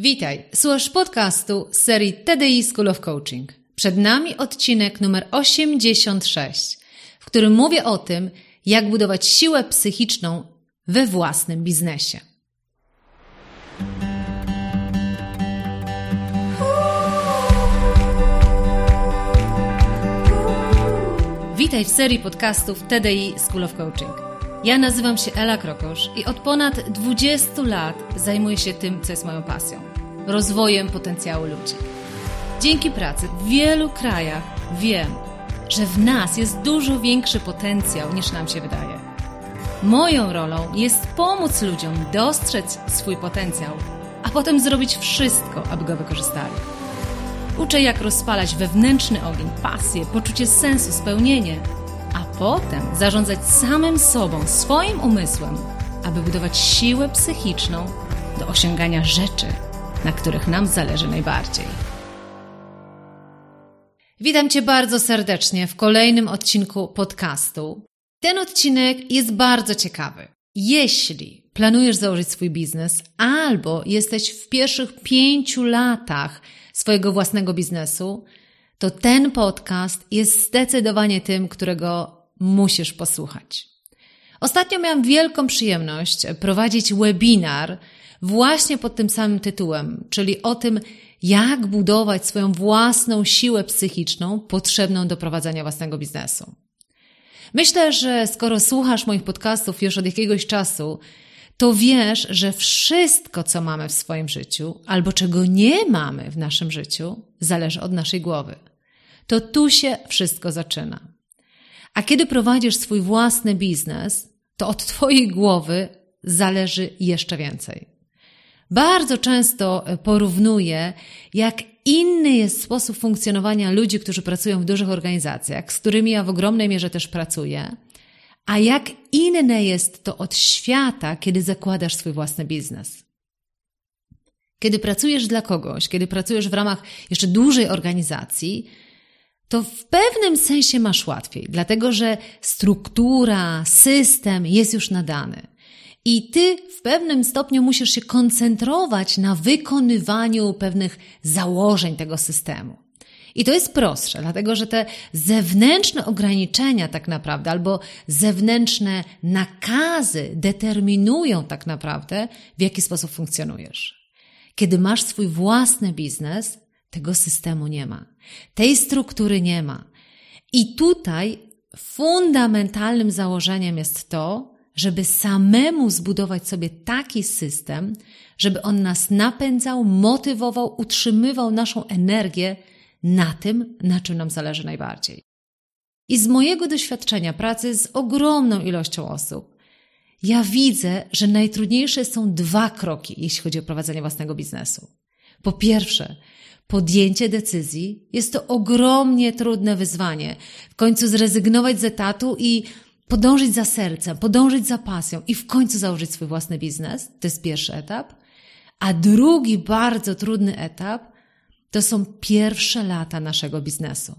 Witaj, słuchasz podcastu z serii TDI School of Coaching. Przed nami odcinek numer 86, w którym mówię o tym, jak budować siłę psychiczną we własnym biznesie. Witaj w serii podcastów TDI School of Coaching. Ja nazywam się Ela Krokosz i od ponad 20 lat zajmuję się tym, co jest moją pasją rozwojem potencjału ludzi. Dzięki pracy w wielu krajach wiem, że w nas jest dużo większy potencjał niż nam się wydaje. Moją rolą jest pomóc ludziom dostrzec swój potencjał, a potem zrobić wszystko, aby go wykorzystali. Uczę, jak rozpalać wewnętrzny ogień, pasję, poczucie sensu, spełnienie a potem zarządzać samym sobą, swoim umysłem, aby budować siłę psychiczną do osiągania rzeczy, na których nam zależy najbardziej. Witam Cię bardzo serdecznie w kolejnym odcinku podcastu. Ten odcinek jest bardzo ciekawy. Jeśli planujesz założyć swój biznes albo jesteś w pierwszych pięciu latach swojego własnego biznesu, to ten podcast jest zdecydowanie tym, którego musisz posłuchać. Ostatnio miałam wielką przyjemność prowadzić webinar właśnie pod tym samym tytułem, czyli o tym, jak budować swoją własną siłę psychiczną potrzebną do prowadzenia własnego biznesu. Myślę, że skoro słuchasz moich podcastów już od jakiegoś czasu, to wiesz, że wszystko, co mamy w swoim życiu, albo czego nie mamy w naszym życiu, zależy od naszej głowy to tu się wszystko zaczyna. A kiedy prowadzisz swój własny biznes, to od Twojej głowy zależy jeszcze więcej. Bardzo często porównuję, jak inny jest sposób funkcjonowania ludzi, którzy pracują w dużych organizacjach, z którymi ja w ogromnej mierze też pracuję, a jak inne jest to od świata, kiedy zakładasz swój własny biznes. Kiedy pracujesz dla kogoś, kiedy pracujesz w ramach jeszcze dużej organizacji, to w pewnym sensie masz łatwiej, dlatego że struktura, system jest już nadany. I ty w pewnym stopniu musisz się koncentrować na wykonywaniu pewnych założeń tego systemu. I to jest prostsze, dlatego że te zewnętrzne ograniczenia, tak naprawdę, albo zewnętrzne nakazy determinują tak naprawdę, w jaki sposób funkcjonujesz. Kiedy masz swój własny biznes, tego systemu nie ma. Tej struktury nie ma. I tutaj fundamentalnym założeniem jest to, żeby samemu zbudować sobie taki system, żeby on nas napędzał, motywował, utrzymywał naszą energię na tym, na czym nam zależy najbardziej. I z mojego doświadczenia pracy z ogromną ilością osób, ja widzę, że najtrudniejsze są dwa kroki, jeśli chodzi o prowadzenie własnego biznesu. Po pierwsze, podjęcie decyzji jest to ogromnie trudne wyzwanie. W końcu zrezygnować z etatu i podążyć za sercem, podążyć za pasją i w końcu założyć swój własny biznes. To jest pierwszy etap. A drugi bardzo trudny etap to są pierwsze lata naszego biznesu.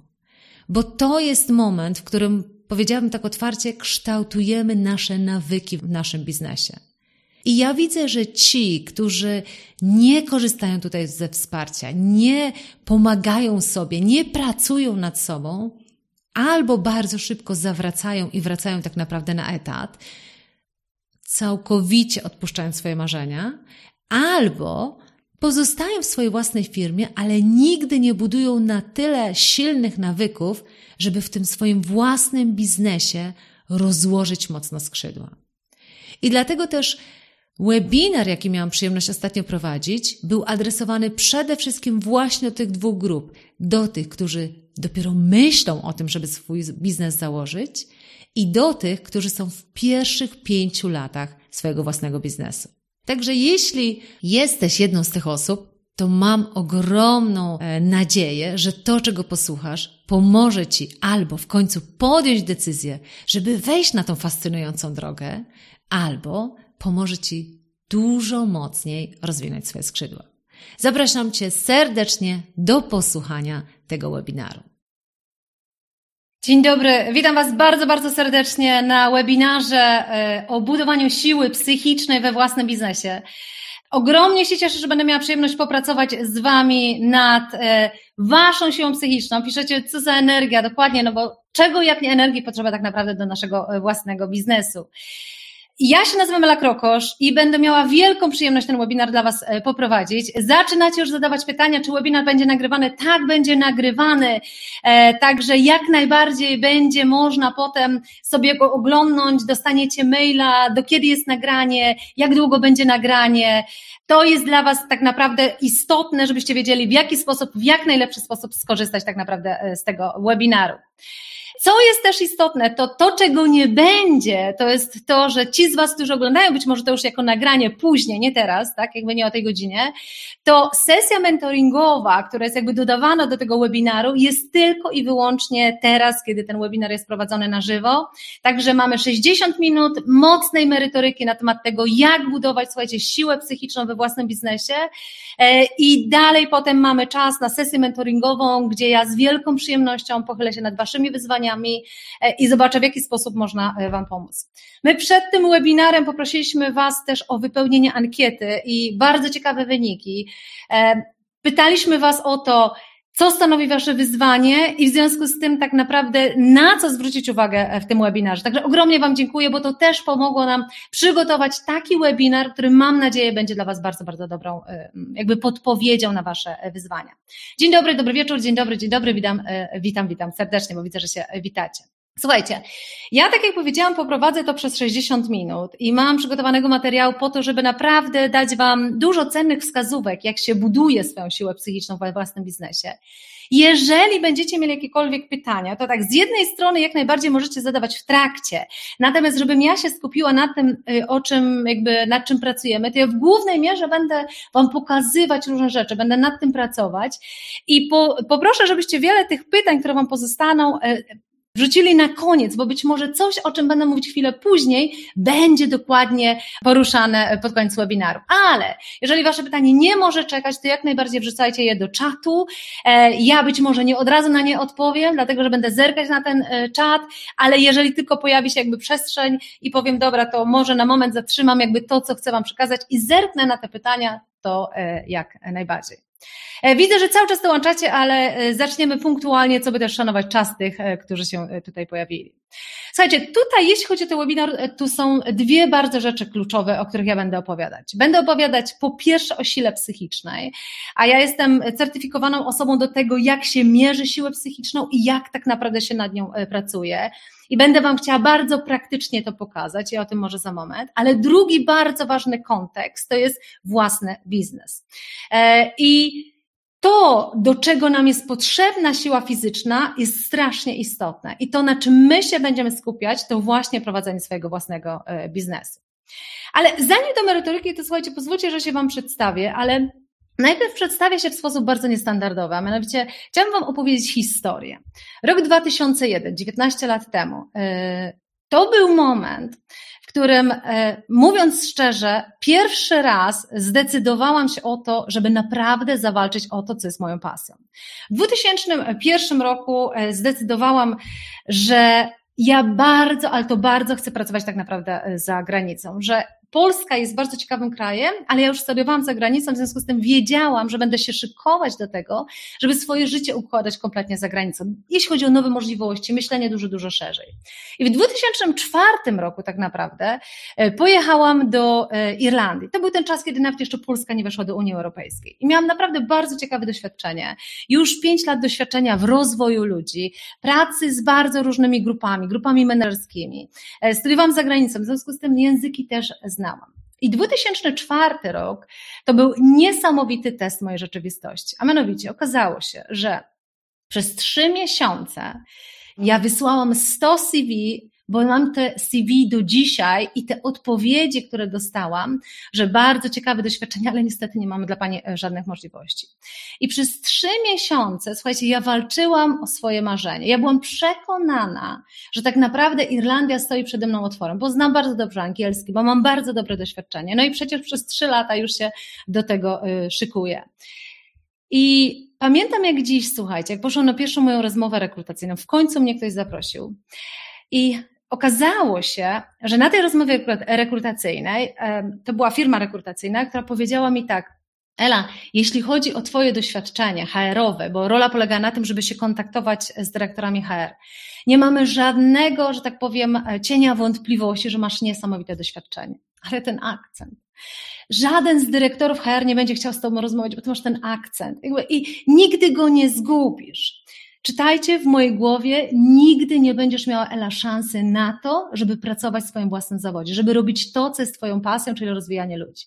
Bo to jest moment, w którym, powiedziałabym tak otwarcie, kształtujemy nasze nawyki w naszym biznesie. I ja widzę, że ci, którzy nie korzystają tutaj ze wsparcia, nie pomagają sobie, nie pracują nad sobą, albo bardzo szybko zawracają i wracają tak naprawdę na etat, całkowicie odpuszczając swoje marzenia, albo pozostają w swojej własnej firmie, ale nigdy nie budują na tyle silnych nawyków, żeby w tym swoim własnym biznesie rozłożyć mocno skrzydła. I dlatego też Webinar, jaki miałam przyjemność ostatnio prowadzić, był adresowany przede wszystkim właśnie do tych dwóch grup. Do tych, którzy dopiero myślą o tym, żeby swój biznes założyć i do tych, którzy są w pierwszych pięciu latach swojego własnego biznesu. Także jeśli jesteś jedną z tych osób, to mam ogromną e, nadzieję, że to, czego posłuchasz, pomoże Ci albo w końcu podjąć decyzję, żeby wejść na tą fascynującą drogę, albo pomoże Ci dużo mocniej rozwinąć swoje skrzydła. Zapraszam Cię serdecznie do posłuchania tego webinaru. Dzień dobry, witam Was bardzo, bardzo serdecznie na webinarze e, o budowaniu siły psychicznej we własnym biznesie. Ogromnie się cieszę, że będę miała przyjemność popracować z Wami nad e, Waszą siłą psychiczną. Piszecie, co za energia, dokładnie, no bo czego jak nie energii potrzeba tak naprawdę do naszego e, własnego biznesu. Ja się nazywam Ela Krokosz i będę miała wielką przyjemność ten webinar dla Was e, poprowadzić. Zaczynacie już zadawać pytania, czy webinar będzie nagrywany? Tak, będzie nagrywany. E, także jak najbardziej będzie można potem sobie go oglądnąć, dostaniecie maila, do kiedy jest nagranie, jak długo będzie nagranie. To jest dla Was tak naprawdę istotne, żebyście wiedzieli, w jaki sposób, w jak najlepszy sposób skorzystać tak naprawdę e, z tego webinaru. Co jest też istotne, to to, czego nie będzie, to jest to, że ci z Was, którzy oglądają, być może to już jako nagranie później, nie teraz, tak, jakby nie o tej godzinie, to sesja mentoringowa, która jest jakby dodawana do tego webinaru, jest tylko i wyłącznie teraz, kiedy ten webinar jest prowadzony na żywo. Także mamy 60 minut mocnej merytoryki na temat tego, jak budować, słuchajcie, siłę psychiczną we własnym biznesie e, i dalej potem mamy czas na sesję mentoringową, gdzie ja z wielką przyjemnością pochylę się nad Waszymi wyzwaniami, pytaniami e, i zobaczę, w jaki sposób można e, Wam pomóc. My przed tym webinarem poprosiliśmy Was też o wypełnienie ankiety i bardzo ciekawe wyniki. E, pytaliśmy Was o to, co stanowi Wasze wyzwanie i w związku z tym tak naprawdę na co zwrócić uwagę w tym webinarze. Także ogromnie Wam dziękuję, bo to też pomogło nam przygotować taki webinar, który mam nadzieję będzie dla Was bardzo, bardzo dobrą jakby podpowiedzią na Wasze wyzwania. Dzień dobry, dobry wieczór, dzień dobry, dzień dobry, witam, witam, witam serdecznie, bo widzę, że się witacie. Słuchajcie, ja tak jak powiedziałam, poprowadzę to przez 60 minut i mam przygotowanego materiału po to, żeby naprawdę dać Wam dużo cennych wskazówek, jak się buduje swoją siłę psychiczną w własnym biznesie. Jeżeli będziecie mieli jakiekolwiek pytania, to tak z jednej strony jak najbardziej możecie zadawać w trakcie, natomiast żebym ja się skupiła na tym, y, o czym jakby, nad czym pracujemy, to ja w głównej mierze będę Wam pokazywać różne rzeczy, będę nad tym pracować i po, poproszę, żebyście wiele tych pytań, które Wam pozostaną, y, wrzucili na koniec, bo być może coś, o czym będę mówić chwilę później, będzie dokładnie poruszane pod koniec webinaru. Ale jeżeli Wasze pytanie nie może czekać, to jak najbardziej wrzucajcie je do czatu. E, ja być może nie od razu na nie odpowiem, dlatego że będę zerkać na ten e, czat, ale jeżeli tylko pojawi się jakby przestrzeń i powiem, dobra, to może na moment zatrzymam jakby to, co chcę Wam przekazać i zerknę na te pytania, to e, jak najbardziej. E, widzę, że cały czas dołączacie, ale e, zaczniemy punktualnie, co by też szanować czas tych, e, którzy się tutaj pojawili. Słuchajcie, tutaj, jeśli chodzi o ten webinar, tu są dwie bardzo rzeczy kluczowe, o których ja będę opowiadać. Będę opowiadać po pierwsze o sile psychicznej, a ja jestem certyfikowaną osobą do tego, jak się mierzy siłę psychiczną i jak tak naprawdę się nad nią pracuje. I będę Wam chciała bardzo praktycznie to pokazać, ja o tym może za moment, ale drugi bardzo ważny kontekst to jest własny biznes. I to, do czego nam jest potrzebna siła fizyczna, jest strasznie istotne. I to, na czym my się będziemy skupiać, to właśnie prowadzenie swojego własnego e, biznesu. Ale zanim do merytoryki, to słuchajcie, pozwólcie, że się Wam przedstawię, ale Najpierw przedstawię się w sposób bardzo niestandardowy, a mianowicie chciałam Wam opowiedzieć historię. Rok 2001, 19 lat temu, e, to był moment, którym, e, mówiąc szczerze, pierwszy raz zdecydowałam się o to, żeby naprawdę zawalczyć o to, co jest moją pasją. W 2001 roku e, zdecydowałam, że ja bardzo, ale to bardzo chcę pracować tak naprawdę za granicą, że Polska jest bardzo ciekawym krajem, ale ja już studiowałam za granicą, w związku z tym wiedziałam, że będę się szykować do tego, żeby swoje życie układać kompletnie za granicą. Jeśli chodzi o nowe możliwości, myślenie dużo, dużo szerzej. I w 2004 roku tak naprawdę e, pojechałam do e, Irlandii. To był ten czas, kiedy nawet jeszcze Polska nie weszła do Unii Europejskiej. I miałam naprawdę bardzo ciekawe doświadczenie. Już pięć lat doświadczenia w rozwoju ludzi, pracy z bardzo różnymi grupami, grupami menedżerskimi. E, studiowałam za granicą, w związku z tym języki też znam znałam. I 2004 rok to był niesamowity test mojej rzeczywistości. A mianowicie okazało się, że przez trzy miesiące ja wysłałam 100 CV bo mam te CV do dzisiaj i te odpowiedzi, które dostałam, że bardzo ciekawe doświadczenia, ale niestety nie mamy dla Pani e, żadnych możliwości. I przez trzy miesiące, słuchajcie, ja walczyłam o swoje marzenie. Ja byłam przekonana, że tak naprawdę Irlandia stoi przede mną otworem, bo znam bardzo dobrze angielski, bo mam bardzo dobre doświadczenie. No i przecież przez trzy lata już się do tego y, szykuję. I pamiętam jak dziś, słuchajcie, jak poszłam na pierwszą moją rozmowę rekrutacyjną, w końcu mnie ktoś zaprosił. I okazało się, że na tej rozmowie rekrutacyjnej, to była firma rekrutacyjna, która powiedziała mi tak, Ela, jeśli chodzi o Twoje doświadczenie HR-owe, bo rola polega na tym, żeby się kontaktować z dyrektorami HR, nie mamy żadnego, że tak powiem, cienia wątpliwości, że masz niesamowite doświadczenie. Ale ten akcent. Żaden z dyrektorów HR nie będzie chciał z Tobą rozmawiać, bo Ty masz ten akcent. I nigdy go nie zgubisz. Czytajcie w mojej głowie, nigdy nie będziesz miała Ela szansy na to, żeby pracować w swoim własnym zawodzie, żeby robić to, co jest Twoją pasją, czyli rozwijanie ludzi.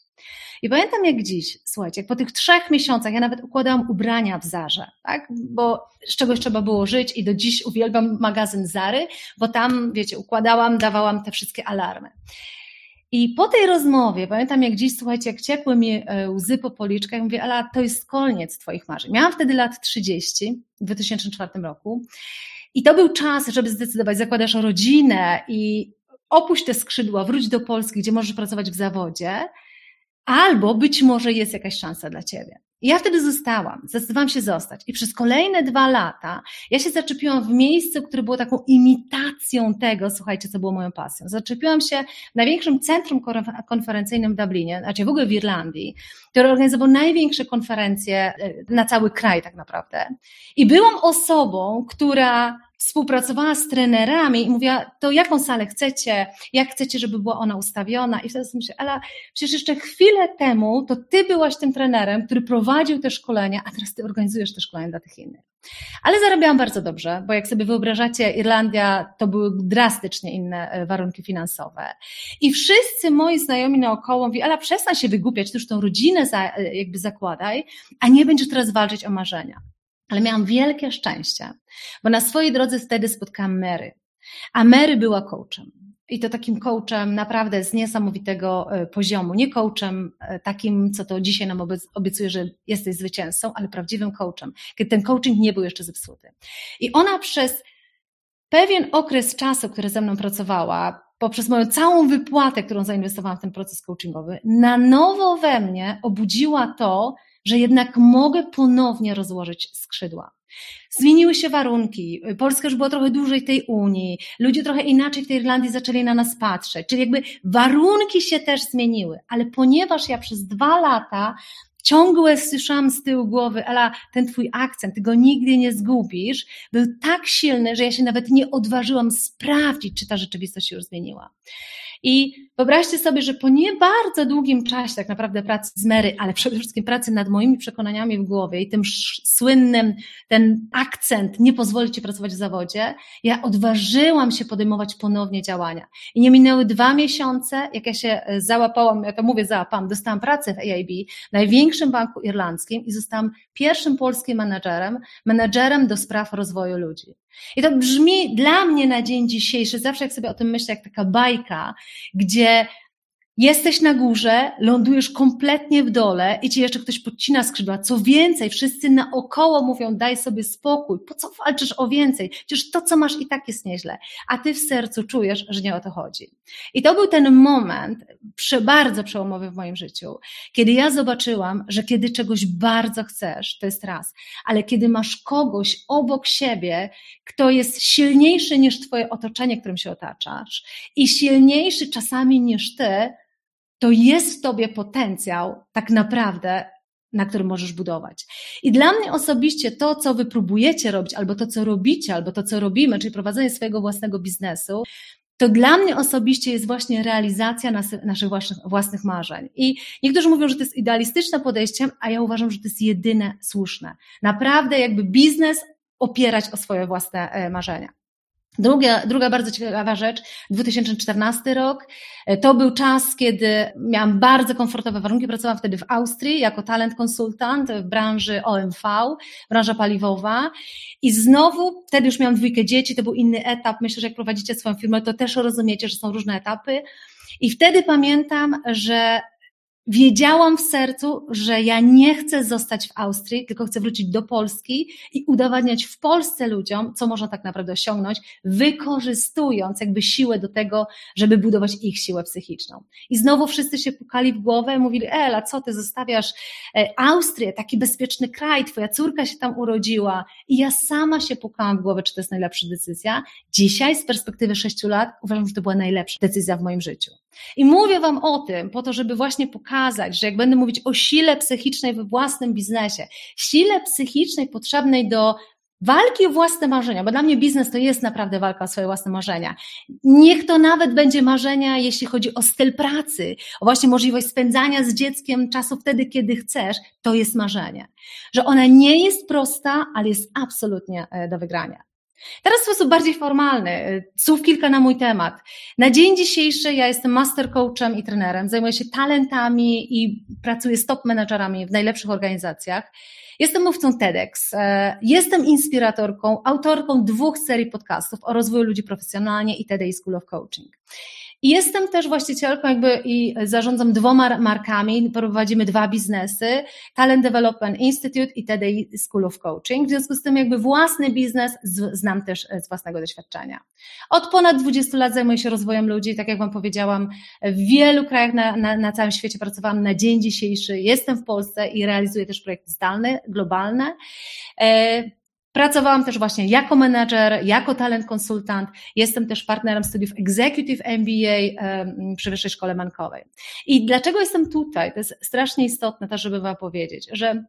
I pamiętam jak dziś, słuchajcie, po tych trzech miesiącach ja nawet układałam ubrania w Zarze, tak? bo z czegoś trzeba było żyć i do dziś uwielbiam magazyn Zary, bo tam, wiecie, układałam, dawałam te wszystkie alarmy. I po tej rozmowie, pamiętam jak dziś, słuchajcie, jak ciepły mi e, łzy po policzkach, mówię, ale to jest koniec Twoich marzeń. Miałam wtedy lat 30, w 2004 roku i to był czas, żeby zdecydować, zakładasz rodzinę i opuść te skrzydła, wróć do Polski, gdzie możesz pracować w zawodzie, albo być może jest jakaś szansa dla Ciebie. Ja wtedy zostałam, zdecydowałam się zostać. I przez kolejne dwa lata ja się zaczepiłam w miejscu, które było taką imitacją tego, słuchajcie, co było moją pasją. Zaczepiłam się w największym centrum konferencyjnym w Dublinie, znaczy w ogóle w Irlandii, które organizowało największe konferencje e, na cały kraj tak naprawdę. I byłam osobą, która współpracowała z trenerami i mówiła, to jaką salę chcecie, jak chcecie, żeby była ona ustawiona. I wtedy myślę, ale przecież jeszcze chwilę temu to ty byłaś tym trenerem, który prowadził te szkolenia, a teraz ty organizujesz te szkolenia dla tych innych. Ale zarabiałam bardzo dobrze, bo jak sobie wyobrażacie, Irlandia to były drastycznie inne e, warunki finansowe. I wszyscy moi znajomi naokoło mówią, ale przestań się wygłupiać, ty już tą rodzinę za, e, jakby zakładaj, a nie będziesz teraz walczyć o marzenia. Ale miałam wielkie szczęście, bo na swojej drodze wtedy spotkałam Mary. A Mary była coachem. I to takim coachem naprawdę z niesamowitego e, poziomu. Nie coachem e, takim, co to dzisiaj nam obiecuje, że jesteś zwycięzcą, ale prawdziwym coachem, kiedy ten coaching nie był jeszcze zepsuty. I ona przez pewien okres czasu, który ze mną pracowała, poprzez moją całą wypłatę, którą zainwestowałam w ten proces coachingowy, na nowo we mnie obudziła to, że jednak mogę ponownie rozłożyć skrzydła. Zmieniły się warunki. Polska już była trochę dłużej tej Unii. Ludzie trochę inaczej w tej Irlandii zaczęli na nas patrzeć. Czyli jakby warunki się też zmieniły. Ale ponieważ ja przez dwa lata ciągle słyszałam z tyłu głowy, ale ten twój akcent, ty go nigdy nie zgubisz, był tak silny, że ja się nawet nie odważyłam sprawdzić, czy ta rzeczywistość się już zmieniła. I wyobraźcie sobie, że po nie bardzo długim czasie tak naprawdę pracy z Mary, ale przede wszystkim pracy nad moimi przekonaniami w głowie i tym słynnym, ten akcent nie pozwoli Ci pracować w zawodzie, ja odważyłam się podejmować ponownie działania. I nie minęły dwa miesiące, jak ja się e, załapałam, ja to mówię załapałam, dostałam pracę w AIB, największym banku irlandzkim i zostałam pierwszym polskim menedżerem, menedżerem do spraw rozwoju ludzi. I to brzmi dla mnie na dzień dzisiejszy, zawsze jak sobie o tym myślę, jak taka bajka, gdzie Jesteś na górze, lądujesz kompletnie w dole i ci jeszcze ktoś podcina skrzydła. Co więcej, wszyscy naokoło mówią, daj sobie spokój, po co walczysz o więcej? Przecież to, co masz i tak jest nieźle. A ty w sercu czujesz, że nie o to chodzi. I to był ten moment, bardzo przełomowy w moim życiu, kiedy ja zobaczyłam, że kiedy czegoś bardzo chcesz, to jest raz, ale kiedy masz kogoś obok siebie, kto jest silniejszy niż twoje otoczenie, którym się otaczasz i silniejszy czasami niż ty, to jest w tobie potencjał tak naprawdę, na którym możesz budować. I dla mnie osobiście to, co wy próbujecie robić, albo to, co robicie, albo to, co robimy, czyli prowadzenie swojego własnego biznesu, to dla mnie osobiście jest właśnie realizacja nas, naszych własnych, własnych marzeń. I niektórzy mówią, że to jest idealistyczne podejście, a ja uważam, że to jest jedyne słuszne. Naprawdę jakby biznes opierać o swoje własne e, marzenia. Druga, druga bardzo ciekawa rzecz, 2014 rok, to był czas, kiedy miałam bardzo komfortowe warunki, pracowałam wtedy w Austrii jako talent konsultant w branży OMV, branża paliwowa. I znowu, wtedy już miałam dwójkę dzieci, to był inny etap, myślę, że jak prowadzicie swoją firmę, to też rozumiecie, że są różne etapy. I wtedy pamiętam, że wiedziałam w sercu, że ja nie chcę zostać w Austrii, tylko chcę wrócić do Polski i udowadniać w Polsce ludziom, co można tak naprawdę osiągnąć, wykorzystując jakby siłę do tego, żeby budować ich siłę psychiczną. I znowu wszyscy się pukali w głowę mówili, Ela, co ty zostawiasz e, Austrię, taki bezpieczny kraj, twoja córka się tam urodziła. I ja sama się pukałam w głowę, czy to jest najlepsza decyzja. Dzisiaj z perspektywy sześciu lat uważam, że to była najlepsza decyzja w moim życiu. I mówię Wam o tym po to, żeby właśnie pokazać, że jak będę mówić o sile psychicznej we własnym biznesie, sile psychicznej potrzebnej do walki o własne marzenia, bo dla mnie biznes to jest naprawdę walka o swoje własne marzenia. Niech to nawet będzie marzenia, jeśli chodzi o styl pracy, o właśnie możliwość spędzania z dzieckiem czasu wtedy, kiedy chcesz, to jest marzenie. Że ona nie jest prosta, ale jest absolutnie e, do wygrania. Teraz w sposób bardziej formalny, y, słów kilka na mój temat. Na dzień dzisiejszy ja jestem master coachem i trenerem, zajmuję się talentami i pracuję z top w najlepszych organizacjach. Jestem mówcą TEDx, e, jestem inspiratorką, autorką dwóch serii podcastów o rozwoju ludzi profesjonalnie i TED School of Coaching. I jestem też właścicielką jakby i zarządzam dwoma markami, prowadzimy dwa biznesy, Talent Development Institute i TDI School of Coaching. W związku z tym jakby własny biznes znam też z własnego doświadczenia. Od ponad 20 lat zajmuję się rozwojem ludzi, tak jak Wam powiedziałam, w wielu krajach na, na, na całym świecie pracowałam na dzień dzisiejszy, jestem w Polsce i realizuję też projekty zdalne, globalne. Pracowałam też właśnie jako menedżer, jako talent konsultant. Jestem też partnerem studiów Executive MBA przy Wyższej Szkole Bankowej. I dlaczego jestem tutaj? To jest strasznie istotne też, żeby Wam powiedzieć, że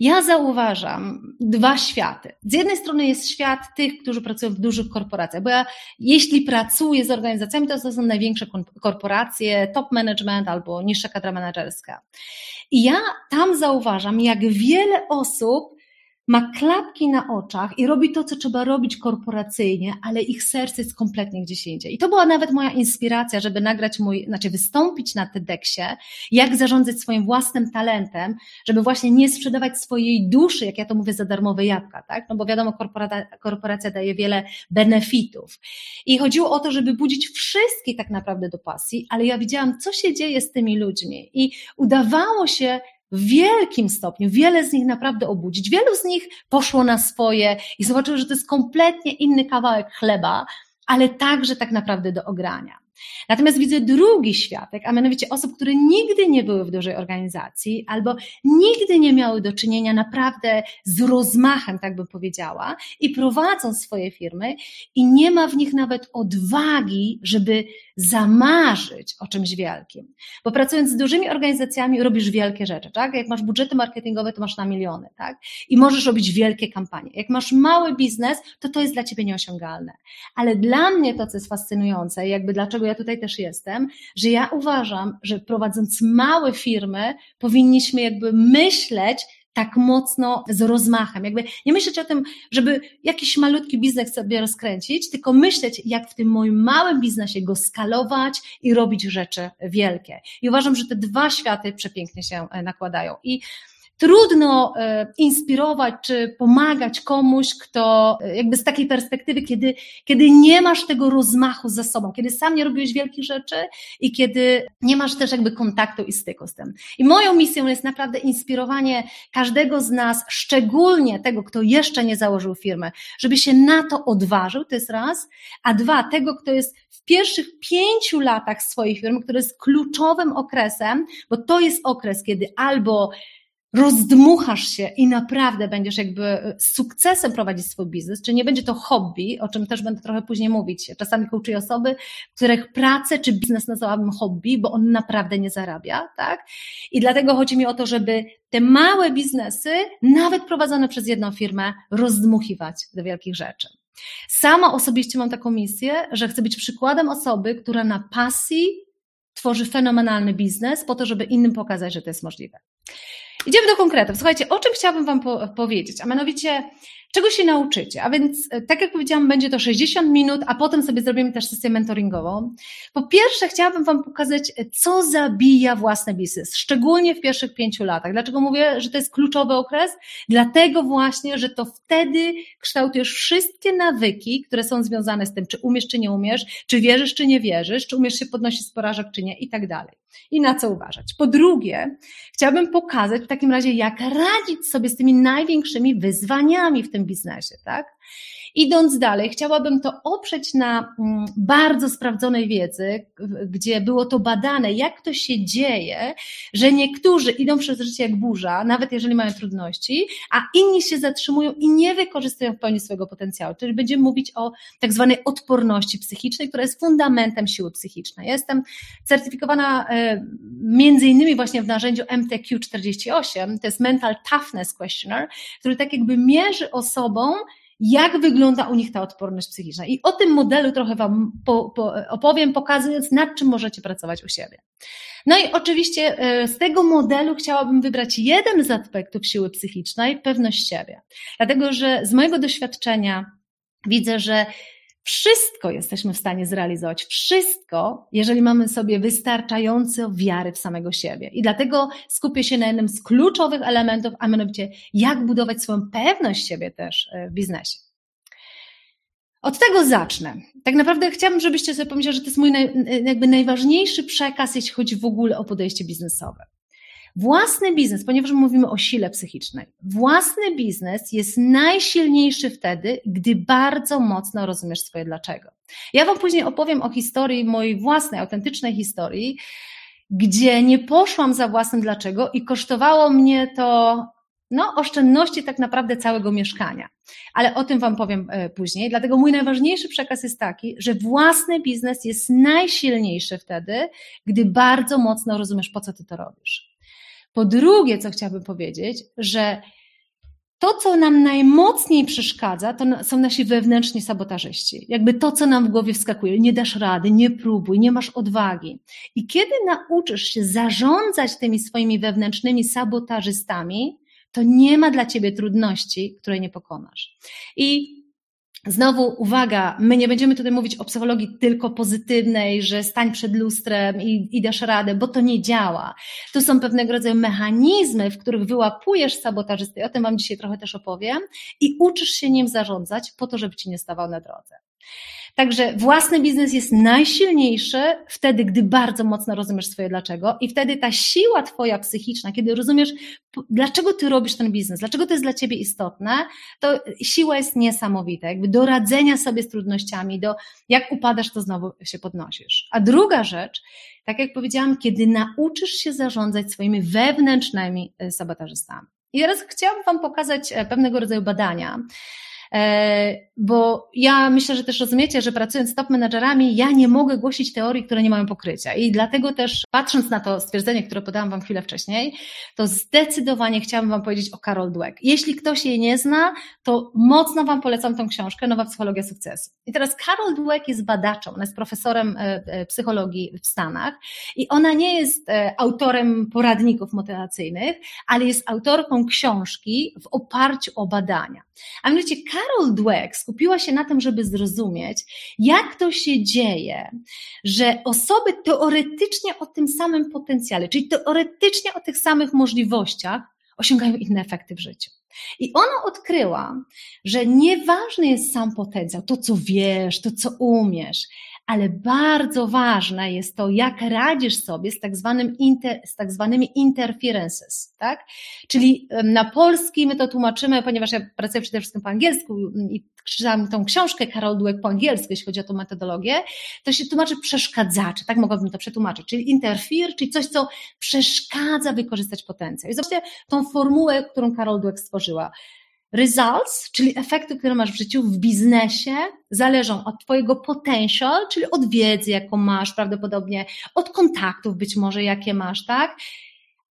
ja zauważam dwa światy. Z jednej strony jest świat tych, którzy pracują w dużych korporacjach, bo ja, jeśli pracuję z organizacjami, to, to są największe korporacje, top management albo niższa kadra menedżerska. I ja tam zauważam, jak wiele osób ma klapki na oczach i robi to, co trzeba robić korporacyjnie, ale ich serce jest kompletnie gdzieś indziej. I to była nawet moja inspiracja, żeby nagrać mój, znaczy wystąpić na TEDxie, jak zarządzać swoim własnym talentem, żeby właśnie nie sprzedawać swojej duszy, jak ja to mówię, za darmowe jabłka, tak? No bo wiadomo, korporacja, korporacja daje wiele benefitów. I chodziło o to, żeby budzić wszystkich tak naprawdę do pasji, ale ja widziałam, co się dzieje z tymi ludźmi i udawało się w wielkim stopniu, wiele z nich naprawdę obudzić. Wielu z nich poszło na swoje i zobaczyło, że to jest kompletnie inny kawałek chleba, ale także tak naprawdę do ogrania. Natomiast widzę drugi światek, a mianowicie osób, które nigdy nie były w dużej organizacji albo nigdy nie miały do czynienia naprawdę z rozmachem, tak bym powiedziała, i prowadzą swoje firmy i nie ma w nich nawet odwagi, żeby zamarzyć o czymś wielkim. Bo pracując z dużymi organizacjami robisz wielkie rzeczy, tak? Jak masz budżety marketingowe, to masz na miliony, tak? I możesz robić wielkie kampanie. Jak masz mały biznes, to to jest dla ciebie nieosiągalne. Ale dla mnie to, co jest fascynujące, jakby dlaczego ja tutaj też jestem, że ja uważam, że prowadząc małe firmy, powinniśmy jakby myśleć, tak mocno z rozmachem. Jakby nie myśleć o tym, żeby jakiś malutki biznes sobie rozkręcić, tylko myśleć, jak w tym moim małym biznesie go skalować i robić rzeczy wielkie. I uważam, że te dwa światy przepięknie się e, nakładają. I trudno e, inspirować czy pomagać komuś, kto e, jakby z takiej perspektywy, kiedy, kiedy nie masz tego rozmachu ze sobą, kiedy sam nie robiłeś wielkich rzeczy i kiedy nie masz też jakby kontaktu i styku z tym. I moją misją jest naprawdę inspirowanie każdego z nas, szczególnie tego, kto jeszcze nie założył firmy, żeby się na to odważył, to jest raz, a dwa, tego, kto jest w pierwszych pięciu latach swojej firmy, który jest kluczowym okresem, bo to jest okres, kiedy albo rozdmuchasz się i naprawdę będziesz jakby z sukcesem prowadzić swój biznes, czy nie będzie to hobby, o czym też będę trochę później mówić. Czasami coachuję osoby, których pracę czy biznes nazwałabym hobby, bo on naprawdę nie zarabia, tak? I dlatego chodzi mi o to, żeby te małe biznesy, nawet prowadzone przez jedną firmę, rozdmuchiwać do wielkich rzeczy. Sama osobiście mam taką misję, że chcę być przykładem osoby, która na pasji tworzy fenomenalny biznes po to, żeby innym pokazać, że to jest możliwe. Idziemy do konkretów. Słuchajcie, o czym chciałabym Wam po powiedzieć? A mianowicie, Czego się nauczycie? A więc, e, tak jak powiedziałam, będzie to 60 minut, a potem sobie zrobimy też sesję mentoringową. Po pierwsze, chciałabym Wam pokazać, e, co zabija własny biznes, szczególnie w pierwszych pięciu latach. Dlaczego mówię, że to jest kluczowy okres? Dlatego właśnie, że to wtedy kształtujesz wszystkie nawyki, które są związane z tym, czy umiesz, czy nie umiesz, czy wierzysz, czy nie wierzysz, czy umiesz się podnosić z porażek, czy nie, i tak dalej. I na co uważać. Po drugie, chciałabym pokazać w takim razie, jak radzić sobie z tymi największymi wyzwaniami w tym biznesie, tak? Idąc dalej, chciałabym to oprzeć na mm, bardzo sprawdzonej wiedzy, gdzie było to badane, jak to się dzieje, że niektórzy idą przez życie jak burza, nawet jeżeli mają trudności, a inni się zatrzymują i nie wykorzystują w pełni swojego potencjału. Czyli będziemy mówić o tak zwanej odporności psychicznej, która jest fundamentem siły psychicznej. Jestem certyfikowana e, między innymi właśnie w narzędziu MTQ48, to jest Mental Toughness Questionnaire, który tak jakby mierzy osobom, jak wygląda u nich ta odporność psychiczna. I o tym modelu trochę Wam po, po, opowiem, pokazując, nad czym możecie pracować u siebie. No i oczywiście e, z tego modelu chciałabym wybrać jeden z aspektów siły psychicznej, pewność siebie. Dlatego, że z mojego doświadczenia widzę, że wszystko jesteśmy w stanie zrealizować. Wszystko, jeżeli mamy sobie wystarczająco wiary w samego siebie. I dlatego skupię się na jednym z kluczowych elementów, a mianowicie jak budować swoją pewność siebie też e, w biznesie. Od tego zacznę. Tak naprawdę chciałabym, żebyście sobie pomyśleli, że to jest mój naj, jakby najważniejszy przekaz, jeśli chodzi w ogóle o podejście biznesowe. Własny biznes, ponieważ mówimy o sile psychicznej, własny biznes jest najsilniejszy wtedy, gdy bardzo mocno rozumiesz swoje dlaczego. Ja Wam później opowiem o historii, mojej własnej, autentycznej historii, gdzie nie poszłam za własnym dlaczego i kosztowało mnie to no, oszczędności tak naprawdę całego mieszkania. Ale o tym Wam powiem e, później. Dlatego mój najważniejszy przekaz jest taki, że własny biznes jest najsilniejszy wtedy, gdy bardzo mocno rozumiesz, po co Ty to robisz. Po drugie, co chciałabym powiedzieć, że to, co nam najmocniej przeszkadza, to są nasi wewnętrzni sabotażyści. Jakby to, co nam w głowie wskakuje, nie dasz rady, nie próbuj, nie masz odwagi. I kiedy nauczysz się zarządzać tymi swoimi wewnętrznymi sabotażystami, to nie ma dla ciebie trudności, której nie pokonasz. I Znowu uwaga, my nie będziemy tutaj mówić o psychologii tylko pozytywnej, że stań przed lustrem i, i dasz radę, bo to nie działa. To są pewnego rodzaju mechanizmy, w których wyłapujesz sabotażystę, o tym Wam dzisiaj trochę też opowiem, i uczysz się nim zarządzać po to, żeby Ci nie stawał na drodze. Także własny biznes jest najsilniejszy wtedy, gdy bardzo mocno rozumiesz swoje dlaczego i wtedy ta siła twoja psychiczna, kiedy rozumiesz, dlaczego ty robisz ten biznes, dlaczego to jest dla ciebie istotne, to siła jest niesamowita, jakby do radzenia sobie z trudnościami, do jak upadasz, to znowu się podnosisz. A druga rzecz, tak jak powiedziałam, kiedy nauczysz się zarządzać swoimi wewnętrznymi e, sabotażystami. I teraz chciałabym Wam pokazać e, pewnego rodzaju badania, bo ja myślę, że też rozumiecie, że pracując z top menedżerami, ja nie mogę głosić teorii, które nie mają pokrycia. I dlatego też, patrząc na to stwierdzenie, które podałam Wam chwilę wcześniej, to zdecydowanie chciałabym Wam powiedzieć o Carol Dweck. Jeśli ktoś jej nie zna, to mocno Wam polecam tą książkę, Nowa Psychologia Sukcesu. I teraz Carol Dweck jest badaczą, ona jest profesorem e, e, psychologii w Stanach i ona nie jest autorem poradników motywacyjnych, ale jest autorką książki w oparciu o badania. A mianowicie Carol Dweck skupiła się na tym, żeby zrozumieć, jak to się dzieje, że osoby teoretycznie o tym samym potencjale, czyli teoretycznie o tych samych możliwościach, osiągają inne efekty w życiu. I ona odkryła, że nieważny jest sam potencjał, to co wiesz, to co umiesz, ale bardzo ważne jest to, jak radzisz sobie z tak, zwanym inter, z tak zwanymi interferences, tak? Czyli na polski my to tłumaczymy, ponieważ ja pracuję przede wszystkim po angielsku i czytałam tą książkę Carol Dweck po angielsku, jeśli chodzi o tą metodologię, to się tłumaczy przeszkadzacze, tak mogłabym to przetłumaczyć, czyli interfere, czyli coś, co przeszkadza wykorzystać potencjał. I zobaczcie tą formułę, którą Carol Dweck stworzyła. Results, czyli efekty, które masz w życiu, w biznesie, zależą od Twojego potential, czyli od wiedzy, jaką masz prawdopodobnie, od kontaktów być może, jakie masz, tak?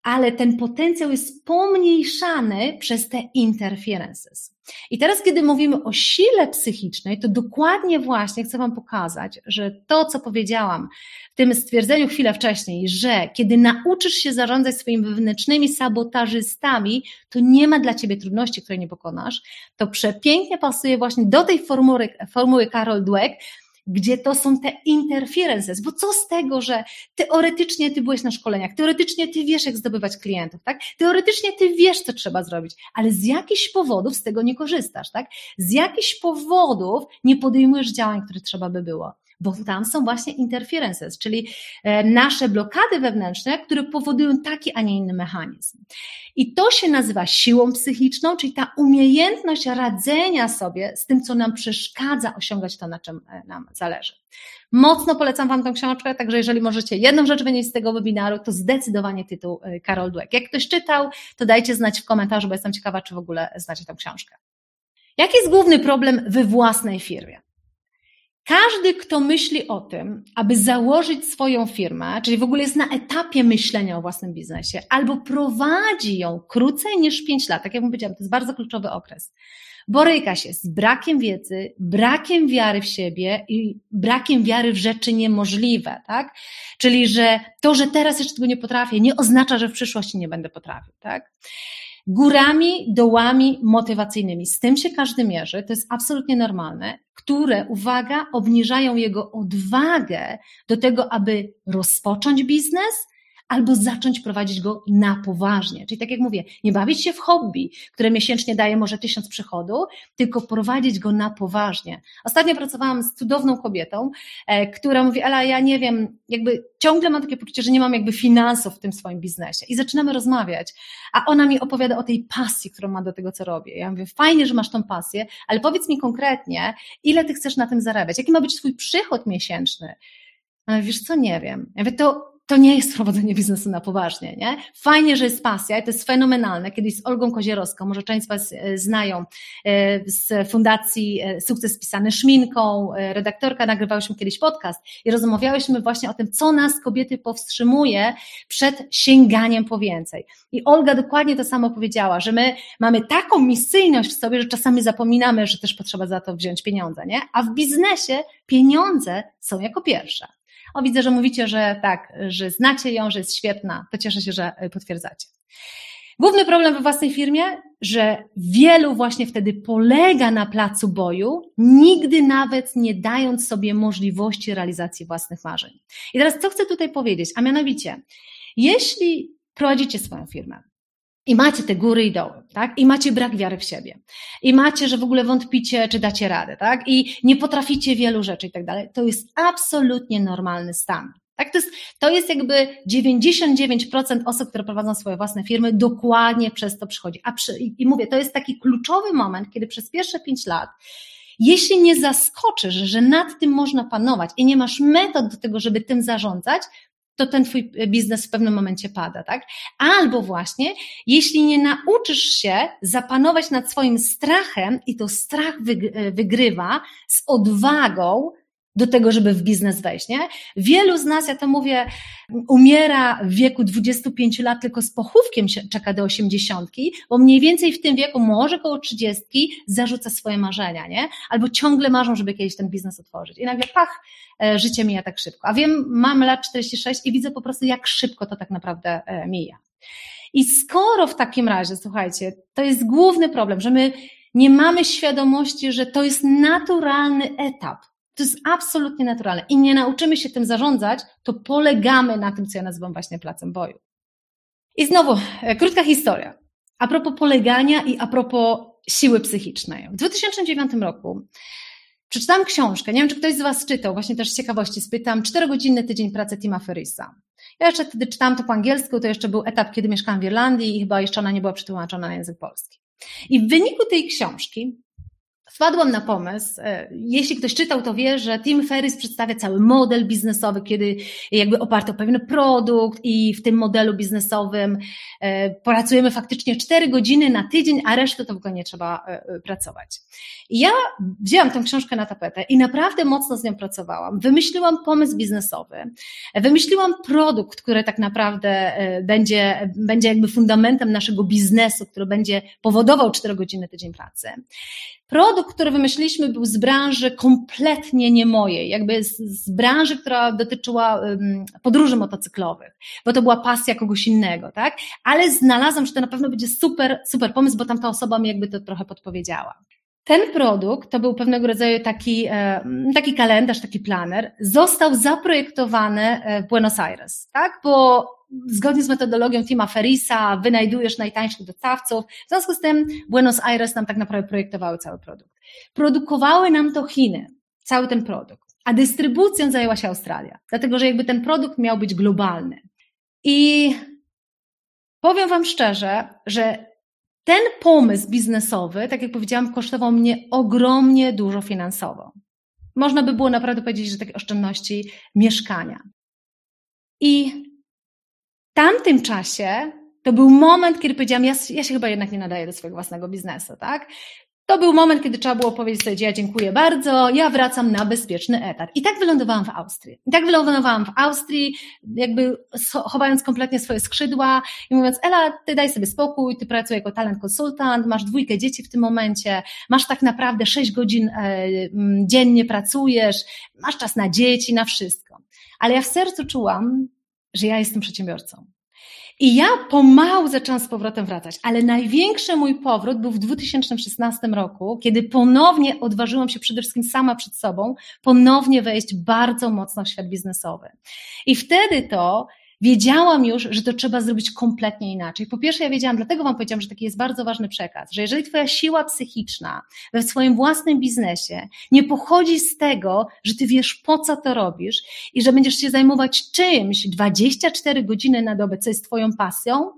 ale ten potencjał jest pomniejszany przez te interferences. I teraz, kiedy mówimy o sile psychicznej, to dokładnie właśnie chcę Wam pokazać, że to, co powiedziałam w tym stwierdzeniu chwilę wcześniej, że kiedy nauczysz się zarządzać swoimi wewnętrznymi sabotażystami, to nie ma dla Ciebie trudności, które nie pokonasz, to przepięknie pasuje właśnie do tej formuły, formuły Carol Dweck, gdzie to są te interferences, bo co z tego, że teoretycznie ty byłeś na szkoleniach, teoretycznie ty wiesz, jak zdobywać klientów, tak? Teoretycznie ty wiesz, co trzeba zrobić, ale z jakichś powodów z tego nie korzystasz, tak? Z jakichś powodów nie podejmujesz działań, które trzeba by było bo tam są właśnie interferences, czyli e, nasze blokady wewnętrzne, które powodują taki, a nie inny mechanizm. I to się nazywa siłą psychiczną, czyli ta umiejętność radzenia sobie z tym, co nam przeszkadza osiągać to, na czym e, nam zależy. Mocno polecam Wam tę książkę, także jeżeli możecie jedną rzecz wynieść z tego webinaru, to zdecydowanie tytuł e, Karol Dweck. Jak ktoś czytał, to dajcie znać w komentarzu, bo jestem ciekawa, czy w ogóle znacie tę książkę. Jaki jest główny problem we własnej firmie? Każdy, kto myśli o tym, aby założyć swoją firmę, czyli w ogóle jest na etapie myślenia o własnym biznesie, albo prowadzi ją krócej niż 5 lat, tak jak powiedziałam, to jest bardzo kluczowy okres, boryka się z brakiem wiedzy, brakiem wiary w siebie i brakiem wiary w rzeczy niemożliwe, tak? Czyli, że to, że teraz jeszcze tego nie potrafię, nie oznacza, że w przyszłości nie będę potrafił, tak? Górami, dołami motywacyjnymi. Z tym się każdy mierzy, to jest absolutnie normalne, które, uwaga, obniżają jego odwagę do tego, aby rozpocząć biznes, albo zacząć prowadzić go na poważnie. Czyli tak jak mówię, nie bawić się w hobby, które miesięcznie daje może tysiąc przychodu, tylko prowadzić go na poważnie. Ostatnio pracowałam z cudowną kobietą, e, która mówi, Ela, ja nie wiem, jakby ciągle mam takie poczucie, że nie mam jakby finansów w tym swoim biznesie. I zaczynamy rozmawiać, a ona mi opowiada o tej pasji, którą ma do tego, co robię. Ja mówię, fajnie, że masz tą pasję, ale powiedz mi konkretnie, ile ty chcesz na tym zarabiać? Jaki ma być twój przychód miesięczny? Ale wiesz co, nie wiem. Ja mówię, to to nie jest prowadzenie biznesu na poważnie, nie? Fajnie, że jest pasja i to jest fenomenalne. Kiedyś z Olgą Kozierowską, może część z Was e, znają, e, z Fundacji e, Sukces Pisany Szminką, redaktorka, nagrywałyśmy kiedyś podcast i rozmawiałyśmy właśnie o tym, co nas kobiety powstrzymuje przed sięganiem po więcej. I Olga dokładnie to samo powiedziała, że my mamy taką misyjność w sobie, że czasami zapominamy, że też potrzeba za to wziąć pieniądze, nie? A w biznesie pieniądze są jako pierwsze. O, widzę, że mówicie, że tak, że znacie ją, że jest świetna. To cieszę się, że e, potwierdzacie. Główny problem we własnej firmie, że wielu właśnie wtedy polega na placu boju, nigdy nawet nie dając sobie możliwości realizacji własnych marzeń. I teraz co chcę tutaj powiedzieć? A mianowicie, jeśli prowadzicie swoją firmę, i macie te góry i doły, tak? I macie brak wiary w siebie. I macie, że w ogóle wątpicie, czy dacie radę, tak? I nie potraficie wielu rzeczy i tak dalej. To jest absolutnie normalny stan. Tak, to jest, to jest jakby 99% osób, które prowadzą swoje własne firmy, dokładnie przez to przychodzi. A przy, I mówię, to jest taki kluczowy moment, kiedy przez pierwsze 5 lat jeśli nie zaskoczysz, że nad tym można panować i nie masz metod do tego, żeby tym zarządzać, to ten twój biznes w pewnym momencie pada, tak? Albo właśnie, jeśli nie nauczysz się zapanować nad swoim strachem i to strach wygrywa z odwagą, do tego, żeby w biznes wejść, nie? Wielu z nas, ja to mówię, umiera w wieku 25 lat tylko z pochówkiem czeka do 80, bo mniej więcej w tym wieku, może koło 30, zarzuca swoje marzenia, nie? Albo ciągle marzą, żeby kiedyś ten biznes otworzyć. I nagle pach, e, życie mija tak szybko. A wiem, mam lat 46 i widzę po prostu, jak szybko to tak naprawdę e, mija. I skoro w takim razie, słuchajcie, to jest główny problem, że my nie mamy świadomości, że to jest naturalny etap, to jest absolutnie naturalne i nie nauczymy się tym zarządzać, to polegamy na tym, co ja nazywam właśnie placem boju. I znowu, e, krótka historia. A propos polegania i a propos siły psychicznej. W 2009 roku przeczytałam książkę, nie wiem, czy ktoś z Was czytał, właśnie też z ciekawości spytam, czterogodzinny tydzień pracy Tima Ferrisa. Ja jeszcze wtedy czytałam to po angielsku, to jeszcze był etap, kiedy mieszkałam w Irlandii i chyba jeszcze ona nie była przetłumaczona na język polski. I w wyniku tej książki wpadłam na pomysł, e, jeśli ktoś czytał, to wie, że Tim Ferriss przedstawia cały model biznesowy, kiedy jakby oparty o pewien produkt i w tym modelu biznesowym e, pracujemy faktycznie 4 godziny na tydzień, a resztę to w ogóle nie trzeba e, pracować. I ja wzięłam tę książkę na tapetę i naprawdę mocno z nią pracowałam. Wymyśliłam pomysł biznesowy, wymyśliłam produkt, który tak naprawdę będzie, będzie jakby fundamentem naszego biznesu, który będzie powodował 4 godziny tydzień pracy. Produkt, który wymyśliliśmy, był z branży kompletnie nie mojej, jakby z, z branży, która dotyczyła um, podróży motocyklowych, bo to była pasja kogoś innego, tak? Ale znalazłam, że to na pewno będzie super, super pomysł, bo tamta osoba mi jakby to trochę podpowiedziała. Ten produkt to był pewnego rodzaju taki, e, taki kalendarz, taki planer, został zaprojektowany e, w Buenos Aires, tak? Bo zgodnie z metodologią Tima Ferrisa wynajdujesz najtańszych dostawców. W związku z tym Buenos Aires nam tak naprawdę projektowały cały produkt. Produkowały nam to Chiny, cały ten produkt, a dystrybucją zajęła się Australia, dlatego że jakby ten produkt miał być globalny. I powiem Wam szczerze, że ten pomysł biznesowy, tak jak powiedziałam, kosztował mnie ogromnie dużo finansowo. Można by było naprawdę powiedzieć, że takie oszczędności mieszkania. I w tamtym czasie to był moment, kiedy powiedziałam, ja, ja się chyba jednak nie nadaję do swojego własnego biznesu, tak? To był moment, kiedy trzeba było powiedzieć sobie, ja dziękuję bardzo, ja wracam na bezpieczny etat. I tak wylądowałam w Austrii. I tak wylądowałam w Austrii, jakby chowając kompletnie swoje skrzydła i mówiąc, Ela, ty daj sobie spokój, ty pracujesz jako talent konsultant, masz dwójkę dzieci w tym momencie, masz tak naprawdę sześć godzin e, dziennie pracujesz, masz czas na dzieci, na wszystko. Ale ja w sercu czułam, że ja jestem przedsiębiorcą. I ja pomału zaczęłam z powrotem wracać, ale największy mój powrót był w 2016 roku, kiedy ponownie odważyłam się przede wszystkim sama przed sobą, ponownie wejść bardzo mocno w świat biznesowy. I wtedy to wiedziałam już, że to trzeba zrobić kompletnie inaczej. Po pierwsze, ja wiedziałam, dlatego Wam powiedziałam, że taki jest bardzo ważny przekaz, że jeżeli Twoja siła psychiczna we swoim własnym biznesie nie pochodzi z tego, że Ty wiesz, po co to robisz i że będziesz się zajmować czymś 24 godziny na dobę, co jest Twoją pasją,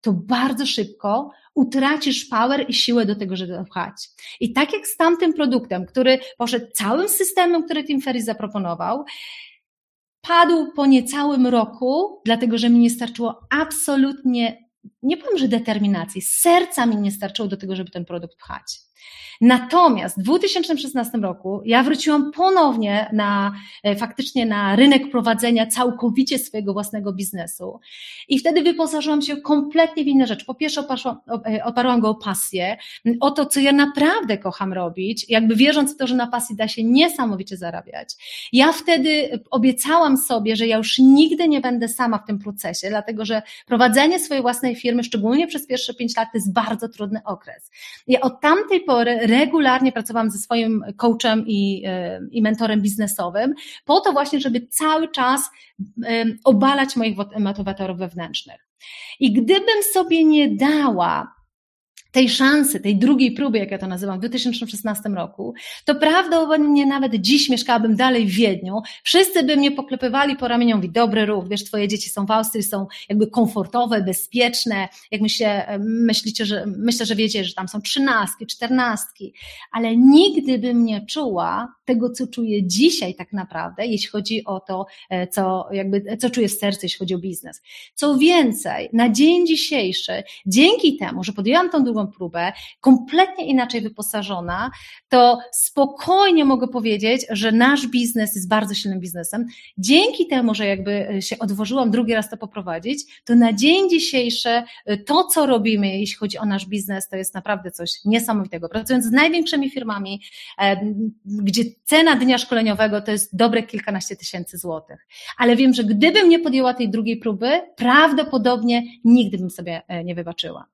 to bardzo szybko utracisz power i siłę do tego, żeby to pchać. I tak jak z tamtym produktem, który poszedł całym systemem, który Tim Ferriss zaproponował, padł po niecałym roku, dlatego że mi nie starczyło absolutnie, nie powiem, że determinacji, serca mi nie starczyło do tego, żeby ten produkt pchać. Natomiast w 2016 roku ja wróciłam ponownie na, e, faktycznie na rynek prowadzenia całkowicie swojego własnego biznesu i wtedy wyposażyłam się kompletnie w inne rzeczy. Po pierwsze e, oparłam go o pasję, o to, co ja naprawdę kocham robić, jakby wierząc w to, że na pasji da się niesamowicie zarabiać. Ja wtedy obiecałam sobie, że ja już nigdy nie będę sama w tym procesie, dlatego że prowadzenie swojej własnej firmy, szczególnie przez pierwsze pięć lat, to jest bardzo trudny okres. Ja od tamtej pory regularnie pracowałam ze swoim coachem i, e, i mentorem biznesowym, po to właśnie, żeby cały czas e, obalać moich motywatorów wewnętrznych. I gdybym sobie nie dała tej szansy, tej drugiej próby, jak ja to nazywam, w 2016 roku, to prawdopodobnie nawet dziś mieszkałabym dalej w Wiedniu. Wszyscy by mnie poklepywali po ramieniu, mówi, dobry ruch, wiesz, twoje dzieci są w Austrii, są jakby komfortowe, bezpieczne, jak myślę, myślicie, że, myślę, że wiecie, że tam są trzynastki, czternastki, ale nigdy bym nie czuła tego, co czuję dzisiaj tak naprawdę, jeśli chodzi o to, e, co jakby, co czuję w sercu, jeśli chodzi o biznes. Co więcej, na dzień dzisiejszy, dzięki temu, że podjęłam tą drugą drugą próbę, kompletnie inaczej wyposażona, to spokojnie mogę powiedzieć, że nasz biznes jest bardzo silnym biznesem. Dzięki temu, że jakby się odważyłam drugi raz to poprowadzić, to na dzień dzisiejszy y, to, co robimy, jeśli chodzi o nasz biznes, to jest naprawdę coś niesamowitego. Pracując z największymi firmami, gdzie cena dnia szkoleniowego to jest dobre kilkanaście tysięcy złotych. Ale wiem, że gdybym nie podjęła tej drugiej próby, prawdopodobnie nigdy bym sobie e, nie wybaczyła.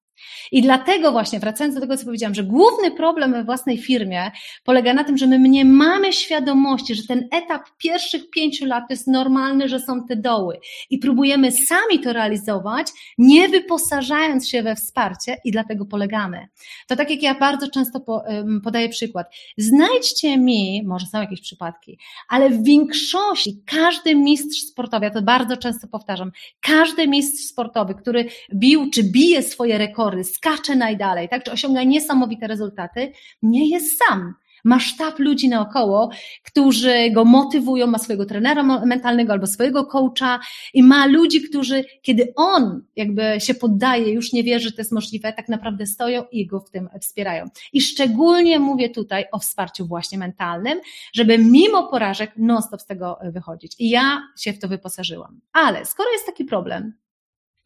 I dlatego właśnie, wracając do tego, co powiedziałam, że główny problem we własnej firmie polega na tym, że my nie mamy świadomości, że ten etap pierwszych pięciu lat jest normalny, że są te doły i próbujemy sami to realizować, nie wyposażając się we wsparcie i dlatego polegamy. To tak jak ja bardzo często podaję przykład. Znajdźcie mi, może są jakieś przypadki, ale w większości każdy mistrz sportowy, ja to bardzo często powtarzam, każdy mistrz sportowy, który bił czy bije swoje rekordy, skacze najdalej, tak, czy osiąga niesamowite rezultaty, nie jest sam. ma sztab ludzi naokoło, którzy go motywują, ma swojego trenera mentalnego albo swojego coacha i ma ludzi, którzy, kiedy on jakby się poddaje, już nie wierzy, że to jest możliwe, tak naprawdę stoją i go w tym wspierają. I szczególnie mówię tutaj o wsparciu właśnie mentalnym, żeby mimo porażek non-stop z tego wychodzić. I ja się w to wyposażyłam. Ale skoro jest taki problem,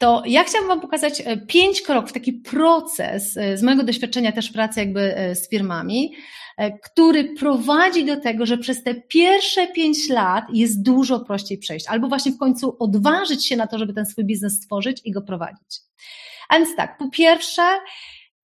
to ja chciałam Wam pokazać e, pięć kroków, taki proces e, z mojego doświadczenia też pracy jakby e, z firmami, który prowadzi do tego, że przez te pierwsze pięć lat jest dużo prościej przejść, albo właśnie w końcu odważyć się na to, żeby ten swój biznes stworzyć i go prowadzić. A więc tak, po pierwsze,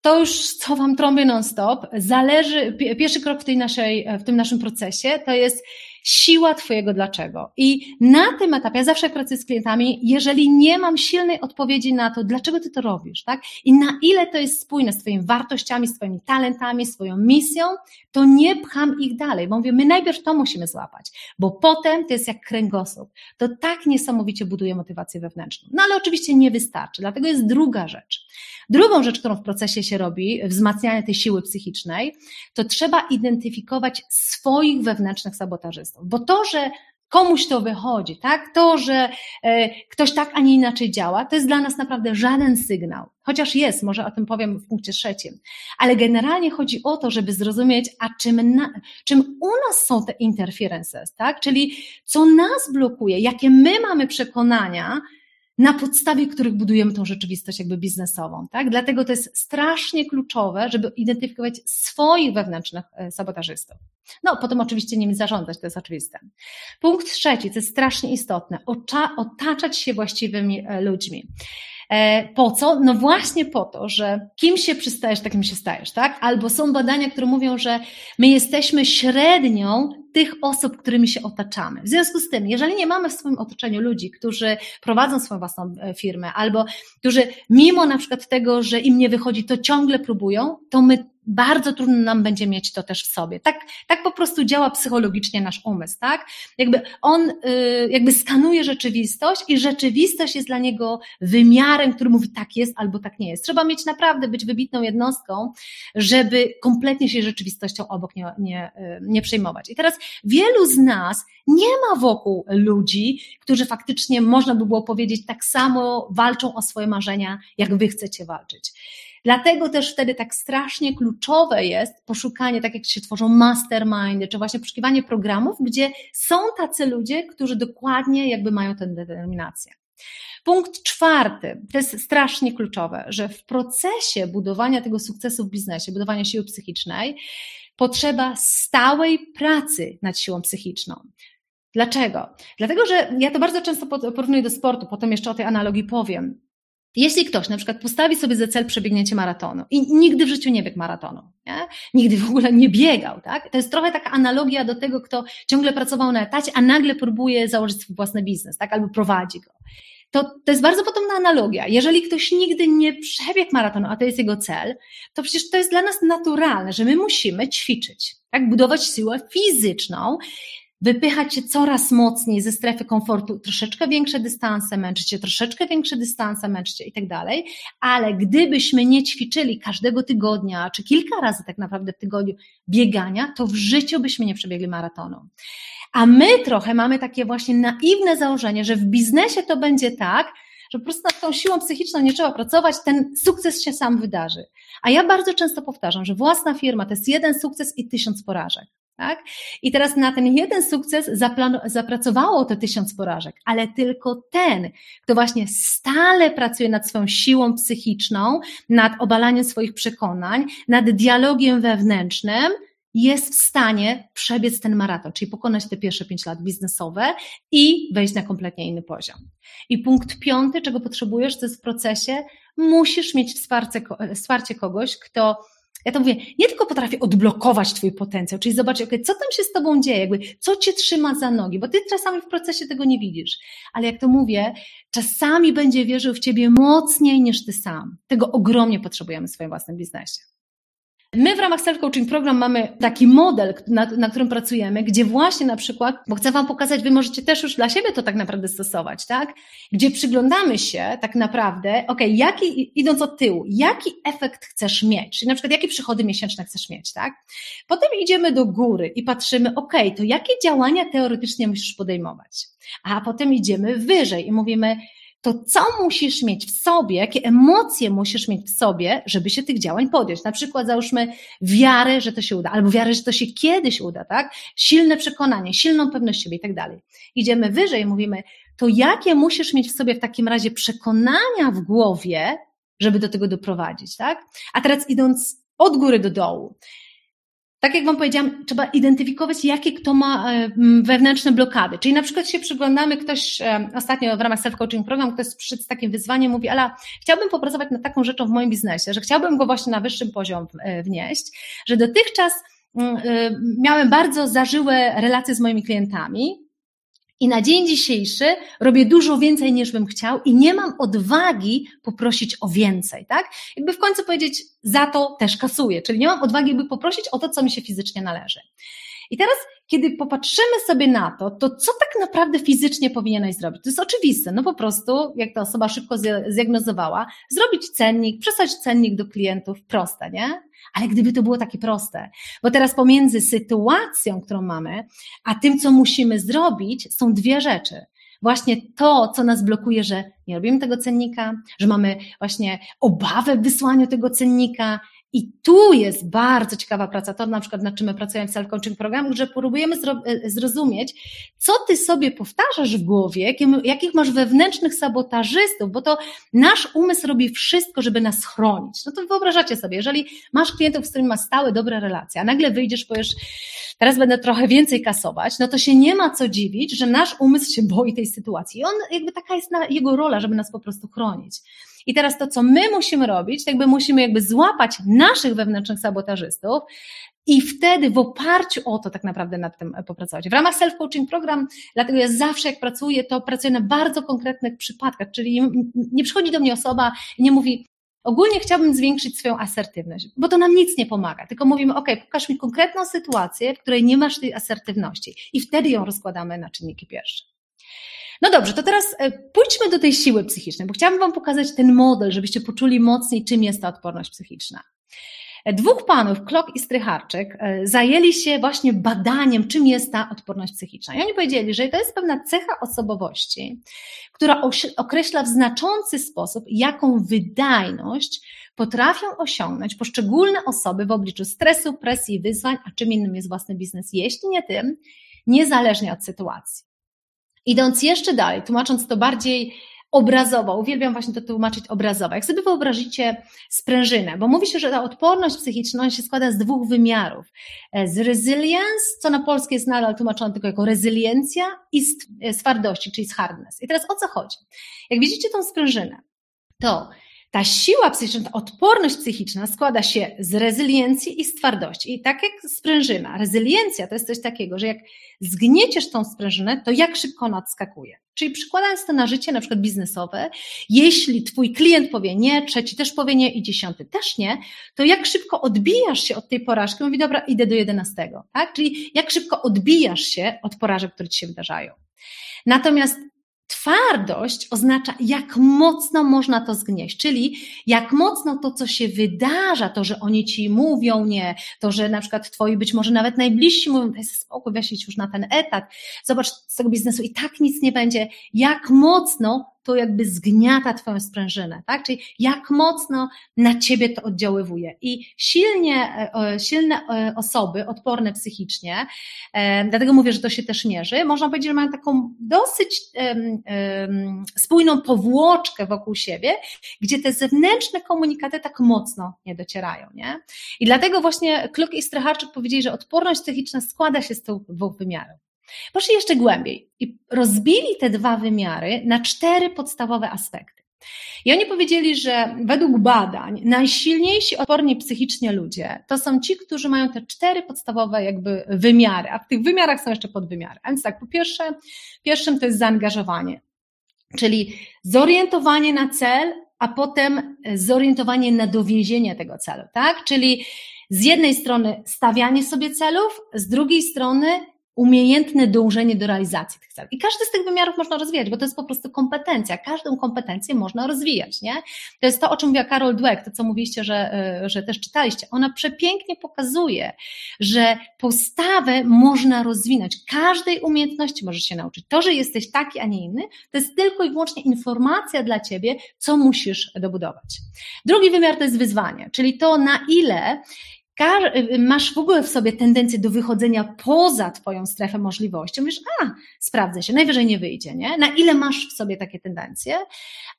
to już co Wam trąbię non-stop, zależy, pierwszy krok w, tej naszej, w tym naszym procesie to jest siła Twojego dlaczego. I na tym etapie, ja zawsze pracuję z klientami, jeżeli nie mam silnej odpowiedzi na to, dlaczego Ty to robisz, tak? I na ile to jest spójne z Twoimi wartościami, z Twoimi talentami, swoją misją, to nie pcham ich dalej, bo mówię, my najpierw to musimy złapać, bo potem to jest jak kręgosłup. To tak niesamowicie buduje motywację wewnętrzną. No ale oczywiście nie wystarczy, dlatego jest druga rzecz. Drugą rzecz, którą w procesie się robi, wzmacniania tej siły psychicznej, to trzeba identyfikować swoich wewnętrznych sabotażystów, bo to, że komuś to wychodzi, tak? To, że e, ktoś tak, a nie inaczej działa, to jest dla nas naprawdę żaden sygnał. Chociaż jest, może o tym powiem w punkcie trzecim. Ale generalnie chodzi o to, żeby zrozumieć, a czym, na, czym u nas są te interferences, tak? Czyli co nas blokuje, jakie my mamy przekonania, na podstawie których budujemy tą rzeczywistość jakby biznesową, tak? Dlatego to jest strasznie kluczowe, żeby identyfikować swoich wewnętrznych e, sabotażystów. No, potem oczywiście nimi zarządzać, to jest oczywiste. Punkt trzeci, to jest strasznie istotne, otaczać się właściwymi e, ludźmi. E, po co? No właśnie po to, że kim się przystajesz, takim się stajesz, tak? Albo są badania, które mówią, że my jesteśmy średnią tych osób, którymi się otaczamy. W związku z tym, jeżeli nie mamy w swoim otoczeniu ludzi, którzy prowadzą swoją własną e, firmę, albo którzy mimo na przykład tego, że im nie wychodzi, to ciągle próbują, to my bardzo trudno nam będzie mieć to też w sobie. Tak, tak po prostu działa psychologicznie nasz umysł, tak? Jakby on y, jakby skanuje rzeczywistość i rzeczywistość jest dla niego wymiarem, który mówi tak jest albo tak nie jest. Trzeba mieć naprawdę być wybitną jednostką, żeby kompletnie się rzeczywistością obok nie, nie, y, nie przejmować. I teraz wielu z nas nie ma wokół ludzi, którzy faktycznie można by było powiedzieć tak samo walczą o swoje marzenia, jak wy chcecie walczyć. Dlatego też wtedy tak strasznie kluczowe jest poszukanie, tak jak się tworzą mastermindy, czy właśnie poszukiwanie programów, gdzie są tacy ludzie, którzy dokładnie jakby mają tę determinację. Punkt czwarty, to jest strasznie kluczowe, że w procesie budowania tego sukcesu w biznesie, budowania siły psychicznej, potrzeba stałej pracy nad siłą psychiczną. Dlaczego? Dlatego, że ja to bardzo często porównuję do sportu, potem jeszcze o tej analogii powiem. Jeśli ktoś na przykład postawi sobie za cel przebiegnięcie maratonu i nigdy w życiu nie biegł maratonu, nie? nigdy w ogóle nie biegał, tak? To jest trochę taka analogia do tego, kto ciągle pracował na etacie, a nagle próbuje założyć swój własny biznes, tak? Albo prowadzi go. To, to jest bardzo podobna analogia. Jeżeli ktoś nigdy nie przebiegł maratonu, a to jest jego cel, to przecież to jest dla nas naturalne, że my musimy ćwiczyć, tak? Budować siłę fizyczną, wypychać się coraz mocniej ze strefy komfortu, troszeczkę większe dystanse męczycie, troszeczkę większe dystanse męczycie i tak dalej, ale gdybyśmy nie ćwiczyli każdego tygodnia, czy kilka razy tak naprawdę w tygodniu biegania, to w życiu byśmy nie przebiegli maratonu. A my trochę mamy takie właśnie naiwne założenie, że w biznesie to będzie tak, że po prostu nad tą siłą psychiczną nie trzeba pracować, ten sukces się sam wydarzy. A ja bardzo często powtarzam, że własna firma to jest jeden sukces i tysiąc porażek. Tak? I teraz na ten jeden sukces zapracowało te tysiąc porażek, ale tylko ten, kto właśnie stale pracuje nad swoją siłą psychiczną, nad obalaniem swoich przekonań, nad dialogiem wewnętrznym, jest w stanie przebiec ten maraton, czyli pokonać te pierwsze pięć lat biznesowe i wejść na kompletnie inny poziom. I punkt piąty, czego potrzebujesz, to jest w procesie, musisz mieć wsparcie, wsparcie kogoś, kto ja to mówię, nie tylko potrafię odblokować Twój potencjał, czyli zobaczyć, okay, co tam się z Tobą dzieje, jakby, co Cię trzyma za nogi, bo Ty czasami w procesie tego nie widzisz, ale jak to mówię, czasami będzie wierzył w Ciebie mocniej niż Ty sam. Tego ogromnie potrzebujemy w swoim własnym biznesie. My w ramach Self Coaching Program mamy taki model, na, na, którym pracujemy, gdzie właśnie na przykład, bo chcę Wam pokazać, Wy możecie też już dla siebie to tak naprawdę stosować, tak? Gdzie przyglądamy się tak naprawdę, ok, jaki, idąc od tyłu, jaki efekt chcesz mieć, czyli na przykład jakie przychody miesięczne chcesz mieć, tak? Potem idziemy do góry i patrzymy, ok, to jakie działania teoretycznie musisz podejmować? A potem idziemy wyżej i mówimy, to co musisz mieć w sobie, jakie emocje musisz mieć w sobie, żeby się tych działań podjąć. Na przykład załóżmy wiarę, że to się uda, albo wiarę, że to się kiedyś uda, tak? Silne przekonanie, silną pewność siebie i tak dalej. Idziemy wyżej mówimy, to jakie musisz mieć w sobie w takim razie przekonania w głowie, żeby do tego doprowadzić, tak? A teraz idąc od góry do dołu tak jak Wam powiedziałam, trzeba identyfikować, jakie kto ma e, wewnętrzne blokady. Czyli na przykład się przyglądamy, ktoś e, ostatnio w ramach self-coaching program, ktoś przyszedł z takim wyzwaniem, mówi, ale chciałbym popracować nad taką rzeczą w moim biznesie, że chciałbym go właśnie na wyższym poziom e, wnieść, że dotychczas miałem bardzo zażyłe relacje z moimi klientami, i na dzień dzisiejszy robię dużo więcej niż bym chciał i nie mam odwagi poprosić o więcej, tak? Jakby w końcu powiedzieć, za to też kasuję, czyli nie mam odwagi, by poprosić o to, co mi się fizycznie należy. I teraz, kiedy popatrzymy sobie na to, to co tak naprawdę fizycznie powinieneś zrobić? To jest oczywiste, no po prostu, jak ta osoba szybko zdiagnozowała, zrobić cennik, przesłać cennik do klientów, proste, nie? Ale gdyby to było takie proste, bo teraz pomiędzy sytuacją, którą mamy, a tym, co musimy zrobić, są dwie rzeczy. Właśnie to, co nas blokuje, że nie robimy tego cennika, że mamy właśnie obawę w wysłaniu tego cennika, i tu jest bardzo ciekawa praca, to na przykład nad czym my pracujemy w self-coaching że próbujemy e, zrozumieć, co ty sobie powtarzasz w głowie, jakich masz wewnętrznych sabotażystów, bo to nasz umysł robi wszystko, żeby nas chronić. No to wyobrażacie sobie, jeżeli masz klientów, z którymi masz stałe, dobre relacje, a nagle wyjdziesz, powiesz, teraz będę trochę więcej kasować, no to się nie ma co dziwić, że nasz umysł się boi tej sytuacji. I on, jakby taka jest jego rola, żeby nas po prostu chronić. I teraz to, co my musimy robić, to jakby musimy jakby złapać naszych wewnętrznych sabotażystów, i wtedy w oparciu o to tak naprawdę nad tym popracować. W ramach self-coaching program, dlatego ja zawsze jak pracuję, to pracuję na bardzo konkretnych przypadkach, czyli nie przychodzi do mnie osoba i nie mówi, ogólnie chciałbym zwiększyć swoją asertywność, bo to nam nic nie pomaga, tylko mówimy, ok, pokaż mi konkretną sytuację, w której nie masz tej asertywności i wtedy ją rozkładamy na czynniki pierwsze. No dobrze, to teraz e, pójdźmy do tej siły psychicznej, bo chciałabym Wam pokazać ten model, żebyście poczuli mocniej, czym jest ta odporność psychiczna. E, dwóch panów, Klok i Strycharczyk, e, zajęli się właśnie badaniem, czym jest ta odporność psychiczna. I oni powiedzieli, że to jest pewna cecha osobowości, która określa w znaczący sposób, jaką wydajność potrafią osiągnąć poszczególne osoby w obliczu stresu, presji, wyzwań, a czym innym jest własny biznes, jeśli nie tym, niezależnie od sytuacji. Idąc jeszcze dalej, tłumacząc to bardziej obrazowo, uwielbiam właśnie to tłumaczyć obrazowo. Jak sobie wyobrazicie sprężynę, bo mówi się, że ta odporność psychiczna się składa z dwóch wymiarów. E, z resilience, co na polskie jest nadal tłumaczone tylko jako rezyliencja i e, z twardości, czyli z hardness. I teraz o co chodzi? Jak widzicie tą sprężynę, to ta siła psychiczna, ta odporność psychiczna składa się z rezyliencji i z twardości. I tak jak sprężyna, rezyliencja to jest coś takiego, że jak zgnieciesz tą sprężynę, to jak szybko ona odskakuje. Czyli przykładając to na życie na przykład biznesowe, jeśli twój klient powie nie, trzeci też powie nie i dziesiąty też nie, to jak szybko odbijasz się od tej porażki, mówi dobra, idę do jedenastego, tak? Czyli jak szybko odbijasz się od porażek, które ci się wydarzają. Natomiast Twardość oznacza, jak mocno można to zgnieść, czyli jak mocno to, co się wydarza, to, że oni ci mówią nie, to, że na przykład twoi być może nawet najbliżsi mówią, daj spokój, weź już na ten etat, zobacz z tego biznesu i tak nic nie będzie, jak mocno to jakby zgniata twoją sprężynę, tak? Czyli jak mocno na ciebie to oddziaływuje. I silnie, e, silne e, osoby, odporne psychicznie, e, dlatego mówię, że to się też mierzy, można powiedzieć, że mają taką dosyć spójną powłoczkę wokół siebie, gdzie te zewnętrzne komunikaty tak mocno nie docierają, nie? I dlatego właśnie Kluk i Strecharczyk powiedzieli, że odporność psychiczna składa się z tych dwóch wymiarów. Poszli jeszcze głębiej i rozbili te dwa wymiary na cztery podstawowe aspekty. I oni powiedzieli, że według badań najsilniejsi odporni psychicznie ludzie to są ci, którzy mają te cztery podstawowe jakby wymiary, a w tych wymiarach są jeszcze podwymiary. A więc tak, po pierwsze, pierwszym to jest zaangażowanie, czyli zorientowanie na cel, a potem zorientowanie na dowiezienie tego celu, tak? Czyli z jednej strony stawianie sobie celów, z drugiej strony umiejętne dążenie do realizacji tych celów. I każdy z tych wymiarów można rozwijać, bo to jest po prostu kompetencja. Każdą kompetencję można rozwijać, nie? To jest to, o czym mówiła Carol Dweck, to co mówiliście, że, e, że też czytaliście. Ona przepięknie pokazuje, że postawę można rozwinąć. Każdej umiejętności możesz się nauczyć. To, że jesteś taki, a nie inny, to jest tylko i wyłącznie informacja dla ciebie, co musisz dobudować. Drugi wymiar to jest wyzwanie, czyli to, na ile Y, masz w ogóle w sobie tendencję do wychodzenia poza Twoją strefę możliwości, mówisz, a, sprawdzę się, najwyżej nie wyjdzie, nie? Na ile masz w sobie takie tendencje?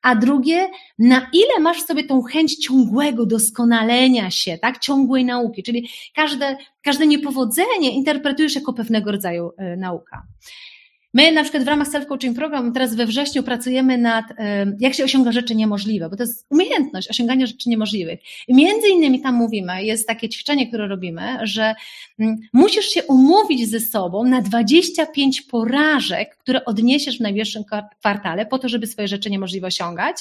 A drugie, na ile masz w sobie tą chęć ciągłego doskonalenia się, tak? Ciągłej nauki, czyli każde, każde niepowodzenie interpretujesz jako pewnego rodzaju y, nauka. My na przykład w ramach self-coaching program teraz we wrześniu pracujemy nad, jak się osiąga rzeczy niemożliwe, bo to jest umiejętność osiągania rzeczy niemożliwych. I między innymi tam mówimy, jest takie ćwiczenie, które robimy, że mm, musisz się umówić ze sobą na 25 porażek, które odniesiesz w najbliższym kwartale po to, żeby swoje rzeczy niemożliwe osiągać,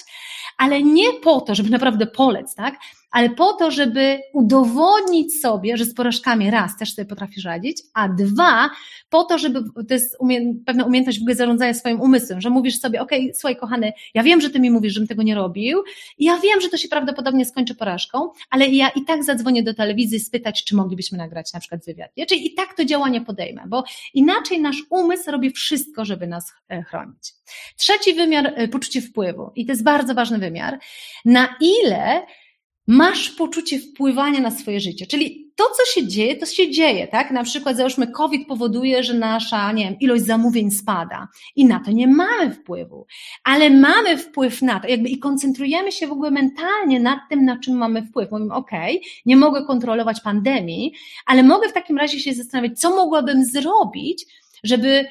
ale nie po to, żeby naprawdę polec, tak? Ale po to, żeby udowodnić sobie, że z porażkami raz też sobie potrafisz radzić, a dwa, po to, żeby, to jest umie, pewna umiejętność w ogóle zarządzania swoim umysłem, że mówisz sobie, okej, okay, słuchaj kochany, ja wiem, że ty mi mówisz, żebym tego nie robił, ja wiem, że to się prawdopodobnie skończy porażką, ale ja i tak zadzwonię do telewizji spytać, czy moglibyśmy nagrać na przykład wywiad. Nie? Czyli i tak to działanie podejmę, bo inaczej nasz umysł robi wszystko, żeby nas e, chronić. Trzeci wymiar, e, poczucie wpływu i to jest bardzo ważny wymiar, na ile masz poczucie wpływania na swoje życie. Czyli to, co się dzieje, to się dzieje, tak? Na przykład, załóżmy, COVID powoduje, że nasza, nie wiem, ilość zamówień spada i na to nie mamy wpływu, ale mamy wpływ na to, jakby i koncentrujemy się w ogóle mentalnie nad tym, na czym mamy wpływ. Mówimy, ok, nie mogę kontrolować pandemii, ale mogę w takim razie się zastanawiać, co mogłabym zrobić, żeby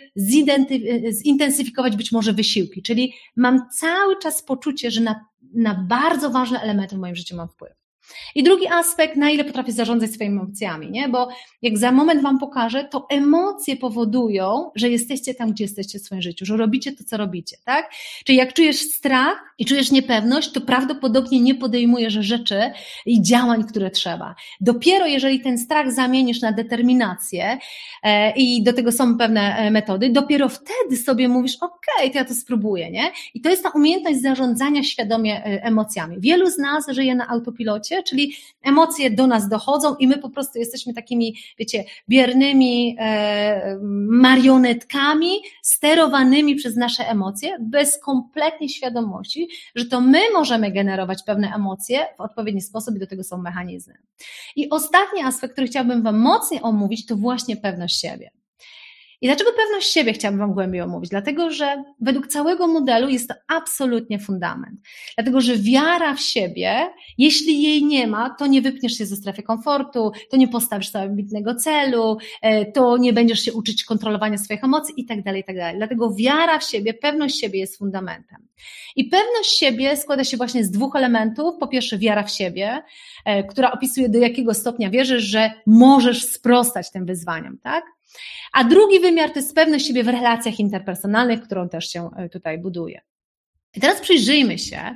zintensyfikować być może wysiłki. Czyli mam cały czas poczucie, że na na bardzo ważne elementy w moim życiu mam wpływ. I drugi aspekt, na ile potrafię zarządzać swoimi emocjami, nie? Bo jak za moment Wam pokażę, to emocje powodują, że jesteście tam, gdzie jesteście w swoim życiu, że robicie to, co robicie, tak? Czyli jak czujesz strach i czujesz niepewność, to prawdopodobnie nie podejmujesz rzeczy i działań, które trzeba. Dopiero jeżeli ten strach zamienisz na determinację e, i do tego są pewne e, metody, dopiero wtedy sobie mówisz, okej, okay, to ja to spróbuję, nie? I to jest ta umiejętność zarządzania świadomie e, emocjami. Wielu z nas żyje na autopilocie, czyli emocje do nas dochodzą i my po prostu jesteśmy takimi, wiecie, biernymi e, marionetkami sterowanymi przez nasze emocje, bez kompletnej świadomości, że to my możemy generować pewne emocje w odpowiedni sposób i do tego są mechanizmy. I ostatni aspekt, który chciałabym Wam mocniej omówić, to właśnie pewność siebie. I dlaczego pewność siebie chciałabym Wam głębiej omówić? Dlatego, że według całego modelu jest to absolutnie fundament. Dlatego, że wiara w siebie, jeśli jej nie ma, to nie wypniesz się ze strefy komfortu, to nie postawisz sobie ambitnego celu, e, to nie będziesz się uczyć kontrolowania swoich emocji i tak dalej, i tak dalej. Dlatego wiara w siebie, pewność siebie jest fundamentem. I pewność siebie składa się właśnie z dwóch elementów. Po pierwsze, wiara w siebie, e, która opisuje do jakiego stopnia wierzysz, że możesz sprostać tym wyzwaniom, tak? A drugi wymiar to jest pewność siebie w relacjach interpersonalnych, którą też się e, tutaj buduje. I teraz przyjrzyjmy się,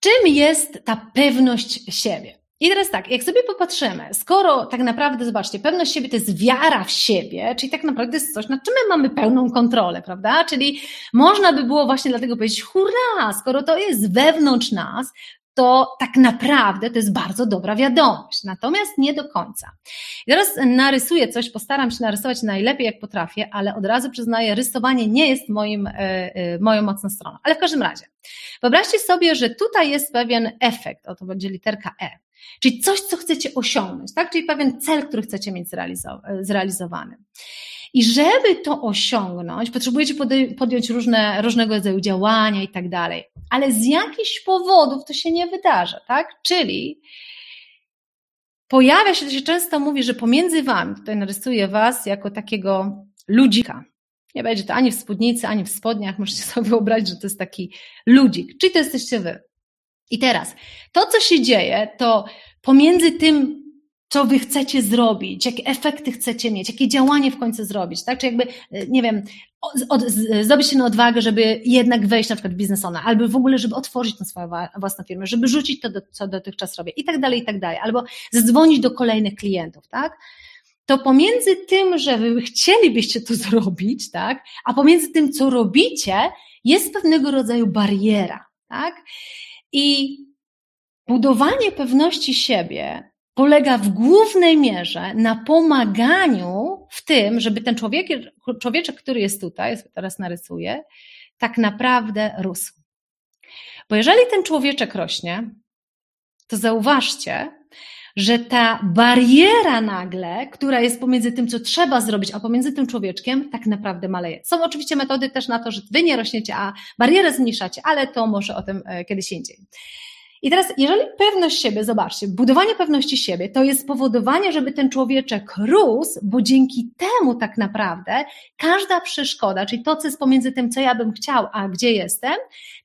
czym jest ta pewność siebie. I teraz tak, jak sobie popatrzymy, skoro tak naprawdę, zobaczcie, pewność siebie to jest wiara w siebie, czyli tak naprawdę jest coś, nad czym my mamy pełną kontrolę, prawda? Czyli można by było właśnie dlatego powiedzieć, hurra, skoro to jest wewnątrz nas, to tak naprawdę to jest bardzo dobra wiadomość, natomiast nie do końca. I teraz narysuję coś, postaram się narysować najlepiej jak potrafię, ale od razu przyznaję, rysowanie nie jest moim, e, e, moją mocną stroną. Ale w każdym razie, wyobraźcie sobie, że tutaj jest pewien efekt, oto będzie literka E, czyli coś, co chcecie osiągnąć, tak? czyli pewien cel, który chcecie mieć zrealizowany. I żeby to osiągnąć, potrzebujecie podjąć różne, różnego rodzaju działania i tak dalej. Ale z jakichś powodów to się nie wydarza, tak? Czyli pojawia się, to się często mówi, że pomiędzy wami, tutaj narysuję was jako takiego ludzika. Nie będzie to ani w spódnicy, ani w spodniach. Możecie sobie wyobrazić, że to jest taki ludzik. Czyli to jesteście wy. I teraz, to co się dzieje, to pomiędzy tym co wy chcecie zrobić, jakie efekty chcecie mieć, jakie działanie w końcu zrobić, tak? Czy jakby, nie wiem, od, zdobyć się na odwagę, żeby jednak wejść na przykład w biznesona, albo w ogóle, żeby otworzyć tę swoją własną firmę, żeby rzucić to, co dotychczas robię i tak dalej, i tak dalej, albo zadzwonić do kolejnych klientów, tak? To pomiędzy tym, że wy chcielibyście to zrobić, tak? A pomiędzy tym, co robicie, jest pewnego rodzaju bariera, tak? I budowanie pewności siebie polega w głównej mierze na pomaganiu w tym, żeby ten człowiek, człowieczek, który jest tutaj, teraz narysuję, tak naprawdę rósł. Bo jeżeli ten człowieczek rośnie, to zauważcie, że ta bariera nagle, która jest pomiędzy tym, co trzeba zrobić, a pomiędzy tym człowieczkiem, tak naprawdę maleje. Są oczywiście metody też na to, że wy nie rośniecie, a barierę zmniejszacie, ale to może o tym e, kiedyś indziej. I teraz, jeżeli pewność siebie, zobaczcie, budowanie pewności siebie to jest spowodowanie, żeby ten człowieczek rósł, bo dzięki temu tak naprawdę każda przeszkoda, czyli to, co jest pomiędzy tym, co ja bym chciał, a gdzie jestem,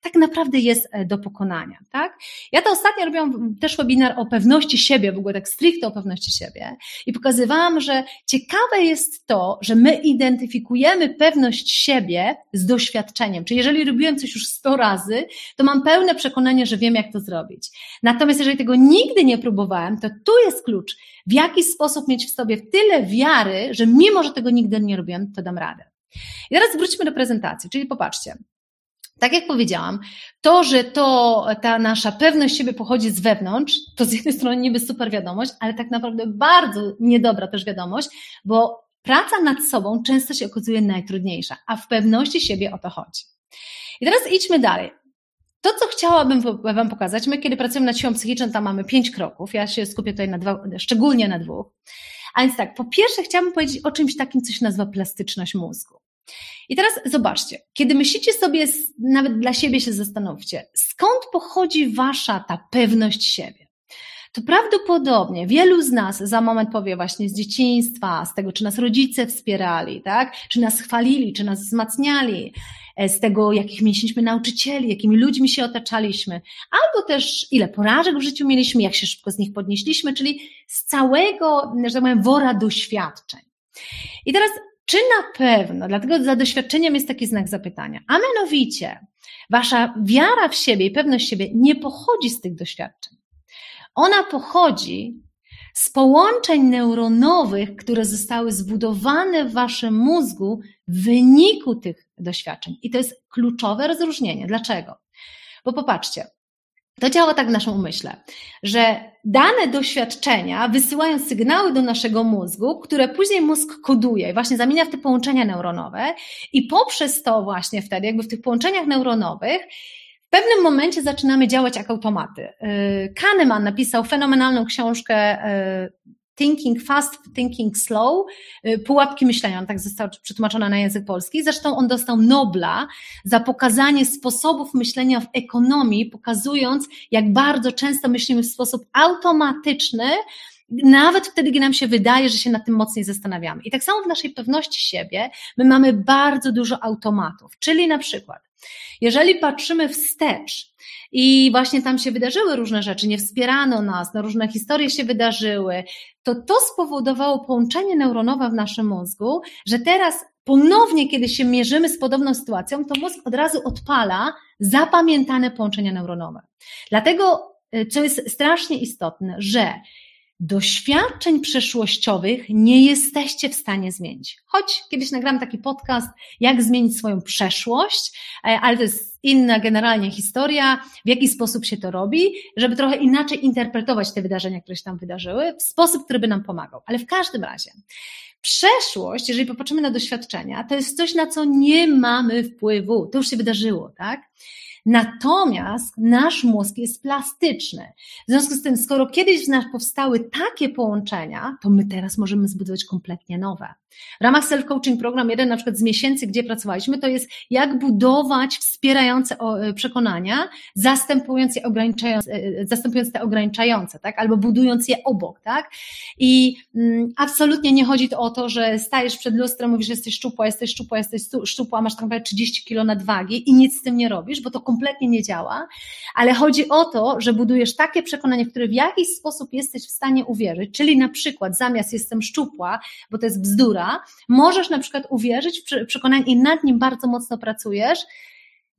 tak naprawdę jest e, do pokonania, tak? Ja to ostatnio robiłam też webinar o pewności siebie, w ogóle tak stricte o pewności siebie i pokazywałam, że ciekawe jest to, że my identyfikujemy pewność siebie z doświadczeniem, czyli jeżeli robiłem coś już sto razy, to mam pełne przekonanie, że wiem, jak to zrobić zrobić. Natomiast jeżeli tego nigdy nie próbowałem, to tu jest klucz, w jaki sposób mieć w sobie tyle wiary, że mimo, że tego nigdy nie robiłem, to dam radę. I teraz wróćmy do prezentacji, czyli popatrzcie. Tak jak powiedziałam, to, że to ta nasza pewność siebie pochodzi z wewnątrz, to z jednej strony niby super wiadomość, ale tak naprawdę bardzo niedobra też wiadomość, bo praca nad sobą często się okazuje najtrudniejsza, a w pewności siebie o to chodzi. I teraz idźmy dalej. To, co chciałabym Wam pokazać, my kiedy pracujemy nad siłą psychiczną, tam mamy pięć kroków. Ja się skupię tutaj na dwa, szczególnie na dwóch. A więc tak, po pierwsze chciałabym powiedzieć o czymś takim, co się nazywa plastyczność mózgu. I teraz zobaczcie, kiedy myślicie sobie, nawet dla siebie się zastanówcie, skąd pochodzi Wasza ta pewność siebie? To prawdopodobnie wielu z nas za moment powie właśnie z dzieciństwa, z tego, czy nas rodzice wspierali, tak? Czy nas chwalili, czy nas wzmacniali, z tego, jakich mieliśmy nauczycieli, jakimi ludźmi się otaczaliśmy, albo też ile porażek w życiu mieliśmy, jak się szybko z nich podnieśliśmy, czyli z całego, że tak powiem, wora doświadczeń. I teraz, czy na pewno, dlatego za doświadczeniem jest taki znak zapytania, a mianowicie, wasza wiara w siebie i pewność siebie nie pochodzi z tych doświadczeń. Ona pochodzi z połączeń neuronowych, które zostały zbudowane w waszym mózgu w wyniku tych doświadczeń. I to jest kluczowe rozróżnienie. Dlaczego? Bo popatrzcie, to działa tak w naszym umyśle, że dane doświadczenia wysyłają sygnały do naszego mózgu, które później mózg koduje właśnie zamienia w te połączenia neuronowe i poprzez to właśnie wtedy, jakby w tych połączeniach neuronowych, w pewnym momencie zaczynamy działać jak automaty. Y, Kahneman napisał fenomenalną książkę y, Thinking Fast, Thinking Slow, y, pułapki myślenia, on tak została przetłumaczona na język polski. Zresztą on dostał Nobla za pokazanie sposobów myślenia w ekonomii, pokazując, jak bardzo często myślimy w sposób automatyczny, nawet wtedy, gdy nam się wydaje, że się nad tym mocniej zastanawiamy. I tak samo w naszej pewności siebie, my mamy bardzo dużo automatów, czyli na przykład, jeżeli patrzymy wstecz i właśnie tam się wydarzyły różne rzeczy, nie wspierano nas, no różne historie się wydarzyły, to to spowodowało połączenie neuronowe w naszym mózgu, że teraz ponownie, kiedy się mierzymy z podobną sytuacją, to mózg od razu odpala zapamiętane połączenia neuronowe. Dlatego, y, co jest strasznie istotne, że doświadczeń przeszłościowych nie jesteście w stanie zmienić. Choć kiedyś nagram taki podcast, jak zmienić swoją przeszłość, e, ale to jest inna generalnie historia, w jaki sposób się to robi, żeby trochę inaczej interpretować te wydarzenia, które się tam wydarzyły, w sposób, który by nam pomagał. Ale w każdym razie, Przeszłość, jeżeli popatrzymy na doświadczenia, to jest coś, na co nie mamy wpływu. To już się wydarzyło, tak? Natomiast nasz mózg jest plastyczny. W związku z tym, skoro kiedyś w nas powstały takie połączenia, to my teraz możemy zbudować kompletnie nowe. W ramach self-coaching program, jeden na przykład z miesięcy, gdzie pracowaliśmy, to jest jak budować wspierające e, przekonania, zastępując je ograniczające, e, zastępując te ograniczające, tak? Albo budując je obok, tak? I mm, absolutnie nie chodzi to o to, że stajesz przed lustrem, mówisz, że jesteś szczupła, jesteś szczupła, jesteś szczupła, masz tak naprawdę 30 kilo nadwagi i nic z tym nie robisz, bo to kompletnie nie działa, ale chodzi o to, że budujesz takie przekonanie, w które w jakiś sposób jesteś w stanie uwierzyć, czyli na przykład zamiast jestem szczupła, bo to jest bzdura, możesz na przykład uwierzyć w przekonanie i nad nim bardzo mocno pracujesz,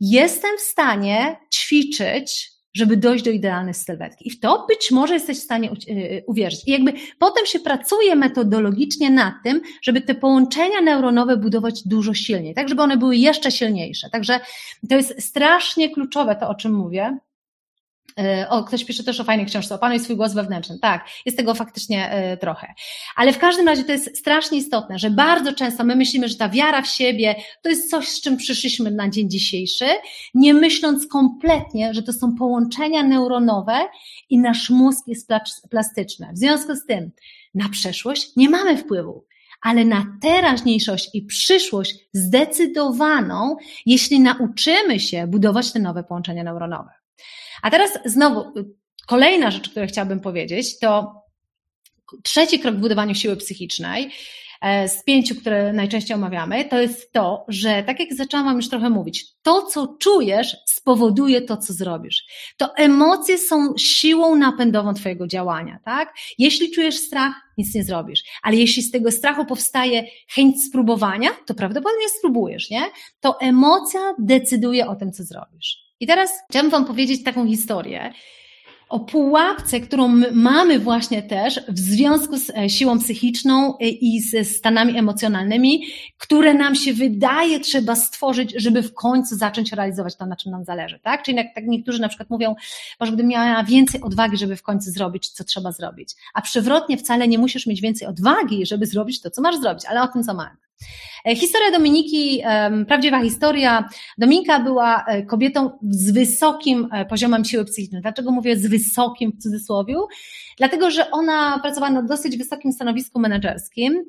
jestem w stanie ćwiczyć żeby dojść do idealnej sylwetki. I w to być może jesteś w stanie y, uwierzyć. I jakby potem się pracuje metodologicznie nad tym, żeby te połączenia neuronowe budować dużo silniej, tak żeby one były jeszcze silniejsze. Także to jest strasznie kluczowe to, o czym mówię. O, ktoś pisze też o fajnej książce, opanuj swój głos wewnętrzny. Tak, jest tego faktycznie e, trochę. Ale w każdym razie to jest strasznie istotne, że bardzo często my myślimy, że ta wiara w siebie to jest coś, z czym przyszliśmy na dzień dzisiejszy, nie myśląc kompletnie, że to są połączenia neuronowe i nasz mózg jest plastyczny. W związku z tym na przeszłość nie mamy wpływu ale na teraźniejszość i przyszłość zdecydowaną, jeśli nauczymy się budować te nowe połączenia neuronowe. A teraz znowu, kolejna rzecz, którą chciałabym powiedzieć, to trzeci krok w budowaniu siły psychicznej e, z pięciu, które najczęściej omawiamy, to jest to, że tak jak zaczęłam Wam już trochę mówić, to co czujesz spowoduje to, co zrobisz. To emocje są siłą napędową Twojego działania, tak? Jeśli czujesz strach, nic nie zrobisz. Ale jeśli z tego strachu powstaje chęć spróbowania, to prawdopodobnie spróbujesz, nie? To emocja decyduje o tym, co zrobisz. I teraz chciałabym Wam powiedzieć taką historię o pułapce, którą mamy właśnie też w związku z e, siłą psychiczną e, i ze stanami emocjonalnymi, które nam się wydaje trzeba stworzyć, żeby w końcu zacząć realizować to, na czym nam zależy, tak? Czyli jak tak niektórzy na przykład mówią, że gdybym miała więcej odwagi, żeby w końcu zrobić, co trzeba zrobić. A przewrotnie wcale nie musisz mieć więcej odwagi, żeby zrobić to, co masz zrobić, ale o tym za moment. E, historia Dominiki, prawdziwa historia. Dominika była e, kobietą z wysokim e, poziomem siły psychicznej. Dlaczego mówię z wysokim w cudzysłowie? Dlatego, że ona pracowała na dosyć wysokim stanowisku menedżerskim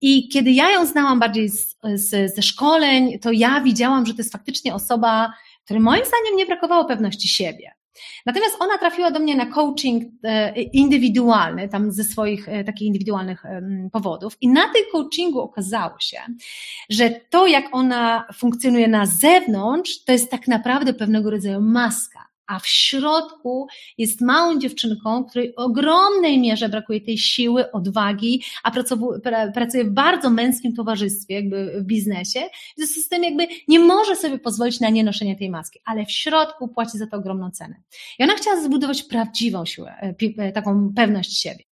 i kiedy ja ją znałam bardziej z, z, ze szkoleń, to ja widziałam, że to jest faktycznie osoba, której moim zdaniem nie brakowało pewności siebie. Natomiast ona trafiła do mnie na coaching e, indywidualny, tam ze swoich e, takich indywidualnych powodów. I na tym coachingu okazało się, że to, jak ona funkcjonuje na zewnątrz, to jest tak naprawdę pewnego rodzaju maska a w środku jest małą dziewczynką, której w ogromnej mierze brakuje tej siły, odwagi, a pracuje w bardzo męskim towarzystwie, jakby w biznesie, w związku z tym jakby nie może sobie pozwolić na nienoszenie tej maski, ale w środku płaci za to ogromną cenę. I ona chciała zbudować prawdziwą siłę, e, e, taką pewność siebie.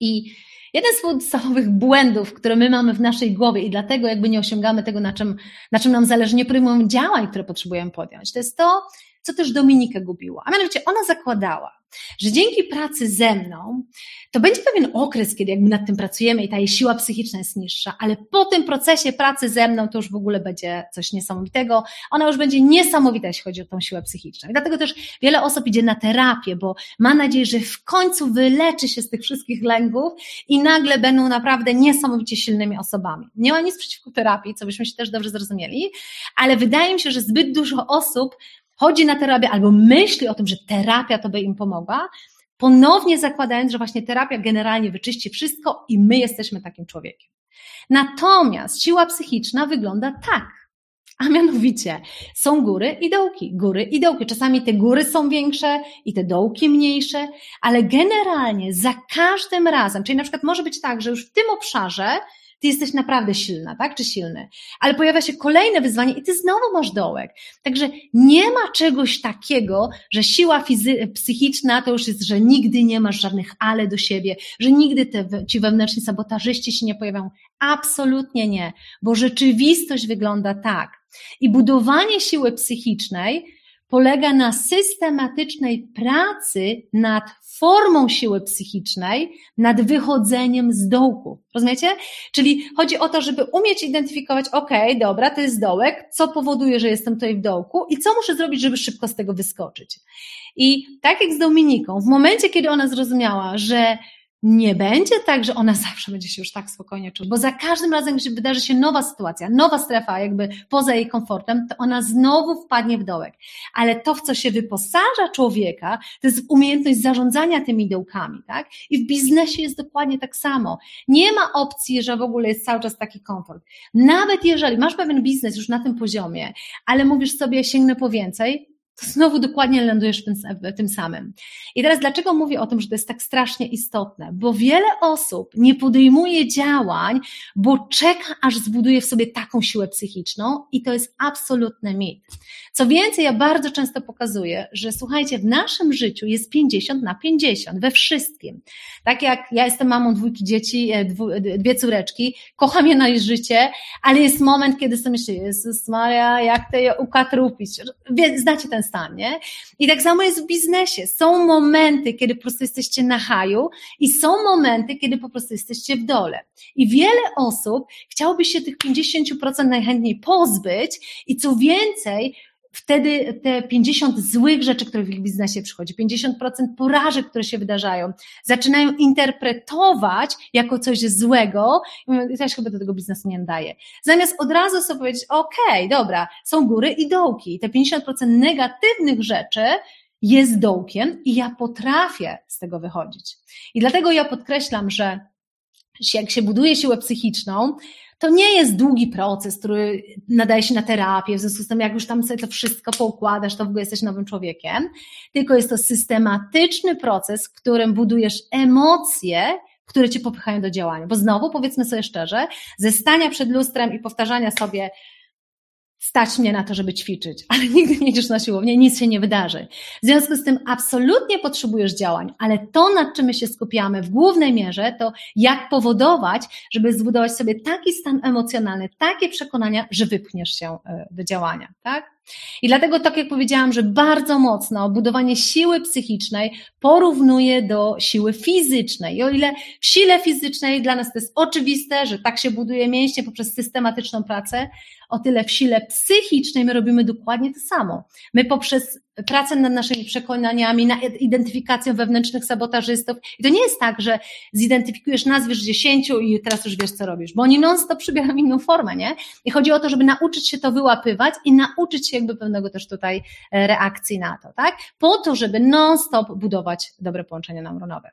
I Jeden z podstawowych błędów, które my mamy w naszej głowie i dlatego jakby nie osiągamy tego, na czym, na czym nam zależy, nie podejmujemy działań, które potrzebujemy podjąć, to jest to, co też Dominikę gubiło. A mianowicie ona zakładała, że dzięki pracy ze mną to będzie pewien okres, kiedy jakby nad tym pracujemy i ta jej siła psychiczna jest niższa, ale po tym procesie pracy ze mną to już w ogóle będzie coś niesamowitego. Ona już będzie niesamowita, jeśli chodzi o tą siłę psychiczną. I dlatego też wiele osób idzie na terapię, bo ma nadzieję, że w końcu wyleczy się z tych wszystkich lęków i nagle będą naprawdę niesamowicie silnymi osobami. Nie ma nic przeciwko terapii, co byśmy się też dobrze zrozumieli, ale wydaje mi się, że zbyt dużo osób chodzi na terapię albo myśli o tym, że terapia to by im pomogła, ponownie zakładając, że właśnie terapia generalnie wyczyści wszystko i my jesteśmy takim człowiekiem. Natomiast siła psychiczna wygląda tak. A mianowicie są góry i dołki, góry i dołki. Czasami te góry są większe i te dołki mniejsze, ale generalnie za każdym razem, czyli na przykład może być tak, że już w tym obszarze ty jesteś naprawdę silna, tak? Czy silny. Ale pojawia się kolejne wyzwanie i ty znowu masz dołek. Także nie ma czegoś takiego, że siła psychiczna to już jest, że nigdy nie masz żadnych ale do siebie, że nigdy te, ci wewnętrzni sabotażyści się nie pojawią. Absolutnie nie, bo rzeczywistość wygląda tak. I budowanie siły psychicznej polega na systematycznej pracy nad formą siły psychicznej, nad wychodzeniem z dołku. Rozumiecie? Czyli chodzi o to, żeby umieć identyfikować, ok, dobra, to jest dołek, co powoduje, że jestem tutaj w dołku i co muszę zrobić, żeby szybko z tego wyskoczyć. I tak jak z Dominiką, w momencie, kiedy ona zrozumiała, że nie będzie tak, że ona zawsze będzie się już tak spokojnie czuć, bo za każdym razem, gdy wydarzy się nowa sytuacja, nowa strefa, jakby poza jej komfortem, to ona znowu wpadnie w dołek. Ale to, w co się wyposaża człowieka, to jest umiejętność zarządzania tymi dołkami, tak? I w biznesie jest dokładnie tak samo. Nie ma opcji, że w ogóle jest cały czas taki komfort. Nawet jeżeli masz pewien biznes już na tym poziomie, ale mówisz sobie, sięgnę po więcej, to znowu dokładnie lądujesz w tym, w tym, samym. I teraz dlaczego mówię o tym, że to jest tak strasznie istotne? Bo wiele osób nie podejmuje działań, bo czeka, aż zbuduje w sobie taką siłę psychiczną i to jest absolutny mit. Co więcej, ja bardzo często pokazuję, że słuchajcie, w naszym życiu jest 50 na 50, we wszystkim. Tak jak ja jestem mamą dwójki dzieci, e, dwie córeczki, kocham je na życie, ale jest moment, kiedy sobie myślę, Jezus Maria, jak to je ukatrupić? Znacie ten nie? I tak samo jest w biznesie. Są momenty, kiedy po prostu jesteście na haju i są momenty, kiedy po prostu jesteście w dole. I wiele osób chciałoby się tych 50% najchętniej pozbyć i co więcej, wtedy te 50 złych rzeczy, które w ich biznesie przychodzi, 50% porażek, które się wydarzają, zaczynają interpretować jako coś złego i się chyba do tego biznesu nie nadaję. Zamiast od razu sobie powiedzieć, okej, okay, dobra, są góry i dołki. Te 50% negatywnych rzeczy jest dołkiem i ja potrafię z tego wychodzić. I dlatego ja podkreślam, że jak się buduje siłę psychiczną, to nie jest długi proces, który nadaje się na terapię, w związku z tym, jak już tam sobie to wszystko poukładasz, to w ogóle jesteś nowym człowiekiem, tylko jest to systematyczny proces, w którym budujesz emocje, które cię popychają do działania. Bo znowu, powiedzmy sobie szczerze, ze stania przed lustrem i powtarzania sobie, stać mnie na to, żeby ćwiczyć, ale nigdy nie idziesz na siłownię, nic się nie wydarzy. W związku z tym absolutnie potrzebujesz działań, ale to, nad czym my się skupiamy w głównej mierze, to jak powodować, żeby zbudować sobie taki stan emocjonalny, takie przekonania, że wypchniesz się e, do działania, tak? I dlatego, tak jak powiedziałam, że bardzo mocno budowanie siły psychicznej porównuje do siły fizycznej. I o ile w sile fizycznej dla nas to jest oczywiste, że tak się buduje mięśnie poprzez systematyczną pracę, o tyle w sile psychicznej my robimy dokładnie to samo. My poprzez pracę nad naszymi przekonaniami, nad identyfikacją wewnętrznych sabotażystów. I to nie jest tak, że zidentyfikujesz, nazwiesz dziesięciu i teraz już wiesz, co robisz, bo oni non-stop przybierają inną formę, nie? I chodzi o to, żeby nauczyć się to wyłapywać i nauczyć się jakby pewnego też tutaj e, reakcji na to, tak? Po to, żeby non-stop budować dobre połączenia neuronowe.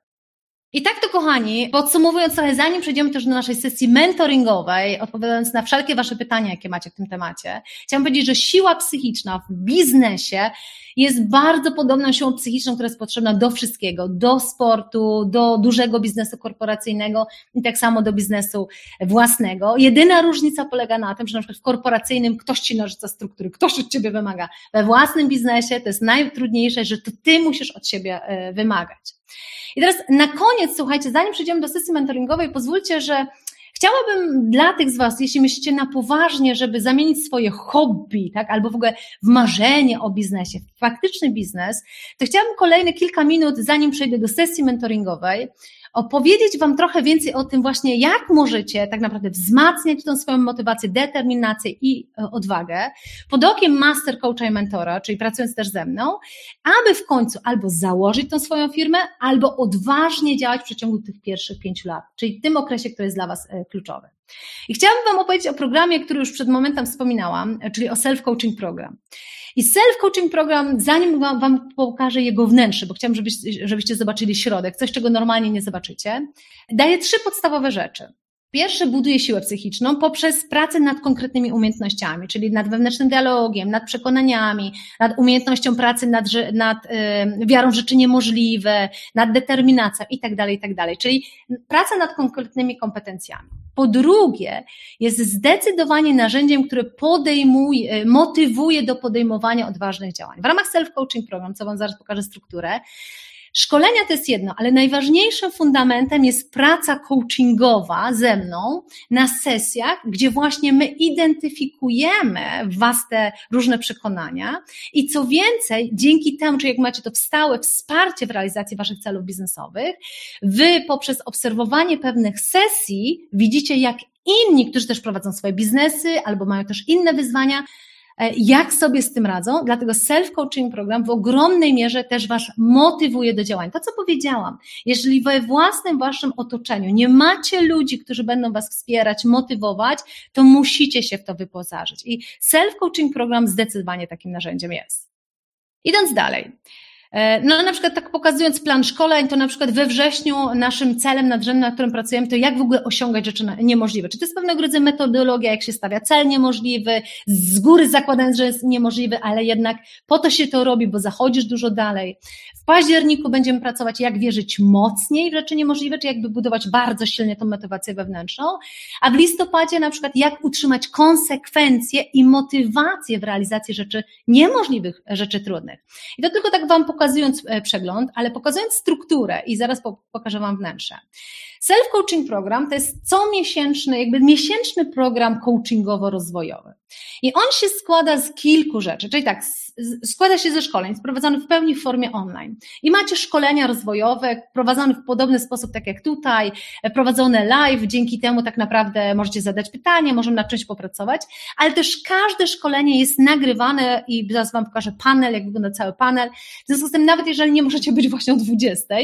I tak to, kochani, podsumowując trochę, zanim przejdziemy też do naszej sesji mentoringowej, odpowiadając na wszelkie Wasze pytania, jakie macie w tym temacie, chciałam powiedzieć, że siła psychiczna w biznesie jest bardzo podobną siłą psychiczną, która jest potrzebna do wszystkiego, do sportu, do dużego biznesu korporacyjnego i tak samo do biznesu własnego. Jedyna różnica polega na tym, że na przykład w korporacyjnym ktoś Ci narzuca struktury, ktoś od Ciebie wymaga. We własnym biznesie to jest najtrudniejsze, że to Ty musisz od siebie e, wymagać. I teraz na koniec, słuchajcie, zanim przejdziemy do sesji mentoringowej, pozwólcie, że Chciałabym dla tych z Was, jeśli myślicie na poważnie, żeby zamienić swoje hobby, tak, albo w ogóle w marzenie o biznesie, w faktyczny biznes, to chciałabym kolejne kilka minut, zanim przejdę do sesji mentoringowej, opowiedzieć Wam trochę więcej o tym właśnie, jak możecie tak naprawdę wzmacniać tą swoją motywację, determinację i e, odwagę pod okiem master coacha i mentora, czyli pracując też ze mną, aby w końcu albo założyć tą swoją firmę, albo odważnie działać w przeciągu tych pierwszych pięciu lat, czyli w tym okresie, który jest dla Was e, kluczowy. I chciałabym Wam opowiedzieć o programie, który już przed momentem wspominałam, czyli o self-coaching program. I self-coaching program, zanim wam, wam pokażę jego wnętrze, bo chciałam, żebyście, żebyście zobaczyli środek, coś, czego normalnie nie zobaczycie, daje trzy podstawowe rzeczy. Pierwsze buduje siłę psychiczną poprzez pracę nad konkretnymi umiejętnościami, czyli nad wewnętrznym dialogiem, nad przekonaniami, nad umiejętnością pracy nad, nad y, wiarą w rzeczy niemożliwe, nad determinacją i tak dalej, i tak. Czyli praca nad konkretnymi kompetencjami. Po drugie, jest zdecydowanie narzędziem, które podejmuje, motywuje do podejmowania odważnych działań. W ramach self-coaching program, co Wam zaraz pokażę strukturę, Szkolenia to jest jedno, ale najważniejszym fundamentem jest praca coachingowa ze mną na sesjach, gdzie właśnie my identyfikujemy w Was te różne przekonania. I co więcej, dzięki temu, czy jak macie to stałe wsparcie w realizacji Waszych celów biznesowych, Wy poprzez obserwowanie pewnych sesji widzicie, jak inni, którzy też prowadzą swoje biznesy albo mają też inne wyzwania, jak sobie z tym radzą, dlatego self-coaching program w ogromnej mierze też Was motywuje do działań. To, co powiedziałam, jeżeli we własnym Waszym otoczeniu nie macie ludzi, którzy będą Was wspierać, motywować, to musicie się w to wyposażyć. I self-coaching program zdecydowanie takim narzędziem jest. Idąc dalej. E, no na przykład tak pokazując plan szkoleń, to na przykład we wrześniu naszym celem nadrzędnym, na którym pracujemy, to jak w ogóle osiągać rzeczy niemożliwe. Czy to jest pewnego rodzaju metodologia, jak się stawia cel niemożliwy, z góry zakładając, że jest niemożliwy, ale jednak po to się to robi, bo zachodzisz dużo dalej. W październiku będziemy pracować, jak wierzyć mocniej w rzeczy niemożliwe, czy jakby budować bardzo silnie tą motywację wewnętrzną, a w listopadzie na przykład jak utrzymać konsekwencje i motywację w realizacji rzeczy niemożliwych, rzeczy trudnych. I to tylko tak Wam pokazując e, przegląd, ale pokazując strukturę i zaraz pokażę Wam wnętrze. Self-coaching program to jest comiesięczny, jakby miesięczny program coachingowo-rozwojowy. I on się składa z kilku rzeczy, czyli tak, składa się ze szkoleń, prowadzonych w pełni w formie online. I macie szkolenia rozwojowe, prowadzone w podobny sposób, tak jak tutaj, prowadzone live, dzięki temu tak naprawdę możecie zadać pytanie, możemy nad czymś popracować, ale też każde szkolenie jest nagrywane i zaraz Wam pokażę panel, jak wygląda cały panel. W związku z tym, nawet jeżeli nie możecie być właśnie o 20,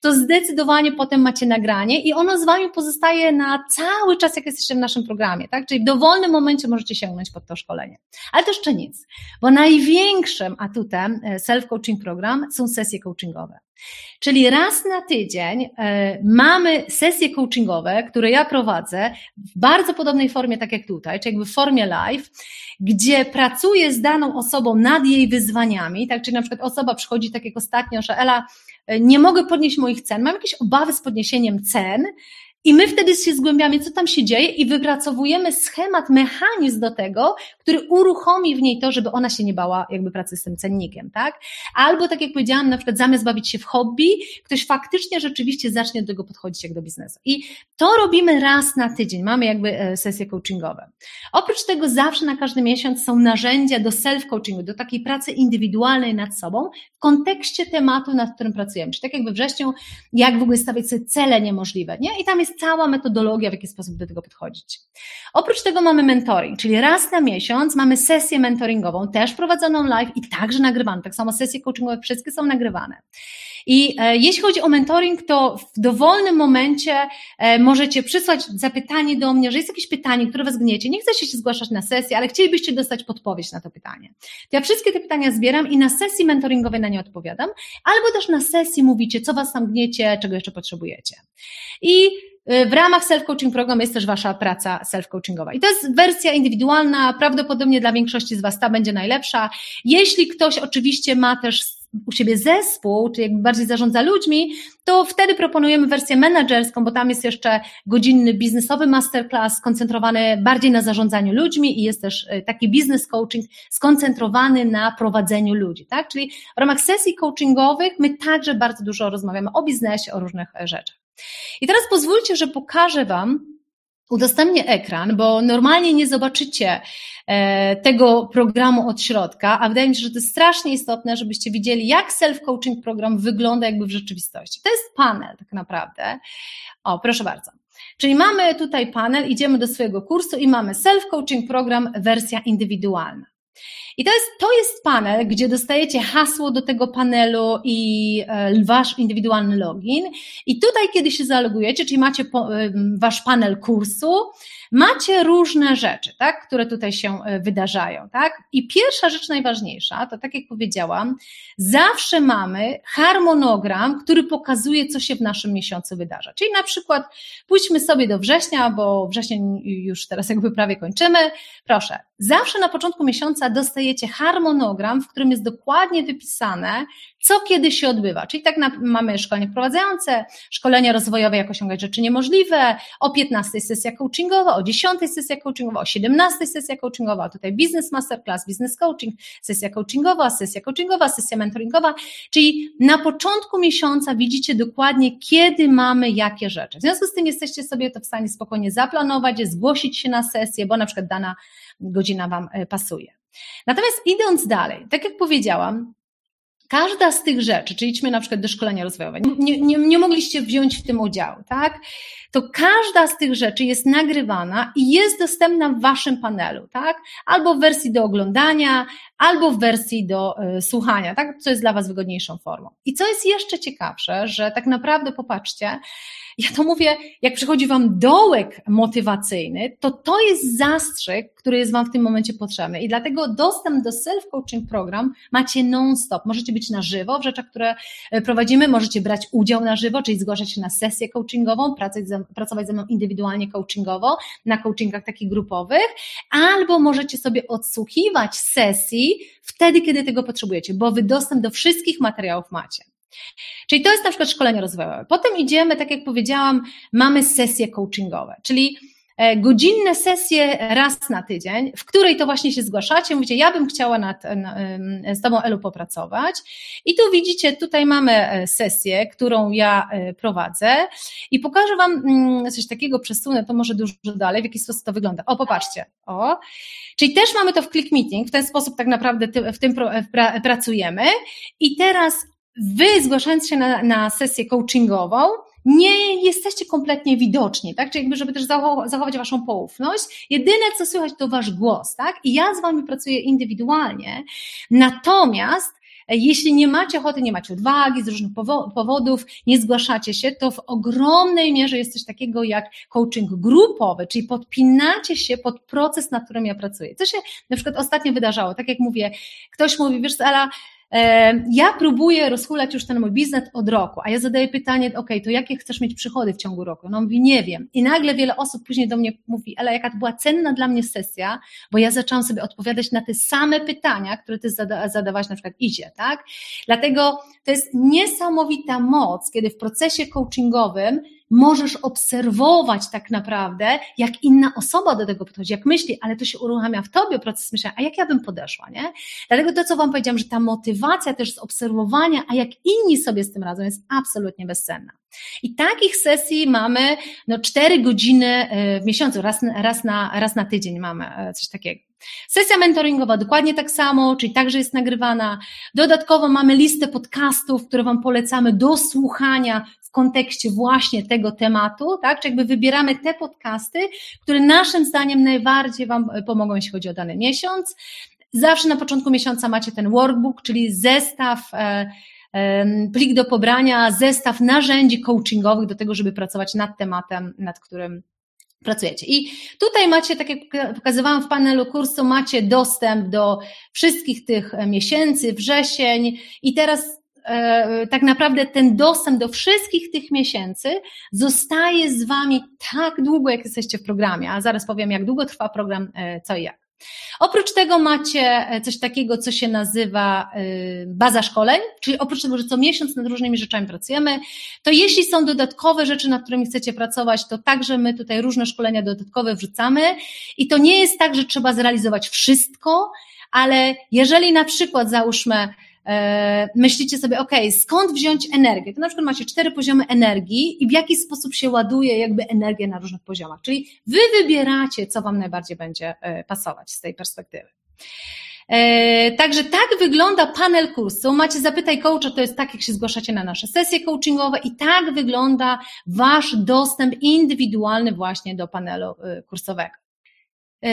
to zdecydowanie potem macie nagranie i ono z Wami pozostaje na cały czas, jak jesteście w naszym programie, tak? Czyli w dowolnym momencie możecie sięgnąć pod to szkolenie. Ale to jeszcze nic, bo największym atutem e, self-coaching program są sesje coachingowe. Czyli raz na tydzień e, mamy sesje coachingowe, które ja prowadzę w bardzo podobnej formie, tak jak tutaj, czyli jakby w formie live, gdzie pracuję z daną osobą nad jej wyzwaniami, tak, czyli na przykład osoba przychodzi tak jak ostatnio, że Ela, e, nie mogę podnieść moich cen, mam jakieś obawy z podniesieniem cen, i my wtedy się zgłębiamy, co tam się dzieje i wypracowujemy schemat, mechanizm do tego, który uruchomi w niej to, żeby ona się nie bała jakby pracy z tym cennikiem, tak? Albo tak jak powiedziałam, na przykład zamiast bawić się w hobby, ktoś faktycznie rzeczywiście zacznie do tego podchodzić jak do biznesu. I to robimy raz na tydzień, mamy jakby e, sesje coachingowe. Oprócz tego zawsze na każdy miesiąc są narzędzia do self-coachingu, do takiej pracy indywidualnej nad sobą w kontekście tematu, nad którym pracujemy. Czyli tak jak we wrześniu, jak w ogóle stawiać sobie cele niemożliwe, nie? I tam jest cała metodologia, w jaki sposób do tego podchodzić. Oprócz tego mamy mentoring, czyli raz na miesiąc mamy sesję mentoringową, też prowadzoną live i także nagrywaną. Tak samo sesje coachingowe wszystkie są nagrywane. I e, jeśli chodzi o mentoring, to w dowolnym momencie e, możecie przysłać zapytanie do mnie, że jest jakieś pytanie, które Was gniecie. Nie chcecie się zgłaszać na sesję, ale chcielibyście dostać podpowiedź na to pytanie. To ja wszystkie te pytania zbieram i na sesji mentoringowej na nie odpowiadam, albo też na sesji mówicie, co Was tam gniecie, czego jeszcze potrzebujecie. I w ramach self-coaching program jest też Wasza praca self-coachingowa. I to jest wersja indywidualna, prawdopodobnie dla większości z Was ta będzie najlepsza. Jeśli ktoś oczywiście ma też u siebie zespół, czy jakby bardziej zarządza ludźmi, to wtedy proponujemy wersję menedżerską, bo tam jest jeszcze godzinny biznesowy masterclass skoncentrowany bardziej na zarządzaniu ludźmi i jest też y, taki business coaching skoncentrowany na prowadzeniu ludzi, tak? Czyli w ramach sesji coachingowych my także bardzo dużo rozmawiamy o biznesie, o różnych e, rzeczach. I teraz pozwólcie, że pokażę Wam, udostępnię ekran, bo normalnie nie zobaczycie e, tego programu od środka, a wydaje mi się, że to jest strasznie istotne, żebyście widzieli, jak self-coaching program wygląda jakby w rzeczywistości. To jest panel tak naprawdę. O, proszę bardzo. Czyli mamy tutaj panel, idziemy do swojego kursu i mamy self-coaching program wersja indywidualna. I to jest, to jest panel, gdzie dostajecie hasło do tego panelu i e, wasz indywidualny login. I tutaj, kiedy się zalogujecie, czyli macie wasz panel kursu, macie różne rzeczy, tak, które tutaj się e, wydarzają, tak? I pierwsza rzecz najważniejsza, to tak jak powiedziałam, zawsze mamy harmonogram, który pokazuje, co się w naszym miesiącu wydarza. Czyli na przykład pójdźmy sobie do września, bo wrześniu już teraz jakby prawie kończymy. Proszę, zawsze na początku miesiąca dostajecie harmonogram, w którym jest dokładnie wypisane, co kiedy się odbywa. Czyli tak na, mamy szkolenie wprowadzające, szkolenia rozwojowe, jak osiągać rzeczy niemożliwe, o 15 sesja coachingowa, o 10 sesja coachingowa, o 17 sesja coachingowa, tutaj business masterclass, business coaching, sesja coachingowa, sesja coachingowa, sesja mentoringowa, czyli na początku miesiąca widzicie dokładnie, kiedy mamy jakie rzeczy. W związku z tym jesteście sobie to w stanie spokojnie zaplanować, zgłosić się na sesję, bo na przykład dana godzina Wam e, pasuje. Natomiast idąc dalej, tak jak powiedziałam, Każda z tych rzeczy, czyli idźmy na przykład do szkolenia rozwojowego, nie, nie, nie mogliście wziąć w tym udziału, tak? To każda z tych rzeczy jest nagrywana i jest dostępna w waszym panelu, tak? Albo w wersji do oglądania, albo w wersji do y, słuchania, tak? Co jest dla was wygodniejszą formą. I co jest jeszcze ciekawsze, że tak naprawdę popatrzcie, ja to mówię, jak przychodzi wam dołek motywacyjny, to to jest zastrzyk, który jest Wam w tym momencie potrzebny. I dlatego dostęp do self-coaching program macie non-stop. Możecie być na żywo w rzeczach, które e, prowadzimy, możecie brać udział na żywo, czyli zgłaszać się na sesję coachingową, pracować ze mną indywidualnie coachingowo, na coachingach takich grupowych, albo możecie sobie odsłuchiwać sesji wtedy, kiedy tego potrzebujecie, bo Wy dostęp do wszystkich materiałów macie. Czyli to jest na przykład szkolenie rozwojowe. Potem idziemy, tak jak powiedziałam, mamy sesje coachingowe, czyli godzinne sesje raz na tydzień, w której to właśnie się zgłaszacie, mówicie, ja bym chciała nad, z Tobą Elu popracować. I tu widzicie, tutaj mamy e, sesję, którą ja e, prowadzę. I pokażę Wam mm, coś takiego, przesunę to może dużo dalej, w jaki sposób to wygląda. O, popatrzcie, o, czyli też mamy to w Click Meeting, w ten sposób tak naprawdę w tym pracujemy. I teraz wy zgłaszając się na, na sesję coachingową, nie jesteście kompletnie widoczni, tak? Czyli jakby, żeby też zachować waszą poufność. Jedyne, co słychać, to wasz głos, tak? I ja z wami pracuję indywidualnie. Natomiast e, jeśli nie macie ochoty, nie macie odwagi z różnych powodów, nie zgłaszacie się, to w ogromnej mierze jest coś takiego jak coaching grupowy, czyli podpinacie się pod proces, nad którym ja pracuję. Co się na przykład ostatnio wydarzało? Tak jak mówię, ktoś mówi, wiesz, Ela, ja próbuję rozhulać już ten mój biznes od roku, a ja zadaję pytanie, ok, to jakie chcesz mieć przychody w ciągu roku? No mówi, nie wiem. I nagle wiele osób później do mnie mówi, ale jaka to była cenna dla mnie sesja, bo ja zaczęłam sobie odpowiadać na te same pytania, które ty zada zadawałaś na przykład idzie, tak? Dlatego to jest niesamowita moc, kiedy w procesie coachingowym możesz obserwować tak naprawdę, jak inna osoba do tego podchodzi, jak myśli, ale to się uruchamia w tobie proces myślenia, a jak ja bym podeszła, nie? Dlatego to, co wam powiedziałam, że ta motywacja też z obserwowania, a jak inni sobie z tym radzą, jest absolutnie bezcenna. I takich sesji mamy no, 4 godziny e, w miesiącu, raz, raz, na, raz na tydzień mamy e, coś takiego. Sesja mentoringowa dokładnie tak samo, czyli także jest nagrywana. Dodatkowo mamy listę podcastów, które Wam polecamy do słuchania w kontekście właśnie tego tematu, tak? Czyli jakby wybieramy te podcasty, które naszym zdaniem najbardziej Wam pomogą, jeśli chodzi o dany miesiąc. Zawsze na początku miesiąca macie ten workbook, czyli zestaw e, plik do pobrania, zestaw narzędzi coachingowych do tego, żeby pracować nad tematem, nad którym pracujecie. I tutaj macie, tak jak pokazywałam w panelu kursu, macie dostęp do wszystkich tych miesięcy, wrzesień i teraz e, tak naprawdę ten dostęp do wszystkich tych miesięcy zostaje z Wami tak długo, jak jesteście w programie, a zaraz powiem, jak długo trwa program, e, co i jak. Oprócz tego macie e, coś takiego, co się nazywa e, baza szkoleń, czyli oprócz tego, że co miesiąc nad różnymi rzeczami pracujemy, to jeśli są dodatkowe rzeczy, nad którymi chcecie pracować, to także my tutaj różne szkolenia dodatkowe wrzucamy. I to nie jest tak, że trzeba zrealizować wszystko, ale jeżeli na przykład załóżmy, E, myślicie sobie, ok, skąd wziąć energię? To na przykład macie cztery poziomy energii i w jaki sposób się ładuje jakby energię na różnych poziomach. Czyli wy wybieracie, co wam najbardziej będzie e, pasować z tej perspektywy. E, także tak wygląda panel kursu. Macie Zapytaj Coacha, to jest tak, jak się zgłaszacie na nasze sesje coachingowe i tak wygląda Wasz dostęp indywidualny właśnie do panelu kursowego.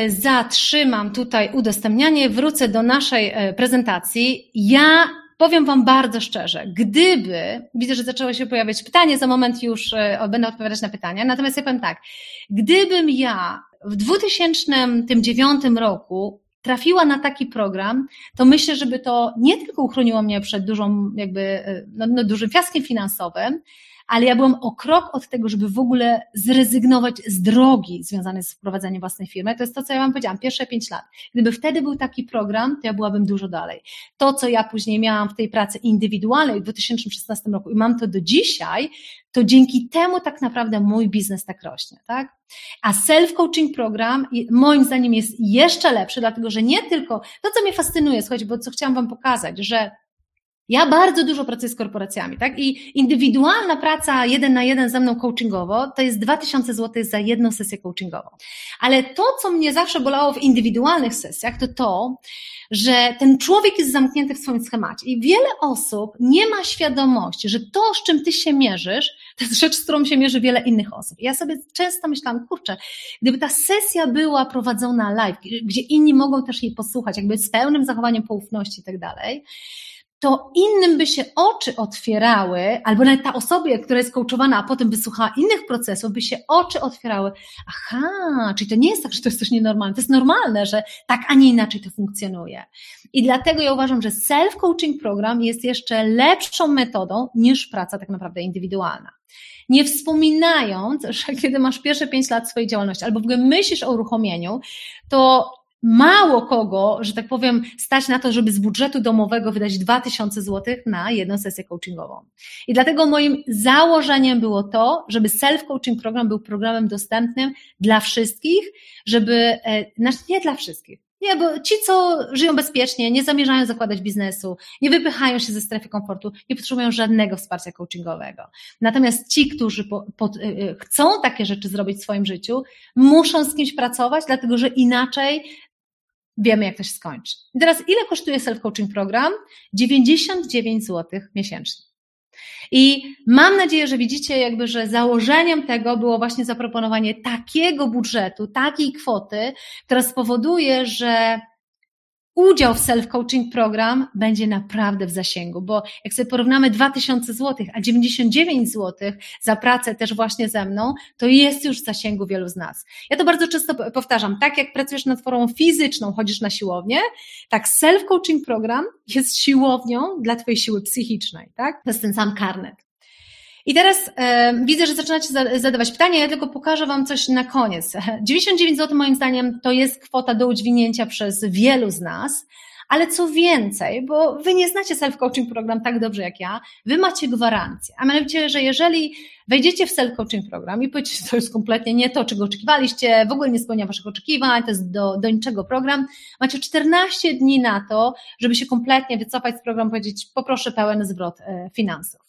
Zatrzymam tutaj udostępnianie, wrócę do naszej prezentacji. Ja powiem Wam bardzo szczerze, gdyby, widzę, że zaczęło się pojawiać pytanie, za moment już będę odpowiadać na pytania, natomiast ja powiem tak, gdybym ja w 2009 roku trafiła na taki program, to myślę, żeby to nie tylko uchroniło mnie przed dużą, jakby, no, no dużym fiaskiem finansowym, ale ja byłam o krok od tego, żeby w ogóle zrezygnować z drogi związanej z wprowadzeniem własnej firmy. To jest to, co ja Wam powiedziałam, pierwsze pięć lat. Gdyby wtedy był taki program, to ja byłabym dużo dalej. To, co ja później miałam w tej pracy indywidualnej w 2016 roku i mam to do dzisiaj, to dzięki temu tak naprawdę mój biznes tak rośnie, tak? A self-coaching program moim zdaniem jest jeszcze lepszy, dlatego że nie tylko, to co mnie fascynuje, słuchajcie, bo co chciałam Wam pokazać, że ja bardzo dużo pracuję z korporacjami, tak? I indywidualna praca jeden na jeden ze mną coachingowo to jest 2000 zł za jedną sesję coachingową. Ale to, co mnie zawsze bolało w indywidualnych sesjach, to to, że ten człowiek jest zamknięty w swoim schemacie. I wiele osób nie ma świadomości, że to, z czym ty się mierzysz, to jest rzecz, z którą się mierzy wiele innych osób. I ja sobie często myślałam, kurczę, gdyby ta sesja była prowadzona live, gdzie inni mogą też jej posłuchać, jakby z pełnym zachowaniem poufności i tak dalej, to innym by się oczy otwierały, albo nawet ta osoba, która jest coachowana, a potem by słuchała innych procesów, by się oczy otwierały. Aha, czyli to nie jest tak, że to jest coś nienormalne. To jest normalne, że tak, a nie inaczej to funkcjonuje. I dlatego ja uważam, że self-coaching program jest jeszcze lepszą metodą niż praca tak naprawdę indywidualna. Nie wspominając, że kiedy masz pierwsze pięć lat swojej działalności, albo w ogóle myślisz o uruchomieniu, to mało kogo, że tak powiem, stać na to, żeby z budżetu domowego wydać 2000 zł na jedną sesję coachingową. I dlatego moim założeniem było to, żeby self-coaching program był programem dostępnym dla wszystkich, żeby, e, znaczy nie dla wszystkich, nie, bo ci, co żyją bezpiecznie, nie zamierzają zakładać biznesu, nie wypychają się ze strefy komfortu, nie potrzebują żadnego wsparcia coachingowego. Natomiast ci, którzy po, po, y, y, chcą takie rzeczy zrobić w swoim życiu, muszą z kimś pracować, dlatego że inaczej wiemy, jak to się skończy. I teraz, ile kosztuje self-coaching program? 99 zł miesięcznie. I mam nadzieję, że widzicie, jakby, że założeniem tego było właśnie zaproponowanie takiego budżetu, takiej kwoty, która spowoduje, że udział w self-coaching program będzie naprawdę w zasięgu, bo jak sobie porównamy 2000 zł, a 99 zł za pracę też właśnie ze mną, to jest już w zasięgu wielu z nas. Ja to bardzo często powtarzam, tak jak pracujesz nad formą fizyczną, chodzisz na siłownię, tak self-coaching program jest siłownią dla Twojej siły psychicznej, tak? To jest ten sam karnet. I teraz e, widzę, że zaczynacie zadawać pytania, ja tylko pokażę Wam coś na koniec. 99 zł moim zdaniem to jest kwota do udźwignięcia przez wielu z nas, ale co więcej, bo Wy nie znacie self-coaching program tak dobrze jak ja, Wy macie gwarancję, a mianowicie, że jeżeli wejdziecie w self-coaching program i powiecie, to jest kompletnie nie to, czego oczekiwaliście, w ogóle nie spełnia Waszych oczekiwań, to jest do, do niczego program, macie 14 dni na to, żeby się kompletnie wycofać z programu, powiedzieć, poproszę pełen zwrot e, finansów.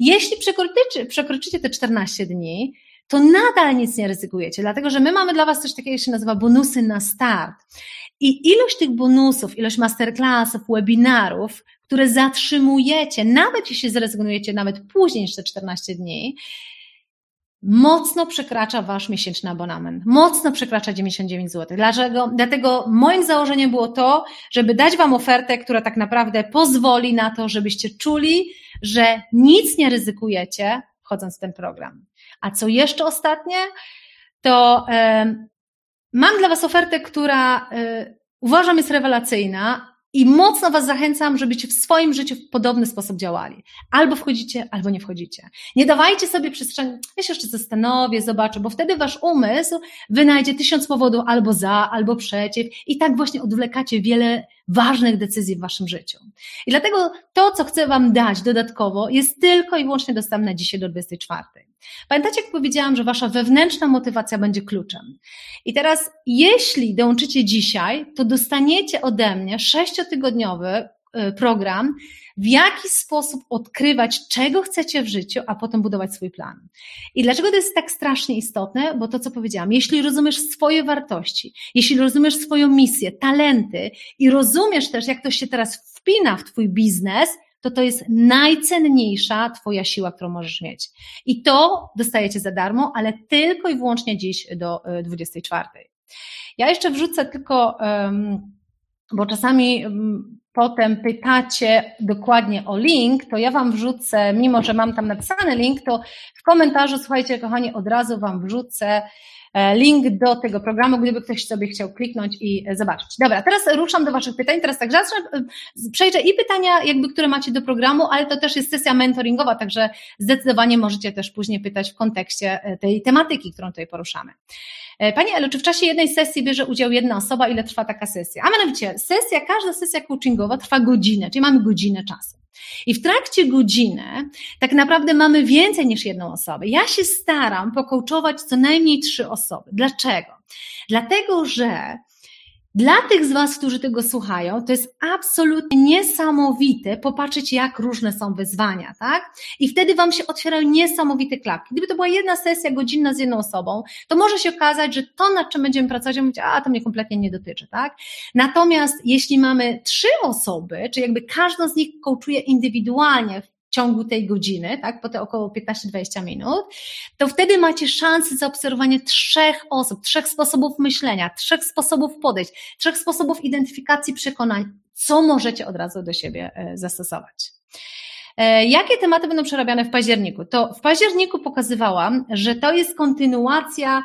Jeśli przekroczycie, przekroczycie te 14 dni, to nadal nic nie ryzykujecie, dlatego że my mamy dla Was coś takiego, jak się nazywa bonusy na start. I ilość tych bonusów, ilość masterclassów, webinarów, które zatrzymujecie, nawet jeśli zrezygnujecie nawet później niż te 14 dni, mocno przekracza Wasz miesięczny abonament. Mocno przekracza 99 zł. Dlaczego? Dlatego moim założeniem było to, żeby dać Wam ofertę, która tak naprawdę pozwoli na to, żebyście czuli, że nic nie ryzykujecie, wchodząc w ten program. A co jeszcze ostatnie, to mam dla Was ofertę, która e, uważam jest rewelacyjna, i mocno Was zachęcam, żebyście w swoim życiu w podobny sposób działali. Albo wchodzicie, albo nie wchodzicie. Nie dawajcie sobie przestrzeni, ja się jeszcze zastanowię, zobaczę, bo wtedy Wasz umysł wynajdzie tysiąc powodów albo za, albo przeciw i tak właśnie odwlekacie wiele ważnych decyzji w Waszym życiu. I dlatego to, co chcę Wam dać dodatkowo, jest tylko i wyłącznie dostępne dzisiaj do 24. Pamiętacie, jak powiedziałam, że wasza wewnętrzna motywacja będzie kluczem. I teraz, jeśli dołączycie dzisiaj, to dostaniecie ode mnie sześciotygodniowy program, w jaki sposób odkrywać, czego chcecie w życiu, a potem budować swój plan. I dlaczego to jest tak strasznie istotne? Bo to, co powiedziałam, jeśli rozumiesz swoje wartości, jeśli rozumiesz swoją misję, talenty i rozumiesz też, jak to się teraz wpina w Twój biznes, to to jest najcenniejsza Twoja siła, którą możesz mieć. I to dostajecie za darmo, ale tylko i wyłącznie dziś do 24. E, ja jeszcze wrzucę tylko, bo czasami potem pytacie dokładnie o link, to ja Wam wrzucę, mimo że mam tam napisany link, to w komentarzu, słuchajcie, kochani, od razu Wam wrzucę link do tego programu, gdyby ktoś sobie chciał kliknąć i zobaczyć. Dobra, teraz ruszam do Waszych pytań. Teraz tak zacznę, e, przejdę i pytania, jakby, które macie do programu, ale to też jest sesja mentoringowa, także zdecydowanie możecie też później pytać w kontekście e, tej tematyki, którą tutaj poruszamy. Pani Elu, czy w czasie jednej sesji bierze udział jedna osoba? Ile trwa taka sesja? A mianowicie, sesja, każda sesja coachingowa trwa godzinę, czyli mamy godzinę czasu. I w trakcie godziny tak naprawdę mamy więcej niż jedną osobę. Ja się staram pokołczować co najmniej trzy osoby. Dlaczego? Dlatego, że dla tych z Was, którzy tego słuchają, to jest absolutnie niesamowite popatrzeć, jak różne są wyzwania, tak? I wtedy Wam się otwierają niesamowite klapki. Gdyby to była jedna sesja godzinna z jedną osobą, to może się okazać, że to, nad czym będziemy pracować, mówić, a to mnie kompletnie nie dotyczy, tak? Natomiast jeśli mamy trzy osoby, czy jakby każdą z nich kołczuje indywidualnie ciągu tej godziny, tak, po te około 15-20 minut, to wtedy macie szansę zaobserwowania trzech osób, trzech sposobów myślenia, trzech sposobów podejść, trzech sposobów identyfikacji przekonań, co możecie od razu do siebie e, zastosować. E, jakie tematy będą przerabiane w październiku? To w październiku pokazywałam, że to jest kontynuacja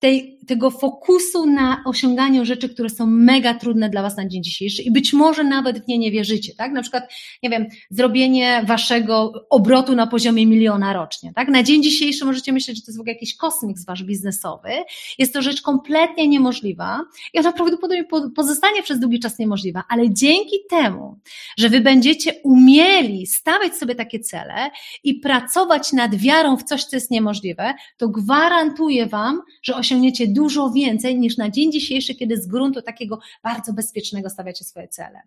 tej, tego fokusu na osiąganiu rzeczy, które są mega trudne dla Was na dzień dzisiejszy i być może nawet w nie nie wierzycie, tak? Na przykład, nie wiem, zrobienie Waszego obrotu na poziomie miliona rocznie, tak? Na dzień dzisiejszy możecie myśleć, że to jest w ogóle jakiś kosmik Wasz biznesowy. Jest to rzecz kompletnie niemożliwa i ona prawdopodobnie pozostanie przez długi czas niemożliwa, ale dzięki temu, że Wy będziecie umieli stawiać sobie takie cele i pracować nad wiarą w coś, co jest niemożliwe, to gwarantuję Wam, że osiągniecie dużo więcej niż na dzień dzisiejszy, kiedy z gruntu takiego bardzo bezpiecznego stawiacie swoje cele.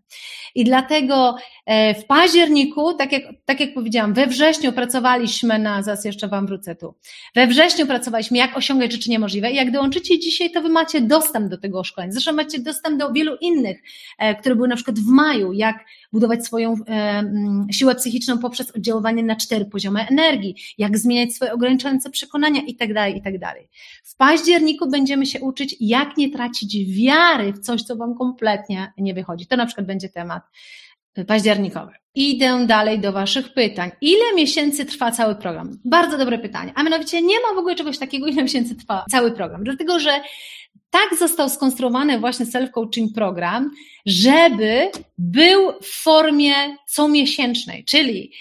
I dlatego e, w październiku, tak jak, tak jak powiedziałam, we wrześniu pracowaliśmy na, zaraz jeszcze Wam wrócę tu, we wrześniu pracowaliśmy, jak osiągać rzeczy niemożliwe i jak dołączycie dzisiaj, to Wy macie dostęp do tego szkolenia. Zresztą macie dostęp do wielu innych, e, które były na przykład w maju, jak budować swoją e, mm, siłę psychiczną poprzez oddziaływanie na cztery poziomy energii, jak zmieniać swoje ograniczające przekonania i tak dalej, i tak. W październiku będziemy się uczyć, jak nie tracić wiary w coś, co Wam kompletnie nie wychodzi. To na przykład będzie temat październikowy. Idę dalej do Waszych pytań. Ile miesięcy trwa cały program? Bardzo dobre pytanie. A mianowicie nie ma w ogóle czegoś takiego, ile miesięcy trwa cały program. Dlatego, że tak został skonstruowany właśnie self-coaching program, żeby był w formie comiesięcznej, czyli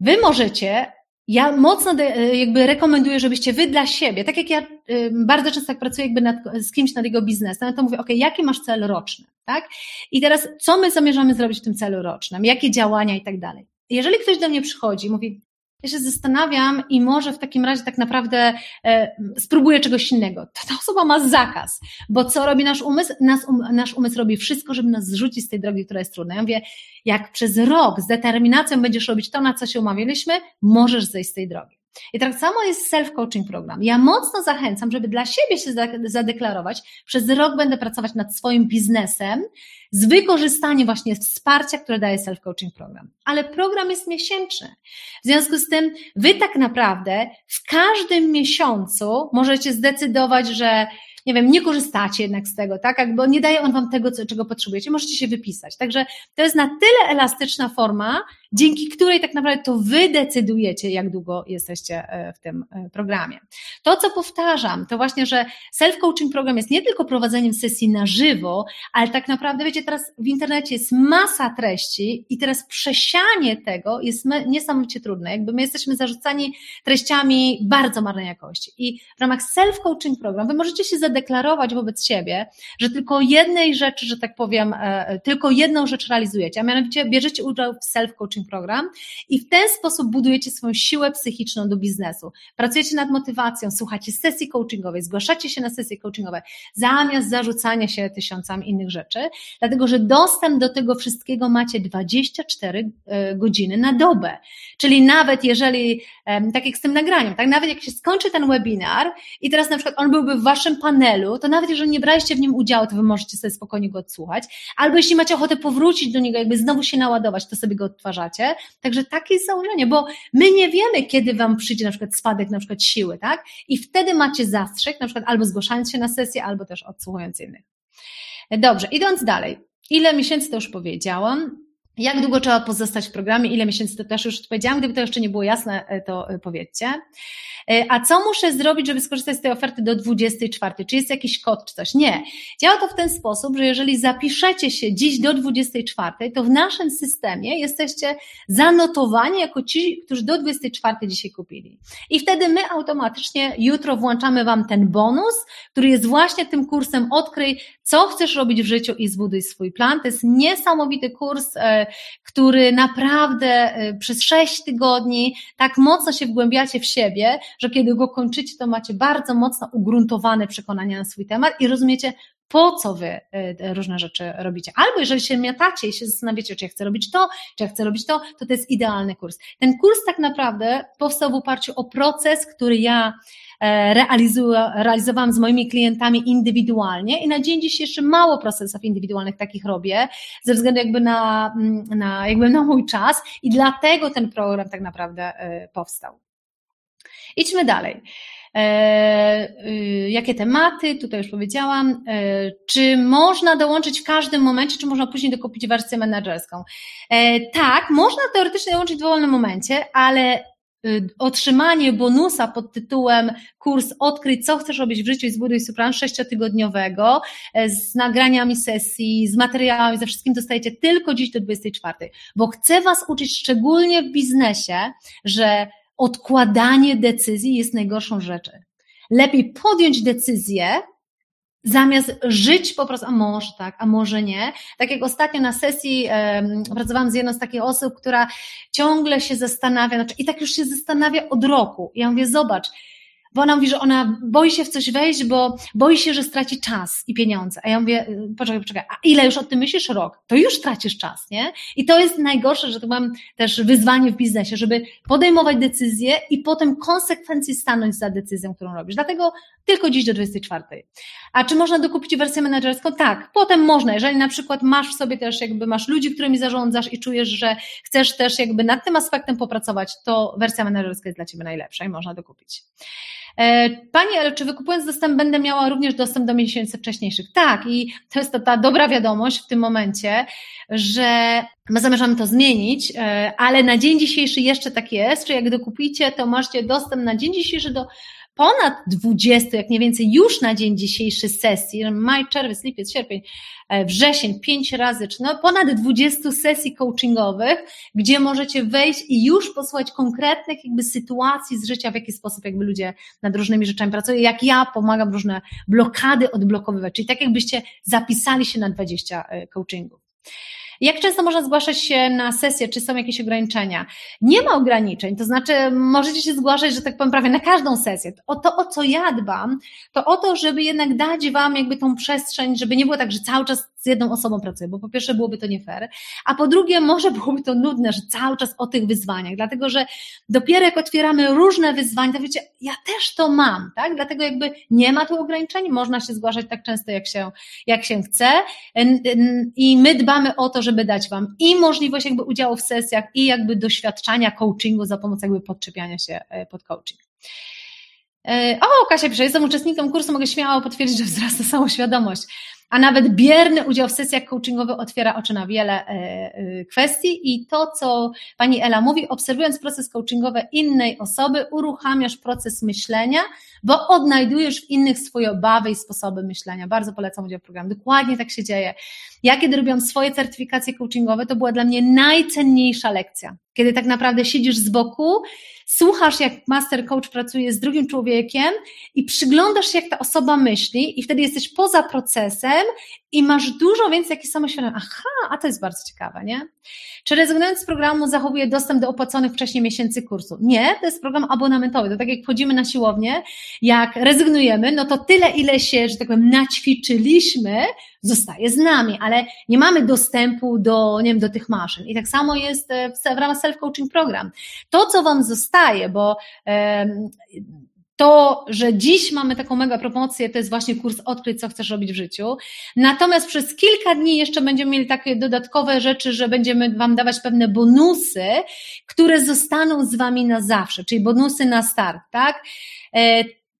Wy możecie ja mocno de, jakby rekomenduję, żebyście wy dla siebie, tak jak ja y, bardzo często tak pracuję jakby nad, z kimś nad jego biznesem, to mówię, ok, jaki masz cel roczny, tak? I teraz, co my zamierzamy zrobić w tym celu rocznym, jakie działania i tak dalej. Jeżeli ktoś do mnie przychodzi mówi, ja się zastanawiam i może w takim razie tak naprawdę e, spróbuję czegoś innego. To ta osoba ma zakaz, bo co robi nasz umysł? Nas, um, nasz umysł robi wszystko, żeby nas zrzucić z tej drogi, która jest trudna. Ja mówię, jak przez rok z determinacją będziesz robić to, na co się umawialiśmy, możesz zejść z tej drogi. I tak samo jest self-coaching program. Ja mocno zachęcam, żeby dla siebie się zadeklarować, przez rok będę pracować nad swoim biznesem z wykorzystaniem właśnie wsparcia, które daje self-coaching program. Ale program jest miesięczny. W związku z tym wy tak naprawdę w każdym miesiącu możecie zdecydować, że nie wiem, nie korzystacie jednak z tego, tak? Jakby nie daje on wam tego, czego potrzebujecie, możecie się wypisać. Także to jest na tyle elastyczna forma, dzięki której tak naprawdę to wy decydujecie, jak długo jesteście e, w tym e, programie. To, co powtarzam, to właśnie, że self-coaching program jest nie tylko prowadzeniem sesji na żywo, ale tak naprawdę, wiecie, teraz w internecie jest masa treści i teraz przesianie tego jest niesamowicie trudne. Jakby my jesteśmy zarzucani treściami bardzo marnej jakości. I w ramach self-coaching program wy możecie się zadeklarować wobec siebie, że tylko jednej rzeczy, że tak powiem, e, tylko jedną rzecz realizujecie, a mianowicie bierzecie udział w self-coaching program i w ten sposób budujecie swoją siłę psychiczną do biznesu. Pracujecie nad motywacją, słuchacie sesji coachingowej, zgłaszacie się na sesje coachingowe, zamiast zarzucania się tysiącami innych rzeczy, dlatego że dostęp do tego wszystkiego macie 24 e, godziny na dobę. Czyli nawet jeżeli, tak jak z tym nagraniem, tak, nawet jak się skończy ten webinar i teraz na przykład on byłby w waszym panelu, to nawet jeżeli nie braliście w nim udziału, to wy możecie sobie spokojnie go odsłuchać, albo jeśli macie ochotę powrócić do niego, jakby znowu się naładować, to sobie go odtwarzacie macie. Także takie jest założenie, bo my nie wiemy, kiedy Wam przyjdzie na przykład spadek na przykład siły, tak? I wtedy macie zastrzyk, na przykład albo zgłaszając się na sesję, albo też odsłuchując innych. Dobrze, idąc dalej. Ile miesięcy to już powiedziałam? Jak długo trzeba pozostać w programie? Ile miesięcy to też już odpowiedziałam? Gdyby to jeszcze nie było jasne, e, to e, powiedzcie. E, a co muszę zrobić, żeby skorzystać z tej oferty do 24? Czy jest jakiś kod czy coś? Nie. Działa to w ten sposób, że jeżeli zapiszecie się dziś do 24, to w naszym systemie jesteście zanotowani jako ci, którzy do 24 dzisiaj kupili. I wtedy my automatycznie jutro włączamy Wam ten bonus, który jest właśnie tym kursem Odkryj, co chcesz robić w życiu i zbuduj swój plan. To jest niesamowity kurs, który naprawdę przez 6 tygodni tak mocno się wgłębiacie w siebie, że kiedy go kończycie, to macie bardzo mocno ugruntowane przekonania na swój temat i rozumiecie, po co wy e, różne rzeczy robicie. Albo jeżeli się miatacie i się zastanawiacie, czy ja chcę robić to, czy ja chcę robić to, to to jest idealny kurs. Ten kurs tak naprawdę powstał w oparciu o proces, który ja realizowałam z moimi klientami indywidualnie i na dzień dzisiejszy mało procesów indywidualnych takich robię, ze względu jakby na, mm, na, jakby na mój czas i dlatego ten program tak naprawdę powstał. Idźmy dalej. E, y, jakie tematy, tutaj już powiedziałam, e, czy można dołączyć w każdym momencie, czy można później dokupić wersję menedżerską. E, tak, można teoretycznie dołączyć w dowolnym momencie, ale otrzymanie bonusa pod tytułem kurs Odkryj, co chcesz robić w życiu i zbuduj supran sześciotygodniowego z nagraniami sesji, z materiałami, ze wszystkim dostajecie tylko dziś do 24, bo chcę Was uczyć szczególnie w biznesie, że odkładanie decyzji jest najgorszą rzeczą. Lepiej podjąć decyzję, zamiast żyć po prostu, a może tak, a może nie. Tak jak ostatnio na sesji um, pracowałam z jedną z takich osób, która ciągle się zastanawia, znaczy i tak już się zastanawia od roku. Ja mówię, zobacz, bo ona mówi, że ona boi się w coś wejść, bo boi się, że straci czas i pieniądze. A ja mówię, y, poczekaj, poczekaj, a ile już o tym myślisz? Rok. To już tracisz czas, nie? I to jest najgorsze, że to mam też wyzwanie w biznesie, żeby podejmować decyzje i potem konsekwencji stanąć za decyzją, którą robisz. Dlatego tylko dziś do 24. A czy można dokupić wersję menedżerską? Tak, potem można. Jeżeli na przykład masz w sobie też jakby masz ludzi, którymi zarządzasz i czujesz, że chcesz też jakby nad tym aspektem popracować, to wersja menedżerska jest dla Ciebie najlepsza i można dokupić. E, Pani, ale czy wykupując dostęp będę miała również dostęp do miesięcy wcześniejszych? Tak, i to jest to ta dobra wiadomość w tym momencie, że my zamierzamy to zmienić, e, ale na dzień dzisiejszy jeszcze tak jest, że jak dokupicie, to macie dostęp na dzień dzisiejszy do ponad 20, jak nie więcej, już na dzień dzisiejszy sesji, maj, czerwiec, lipiec, sierpień, e, wrzesień, pięć razy, czy no ponad 20 sesji coachingowych, gdzie możecie wejść i już posłuchać konkretnych jakby sytuacji z życia, w jaki sposób jakby ludzie nad różnymi rzeczami pracują, jak ja pomagam różne blokady odblokowywać, czyli tak jakbyście zapisali się na 20 e, coachingów. Jak często można zgłaszać się na sesję, czy są jakieś ograniczenia? Nie ma ograniczeń, to znaczy możecie się zgłaszać, że tak powiem, prawie na każdą sesję. O to, o co ja dbam, to o to, żeby jednak dać Wam jakby tą przestrzeń, żeby nie było tak, że cały czas z jedną osobą pracuję, bo po pierwsze byłoby to nie fair, a po drugie może byłoby to nudne, że cały czas o tych wyzwaniach, dlatego że dopiero jak otwieramy różne wyzwania, to wiecie, ja też to mam, tak? Dlatego jakby nie ma tu ograniczeń, można się zgłaszać tak często, jak się, jak się chce i my dbamy o to, żeby dać Wam i możliwość jakby udziału w sesjach i jakby doświadczania coachingu za pomocą jakby podczepiania się e, pod coaching. E, o, Kasia pisze, jestem uczestnikiem kursu, mogę śmiało potwierdzić, że wzrasta samoświadomość a nawet bierny udział w sesjach coachingowych otwiera oczy na wiele e, e, kwestii i to, co pani Ela mówi, obserwując proces coachingowy innej osoby, uruchamiasz proces myślenia, bo odnajdujesz w innych swoje obawy i sposoby myślenia. Bardzo polecam udział w programie. Dokładnie tak się dzieje. Ja, kiedy robiłam swoje certyfikacje coachingowe, to była dla mnie najcenniejsza lekcja. Kiedy tak naprawdę siedzisz z boku słuchasz, jak master coach pracuje z drugim człowiekiem i przyglądasz się, jak ta osoba myśli, i wtedy jesteś poza procesem i masz dużo więcej jakiejś samoświadomości. Aha, a to jest bardzo ciekawe, nie? Czy rezygnując z programu zachowuje dostęp do opłaconych wcześniej miesięcy kursu? Nie, to jest program abonamentowy. To tak jak wchodzimy na siłownię, jak rezygnujemy, no to tyle, ile się, że tak powiem, naćwiczyliśmy, zostaje z nami, ale nie mamy dostępu do, nie wiem, do tych maszyn. I tak samo jest e, w, w ramach self-coaching program. To, co Wam zostaje, bo to, że dziś mamy taką mega promocję, to jest właśnie kurs Odkryć, co chcesz robić w życiu. Natomiast przez kilka dni jeszcze będziemy mieli takie dodatkowe rzeczy, że będziemy Wam dawać pewne bonusy, które zostaną z Wami na zawsze, czyli bonusy na start, tak?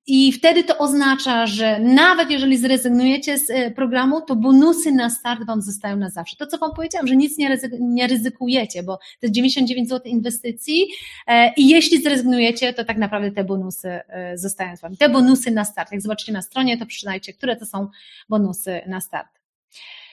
I wtedy to oznacza, że nawet jeżeli zrezygnujecie z e, programu, to bonusy na start Wam zostają na zawsze. To, co Wam powiedziałam, że nic nie ryzykujecie, bo to jest 99 zł inwestycji e, i jeśli zrezygnujecie, to tak naprawdę te bonusy e, zostają z Wami. Te bonusy na start. Jak zobaczycie na stronie, to przynajcie, które to są bonusy na start.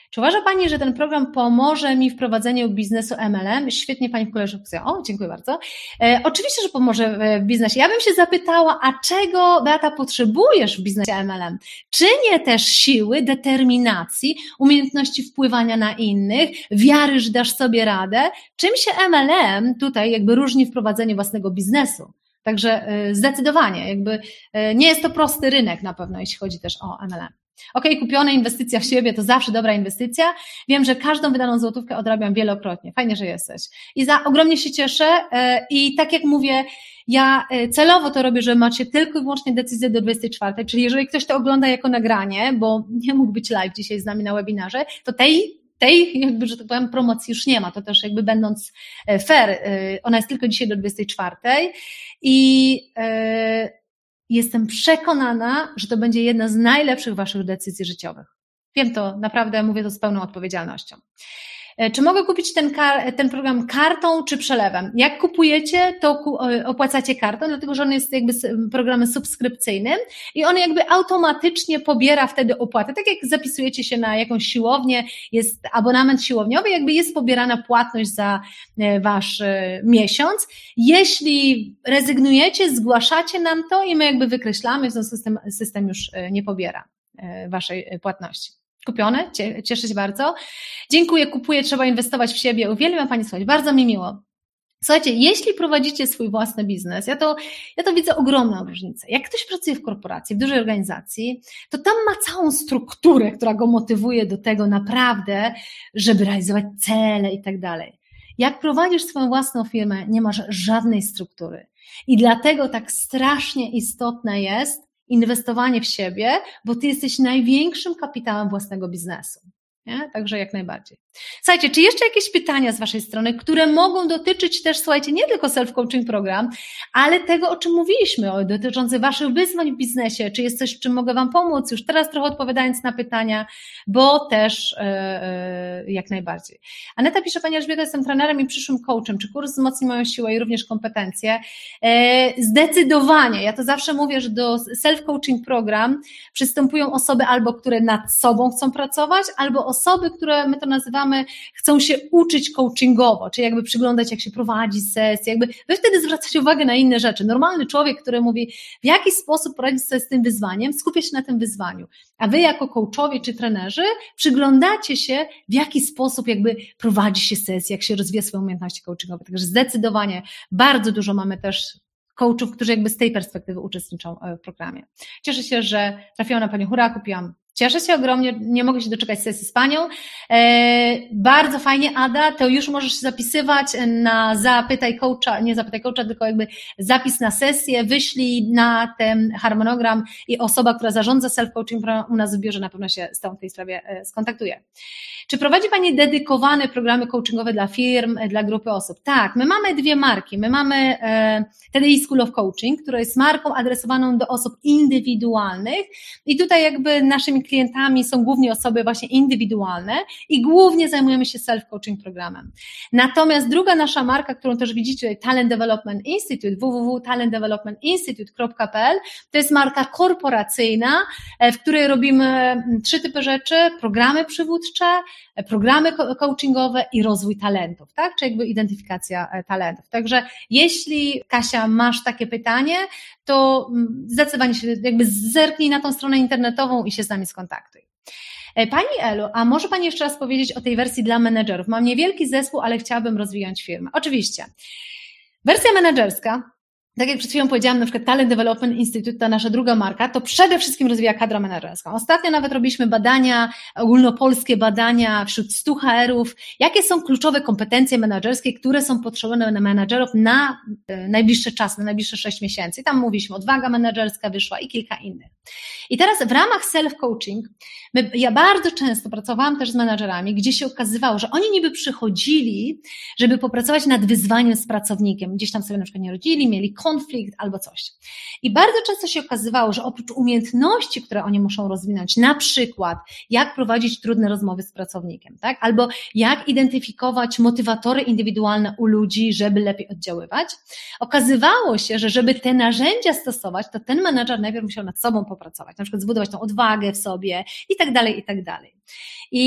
Czy uważa Pani, że ten program pomoże mi w prowadzeniu biznesu MLM? Świetnie Pani w koleżance. O, dziękuję bardzo. E, oczywiście, że pomoże w biznesie. Ja bym się zapytała, a czego, Beata, potrzebujesz w biznesie MLM? Czy nie też siły, determinacji, umiejętności wpływania na innych, wiary, że dasz sobie radę? Czym się MLM tutaj jakby różni w prowadzeniu własnego biznesu? Także e, zdecydowanie, jakby e, nie jest to prosty rynek na pewno, jeśli chodzi też o MLM. Ok, kupione inwestycja w siebie to zawsze dobra inwestycja. Wiem, że każdą wydaną złotówkę odrabiam wielokrotnie. Fajnie, że jesteś. I za ogromnie się cieszę. E, I tak jak mówię, ja e, celowo to robię, że macie tylko i wyłącznie decyzję do 24, czyli jeżeli ktoś to ogląda jako nagranie, bo nie mógł być live dzisiaj z nami na webinarze, to tej tej, jakby, że tak powiem, promocji już nie ma. To też jakby będąc e, fair, ona jest tylko dzisiaj do 24 i jestem przekonana, że to będzie jedna z najlepszych Waszych decyzji życiowych. Wiem to, naprawdę mówię to z pełną odpowiedzialnością. E, czy mogę kupić ten, ten program kartą czy przelewem? Jak kupujecie, to e, opłacacie kartą, dlatego że on jest jakby programem subskrypcyjnym i on jakby automatycznie pobiera wtedy opłatę. Tak jak zapisujecie się na jakąś siłownię, jest abonament siłowniowy, jakby jest pobierana płatność za e, wasz miesiąc. Jeśli rezygnujecie, zgłaszacie nam to i my jakby wykreślamy, w związku z tym system już nie pobiera waszej płatności kupione, cieszę się bardzo. Dziękuję, kupuję, trzeba inwestować w siebie. Uwielbiam Pani słuchać, bardzo mi miło. Słuchajcie, jeśli prowadzicie swój własny biznes, ja to, ja to widzę ogromną różnicę. Jak ktoś pracuje w korporacji, w dużej organizacji, to tam ma całą strukturę, która go motywuje do tego naprawdę, żeby realizować cele i tak dalej. Jak prowadzisz swoją własną firmę, nie masz żadnej struktury. I dlatego tak strasznie istotne jest, inwestowanie w siebie, bo ty jesteś największym kapitałem własnego biznesu. Nie? Także jak najbardziej. Słuchajcie, czy jeszcze jakieś pytania z Waszej strony, które mogą dotyczyć też, słuchajcie, nie tylko self-coaching program, ale tego, o czym mówiliśmy, o, dotyczących Waszych wyzwań w biznesie, czy jest coś, czym mogę Wam pomóc, już teraz trochę odpowiadając na pytania, bo też yy, yy, jak najbardziej. Aneta pisze, Pani Elżbieta, jestem trenerem i przyszłym coachem, czy kurs wzmocni moją siłę i również kompetencje? Yy, zdecydowanie, ja to zawsze mówię, że do self-coaching program przystępują osoby albo, które nad sobą chcą pracować, albo osoby, które my to nazywamy chcą się uczyć coachingowo, czyli jakby przyglądać, jak się prowadzi sesję, jakby wy wtedy zwracacie uwagę na inne rzeczy. Normalny człowiek, który mówi, w jaki sposób poradzić sobie z tym wyzwaniem, skupia się na tym wyzwaniu. A wy jako coachowie czy trenerzy przyglądacie się, w jaki sposób jakby prowadzi się sesję, jak się rozwija swoje umiejętności coachingowe. Także zdecydowanie bardzo dużo mamy też coachów, którzy jakby z tej perspektywy uczestniczą e, w programie. Cieszę się, że trafiłam na Panią Hura, kupiłam Cieszę się ogromnie, nie mogę się doczekać sesji z Panią. E, bardzo fajnie, Ada, to już możesz się zapisywać na zapytaj coacha, nie zapytaj coacha, tylko jakby zapis na sesję, wyślij na ten harmonogram i osoba, która zarządza self-coaching u nas w biurze na pewno się z tą w tej sprawie e, skontaktuje. Czy prowadzi Pani dedykowane programy coachingowe dla firm, e, dla grupy osób? Tak, my mamy dwie marki. My mamy e, TDI School of Coaching, która jest marką adresowaną do osób indywidualnych i tutaj jakby naszymi klientami są głównie osoby właśnie indywidualne i głównie zajmujemy się self-coaching programem. Natomiast druga nasza marka, którą też widzicie, Talent Development Institute, www.talentdevelopmentinstitute.pl, to jest marka korporacyjna, e, w której robimy mm, trzy typy rzeczy, programy przywódcze, e, programy coachingowe i rozwój talentów, tak? Czy jakby identyfikacja e, talentów. Także jeśli Kasia masz takie pytanie, to mm, zdecydowanie się jakby zerknij na tą stronę internetową i się z nami skontaktuj. E, pani Elu, a może Pani jeszcze raz powiedzieć o tej wersji dla menedżerów? Mam niewielki zespół, ale chciałabym rozwijać firmę. Oczywiście. Wersja menedżerska tak jak przed chwilą powiedziałam, na przykład Talent Development Institute, ta nasza druga marka, to przede wszystkim rozwija kadra menedżerską. Ostatnio nawet robiliśmy badania, ogólnopolskie badania wśród 100 HR-ów, jakie są kluczowe kompetencje menedżerskie, które są potrzebne na menedżerów na e, najbliższy czas, na najbliższe 6 miesięcy. I tam mówiliśmy, odwaga menedżerska wyszła i kilka innych. I teraz w ramach self-coaching, ja bardzo często pracowałam też z menedżerami, gdzie się okazywało, że oni niby przychodzili, żeby popracować nad wyzwaniem z pracownikiem. Gdzieś tam sobie na przykład nie rodzili, mieli konflikt albo coś. I bardzo często się okazywało, że oprócz umiejętności, które oni muszą rozwinąć, na przykład jak prowadzić trudne rozmowy z pracownikiem, tak? Albo jak identyfikować motywatory indywidualne u ludzi, żeby lepiej oddziaływać, okazywało się, że żeby te narzędzia stosować, to ten menedżer najpierw musiał nad sobą popracować, na przykład zbudować tą odwagę w sobie i tak dalej, i tak dalej. I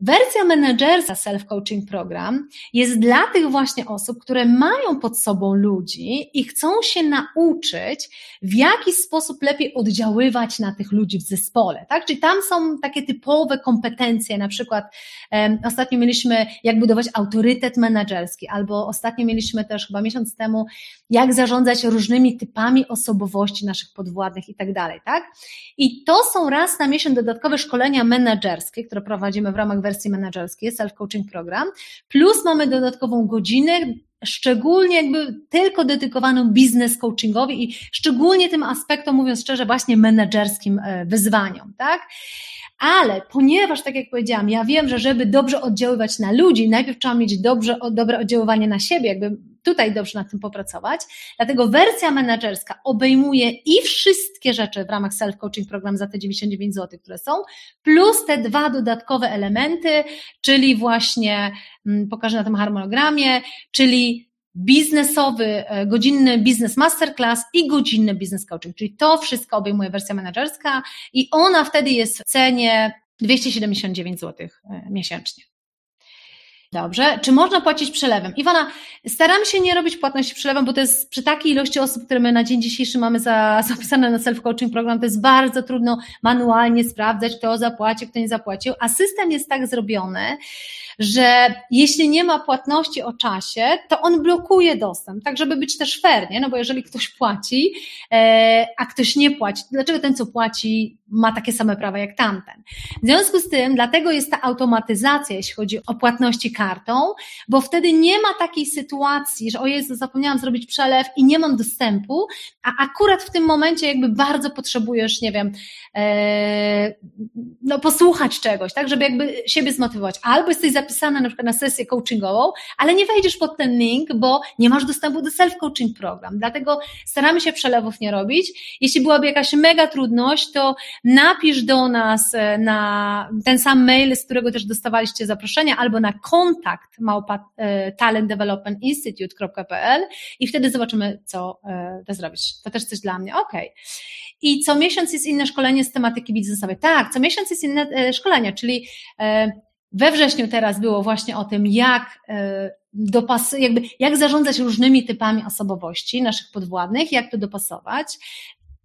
Wersja menedżerska self-coaching program jest dla tych właśnie osób, które mają pod sobą ludzi i chcą się nauczyć, w jaki sposób lepiej oddziaływać na tych ludzi w zespole, tak? Czyli tam są takie typowe kompetencje, na przykład um, ostatnio mieliśmy jak budować autorytet menedżerski, albo ostatnio mieliśmy też chyba miesiąc temu, jak zarządzać różnymi typami osobowości naszych podwładnych i tak dalej, tak? I to są raz na miesiąc dodatkowe szkolenia menedżerskie, które prowadzimy w ramach wersji menedżerskiej, self-coaching program, plus mamy dodatkową godzinę, szczególnie jakby tylko dedykowaną biznes coachingowi i szczególnie tym aspektom, mówiąc szczerze, właśnie menedżerskim e, wyzwaniom, tak? Ale ponieważ, tak jak powiedziałam, ja wiem, że żeby dobrze oddziaływać na ludzi, najpierw trzeba mieć dobrze, dobre oddziaływanie na siebie, jakby tutaj dobrze nad tym popracować. Dlatego wersja menedżerska obejmuje i wszystkie rzeczy w ramach self-coaching program za te 99 zł, które są, plus te dwa dodatkowe elementy, czyli właśnie, mm, pokażę na tym harmonogramie, czyli biznesowy, e, godzinny biznes masterclass i godzinny biznes coaching, czyli to wszystko obejmuje wersja menedżerska i ona wtedy jest w cenie 279 zł e, miesięcznie. Dobrze. Czy można płacić przelewem? Iwana, staram się nie robić płatności przelewem, bo to jest przy takiej ilości osób, które my na dzień dzisiejszy mamy za, zapisane na self-coaching program, to jest bardzo trudno manualnie sprawdzać, kto zapłacił, kto nie zapłacił, a system jest tak zrobiony, że jeśli nie ma płatności o czasie, to on blokuje dostęp, tak żeby być też fair, nie? No bo jeżeli ktoś płaci, e, a ktoś nie płaci, dlaczego ten, co płaci, ma takie same prawa jak tamten? W związku z tym, dlatego jest ta automatyzacja, jeśli chodzi o płatności kartą, bo wtedy nie ma takiej sytuacji, że o Jezu, zapomniałam zrobić przelew i nie mam dostępu, a akurat w tym momencie jakby bardzo potrzebujesz, nie wiem, e, no posłuchać czegoś, tak, żeby jakby siebie zmotywować. Albo jesteś zapisana na przykład na sesję coachingową, ale nie wejdziesz pod ten link, bo nie masz dostępu do self-coaching program. Dlatego staramy się przelewów nie robić. Jeśli byłaby jakaś mega trudność, to napisz do nas e, na ten sam mail, z którego też dostawaliście zaproszenia, albo na kontakt małpa e, talentdevelopmentinstitute.pl i wtedy zobaczymy, co e, to zrobić. To też coś dla mnie. Ok. I co miesiąc jest inne szkolenie z tematyki biznesowej. Tak, co miesiąc jest inne szkolenie, czyli we wrześniu teraz było właśnie o tym, jak dopas, jakby, jak zarządzać różnymi typami osobowości naszych podwładnych, jak to dopasować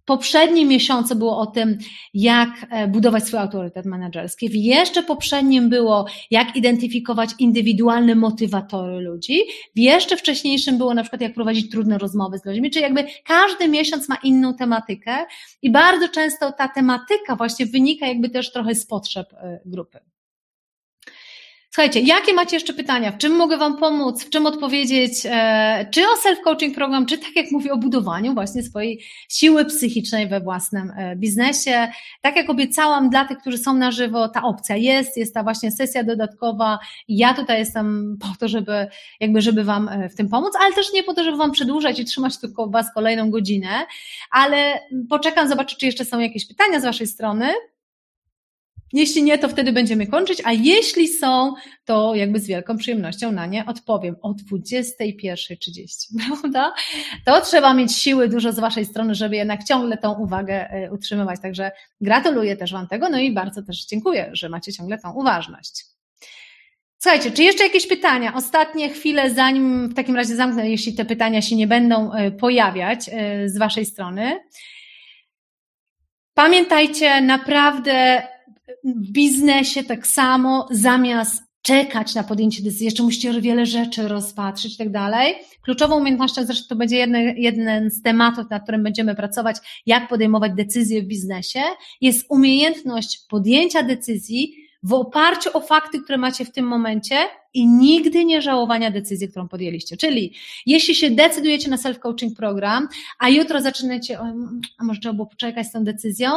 poprzednim miesiącu było o tym, jak e, budować swój autorytet menedżerski. W jeszcze poprzednim było, jak identyfikować indywidualne motywatory ludzi. W jeszcze wcześniejszym było na przykład, jak prowadzić trudne rozmowy z ludźmi. Czyli jakby każdy miesiąc ma inną tematykę i bardzo często ta tematyka właśnie wynika jakby też trochę z potrzeb e, grupy. Słuchajcie, jakie macie jeszcze pytania? W czym mogę Wam pomóc? W czym odpowiedzieć? E, czy o self-coaching program, czy tak jak mówię, o budowaniu właśnie swojej siły psychicznej we własnym e, biznesie. Tak jak obiecałam dla tych, którzy są na żywo, ta opcja jest, jest ta właśnie sesja dodatkowa. Ja tutaj jestem po to, żeby jakby, żeby Wam e, w tym pomóc, ale też nie po to, żeby Wam przedłużać i trzymać tylko Was kolejną godzinę, ale poczekam, zobaczę, czy jeszcze są jakieś pytania z Waszej strony. Jeśli nie, to wtedy będziemy kończyć, a jeśli są, to jakby z wielką przyjemnością na nie odpowiem o 21.30, prawda? To trzeba mieć siły dużo z Waszej strony, żeby jednak ciągle tą uwagę e, utrzymywać. Także gratuluję też Wam tego, no i bardzo też dziękuję, że macie ciągle tą uważność. Słuchajcie, czy jeszcze jakieś pytania? Ostatnie chwile, zanim w takim razie zamknę, jeśli te pytania się nie będą e, pojawiać e, z Waszej strony. Pamiętajcie, naprawdę biznesie tak samo, zamiast czekać na podjęcie decyzji, jeszcze musicie wiele rzeczy rozpatrzyć i tak dalej. Kluczową umiejętnością, zresztą to będzie jeden, jeden z tematów, nad którym będziemy pracować, jak podejmować decyzje w biznesie, jest umiejętność podjęcia decyzji w oparciu o fakty, które macie w tym momencie i nigdy nie żałowania decyzji, którą podjęliście. Czyli jeśli się decydujecie na self-coaching program, a jutro zaczynacie, a może trzeba było poczekać z tą decyzją,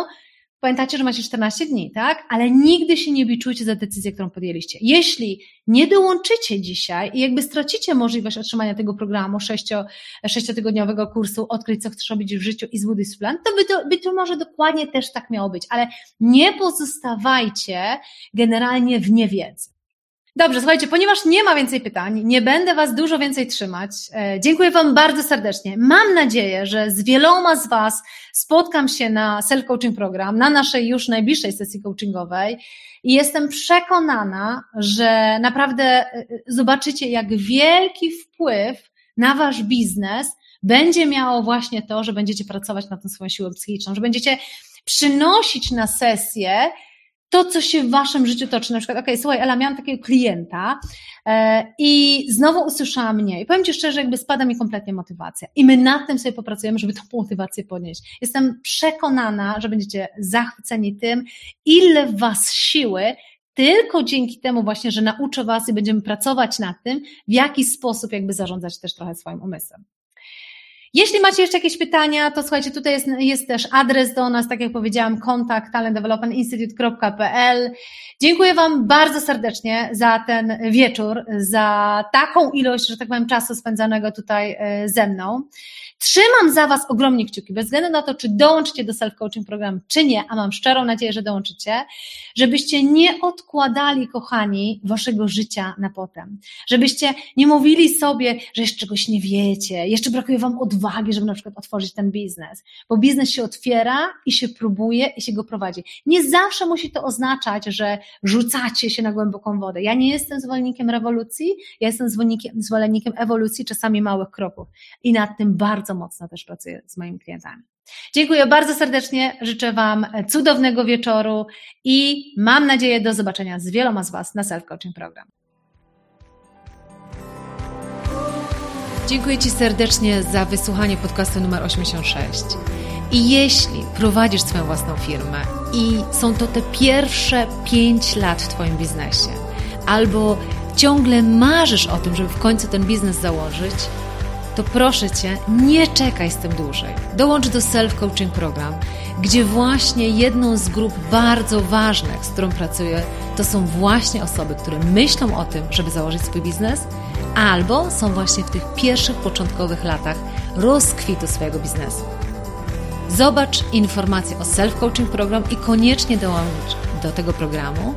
Pamiętacie, że macie 14 dni, tak? Ale nigdy się nie biczujcie za decyzję, którą podjęliście. Jeśli nie dołączycie dzisiaj i jakby stracicie możliwość otrzymania tego programu sześcio, sześciotygodniowego kursu Odkryć, co chcesz robić w życiu i zbuduj plan, to by to, by to może dokładnie też tak miało być, ale nie pozostawajcie generalnie w niewiedzy. Dobrze, słuchajcie, ponieważ nie ma więcej pytań, nie będę Was dużo więcej trzymać. E, dziękuję Wam bardzo serdecznie. Mam nadzieję, że z wieloma z Was spotkam się na self-coaching program, na naszej już najbliższej sesji coachingowej i jestem przekonana, że naprawdę e, zobaczycie, jak wielki wpływ na Wasz biznes będzie miało właśnie to, że będziecie pracować nad tą swoją siłą psychiczną, że będziecie przynosić na sesję to, co się w waszym życiu toczy. Na przykład, okej, okay, słuchaj, Ela, miałam takiego klienta e, i znowu usłyszałam mnie i powiem Ci szczerze, jakby spada mi kompletnie motywacja. I my nad tym sobie popracujemy, żeby tą motywację podnieść. Jestem przekonana, że będziecie zachwyceni tym, ile was siły tylko dzięki temu właśnie, że nauczę Was i będziemy pracować nad tym, w jaki sposób jakby zarządzać też trochę swoim umysłem. Jeśli macie jeszcze jakieś pytania, to słuchajcie, tutaj jest, jest też adres do nas, tak jak powiedziałam, kontakt talentdevelopmentinstitute.pl. Dziękuję Wam bardzo serdecznie za ten wieczór, za taką ilość, że tak powiem, czasu spędzanego tutaj e, ze mną. Trzymam za Was ogromnie kciuki, bez względu na to, czy dołączycie do self-coaching program, czy nie, a mam szczerą nadzieję, że dołączycie, żebyście nie odkładali, kochani, Waszego życia na potem. Żebyście nie mówili sobie, że jeszcze czegoś nie wiecie, jeszcze brakuje Wam odwagi, żeby na przykład otworzyć ten biznes, bo biznes się otwiera i się próbuje i się go prowadzi. Nie zawsze musi to oznaczać, że rzucacie się na głęboką wodę. Ja nie jestem zwolennikiem rewolucji, ja jestem zwolennikiem, zwolennikiem ewolucji, czasami małych kroków. I nad tym bardzo mocno też pracuję z moimi klientami. Dziękuję bardzo serdecznie, życzę Wam cudownego wieczoru i mam nadzieję do zobaczenia z wieloma z Was na Self Coaching Program. Dziękuję Ci serdecznie za wysłuchanie podcastu numer 86. I jeśli prowadzisz swoją własną firmę i są to te pierwsze 5 lat w Twoim biznesie, albo ciągle marzysz o tym, żeby w końcu ten biznes założyć, to proszę Cię, nie czekaj z tym dłużej. Dołącz do Self Coaching Program, gdzie właśnie jedną z grup bardzo ważnych, z którą pracuję, to są właśnie osoby, które myślą o tym, żeby założyć swój biznes, albo są właśnie w tych pierwszych, początkowych latach rozkwitu swojego biznesu. Zobacz informacje o Self Coaching Program i koniecznie dołącz do tego programu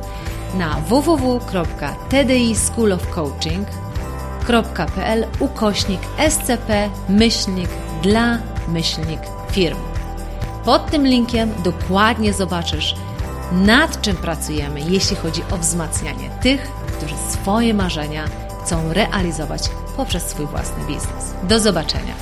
na www.tdischoolofcoaching.com www.firm.pl ukośnik SCP myślnik dla myślnik firm. Pod tym linkiem dokładnie zobaczysz, nad czym pracujemy, jeśli chodzi o wzmacnianie tych, którzy swoje marzenia chcą realizować poprzez swój własny biznes. Do zobaczenia.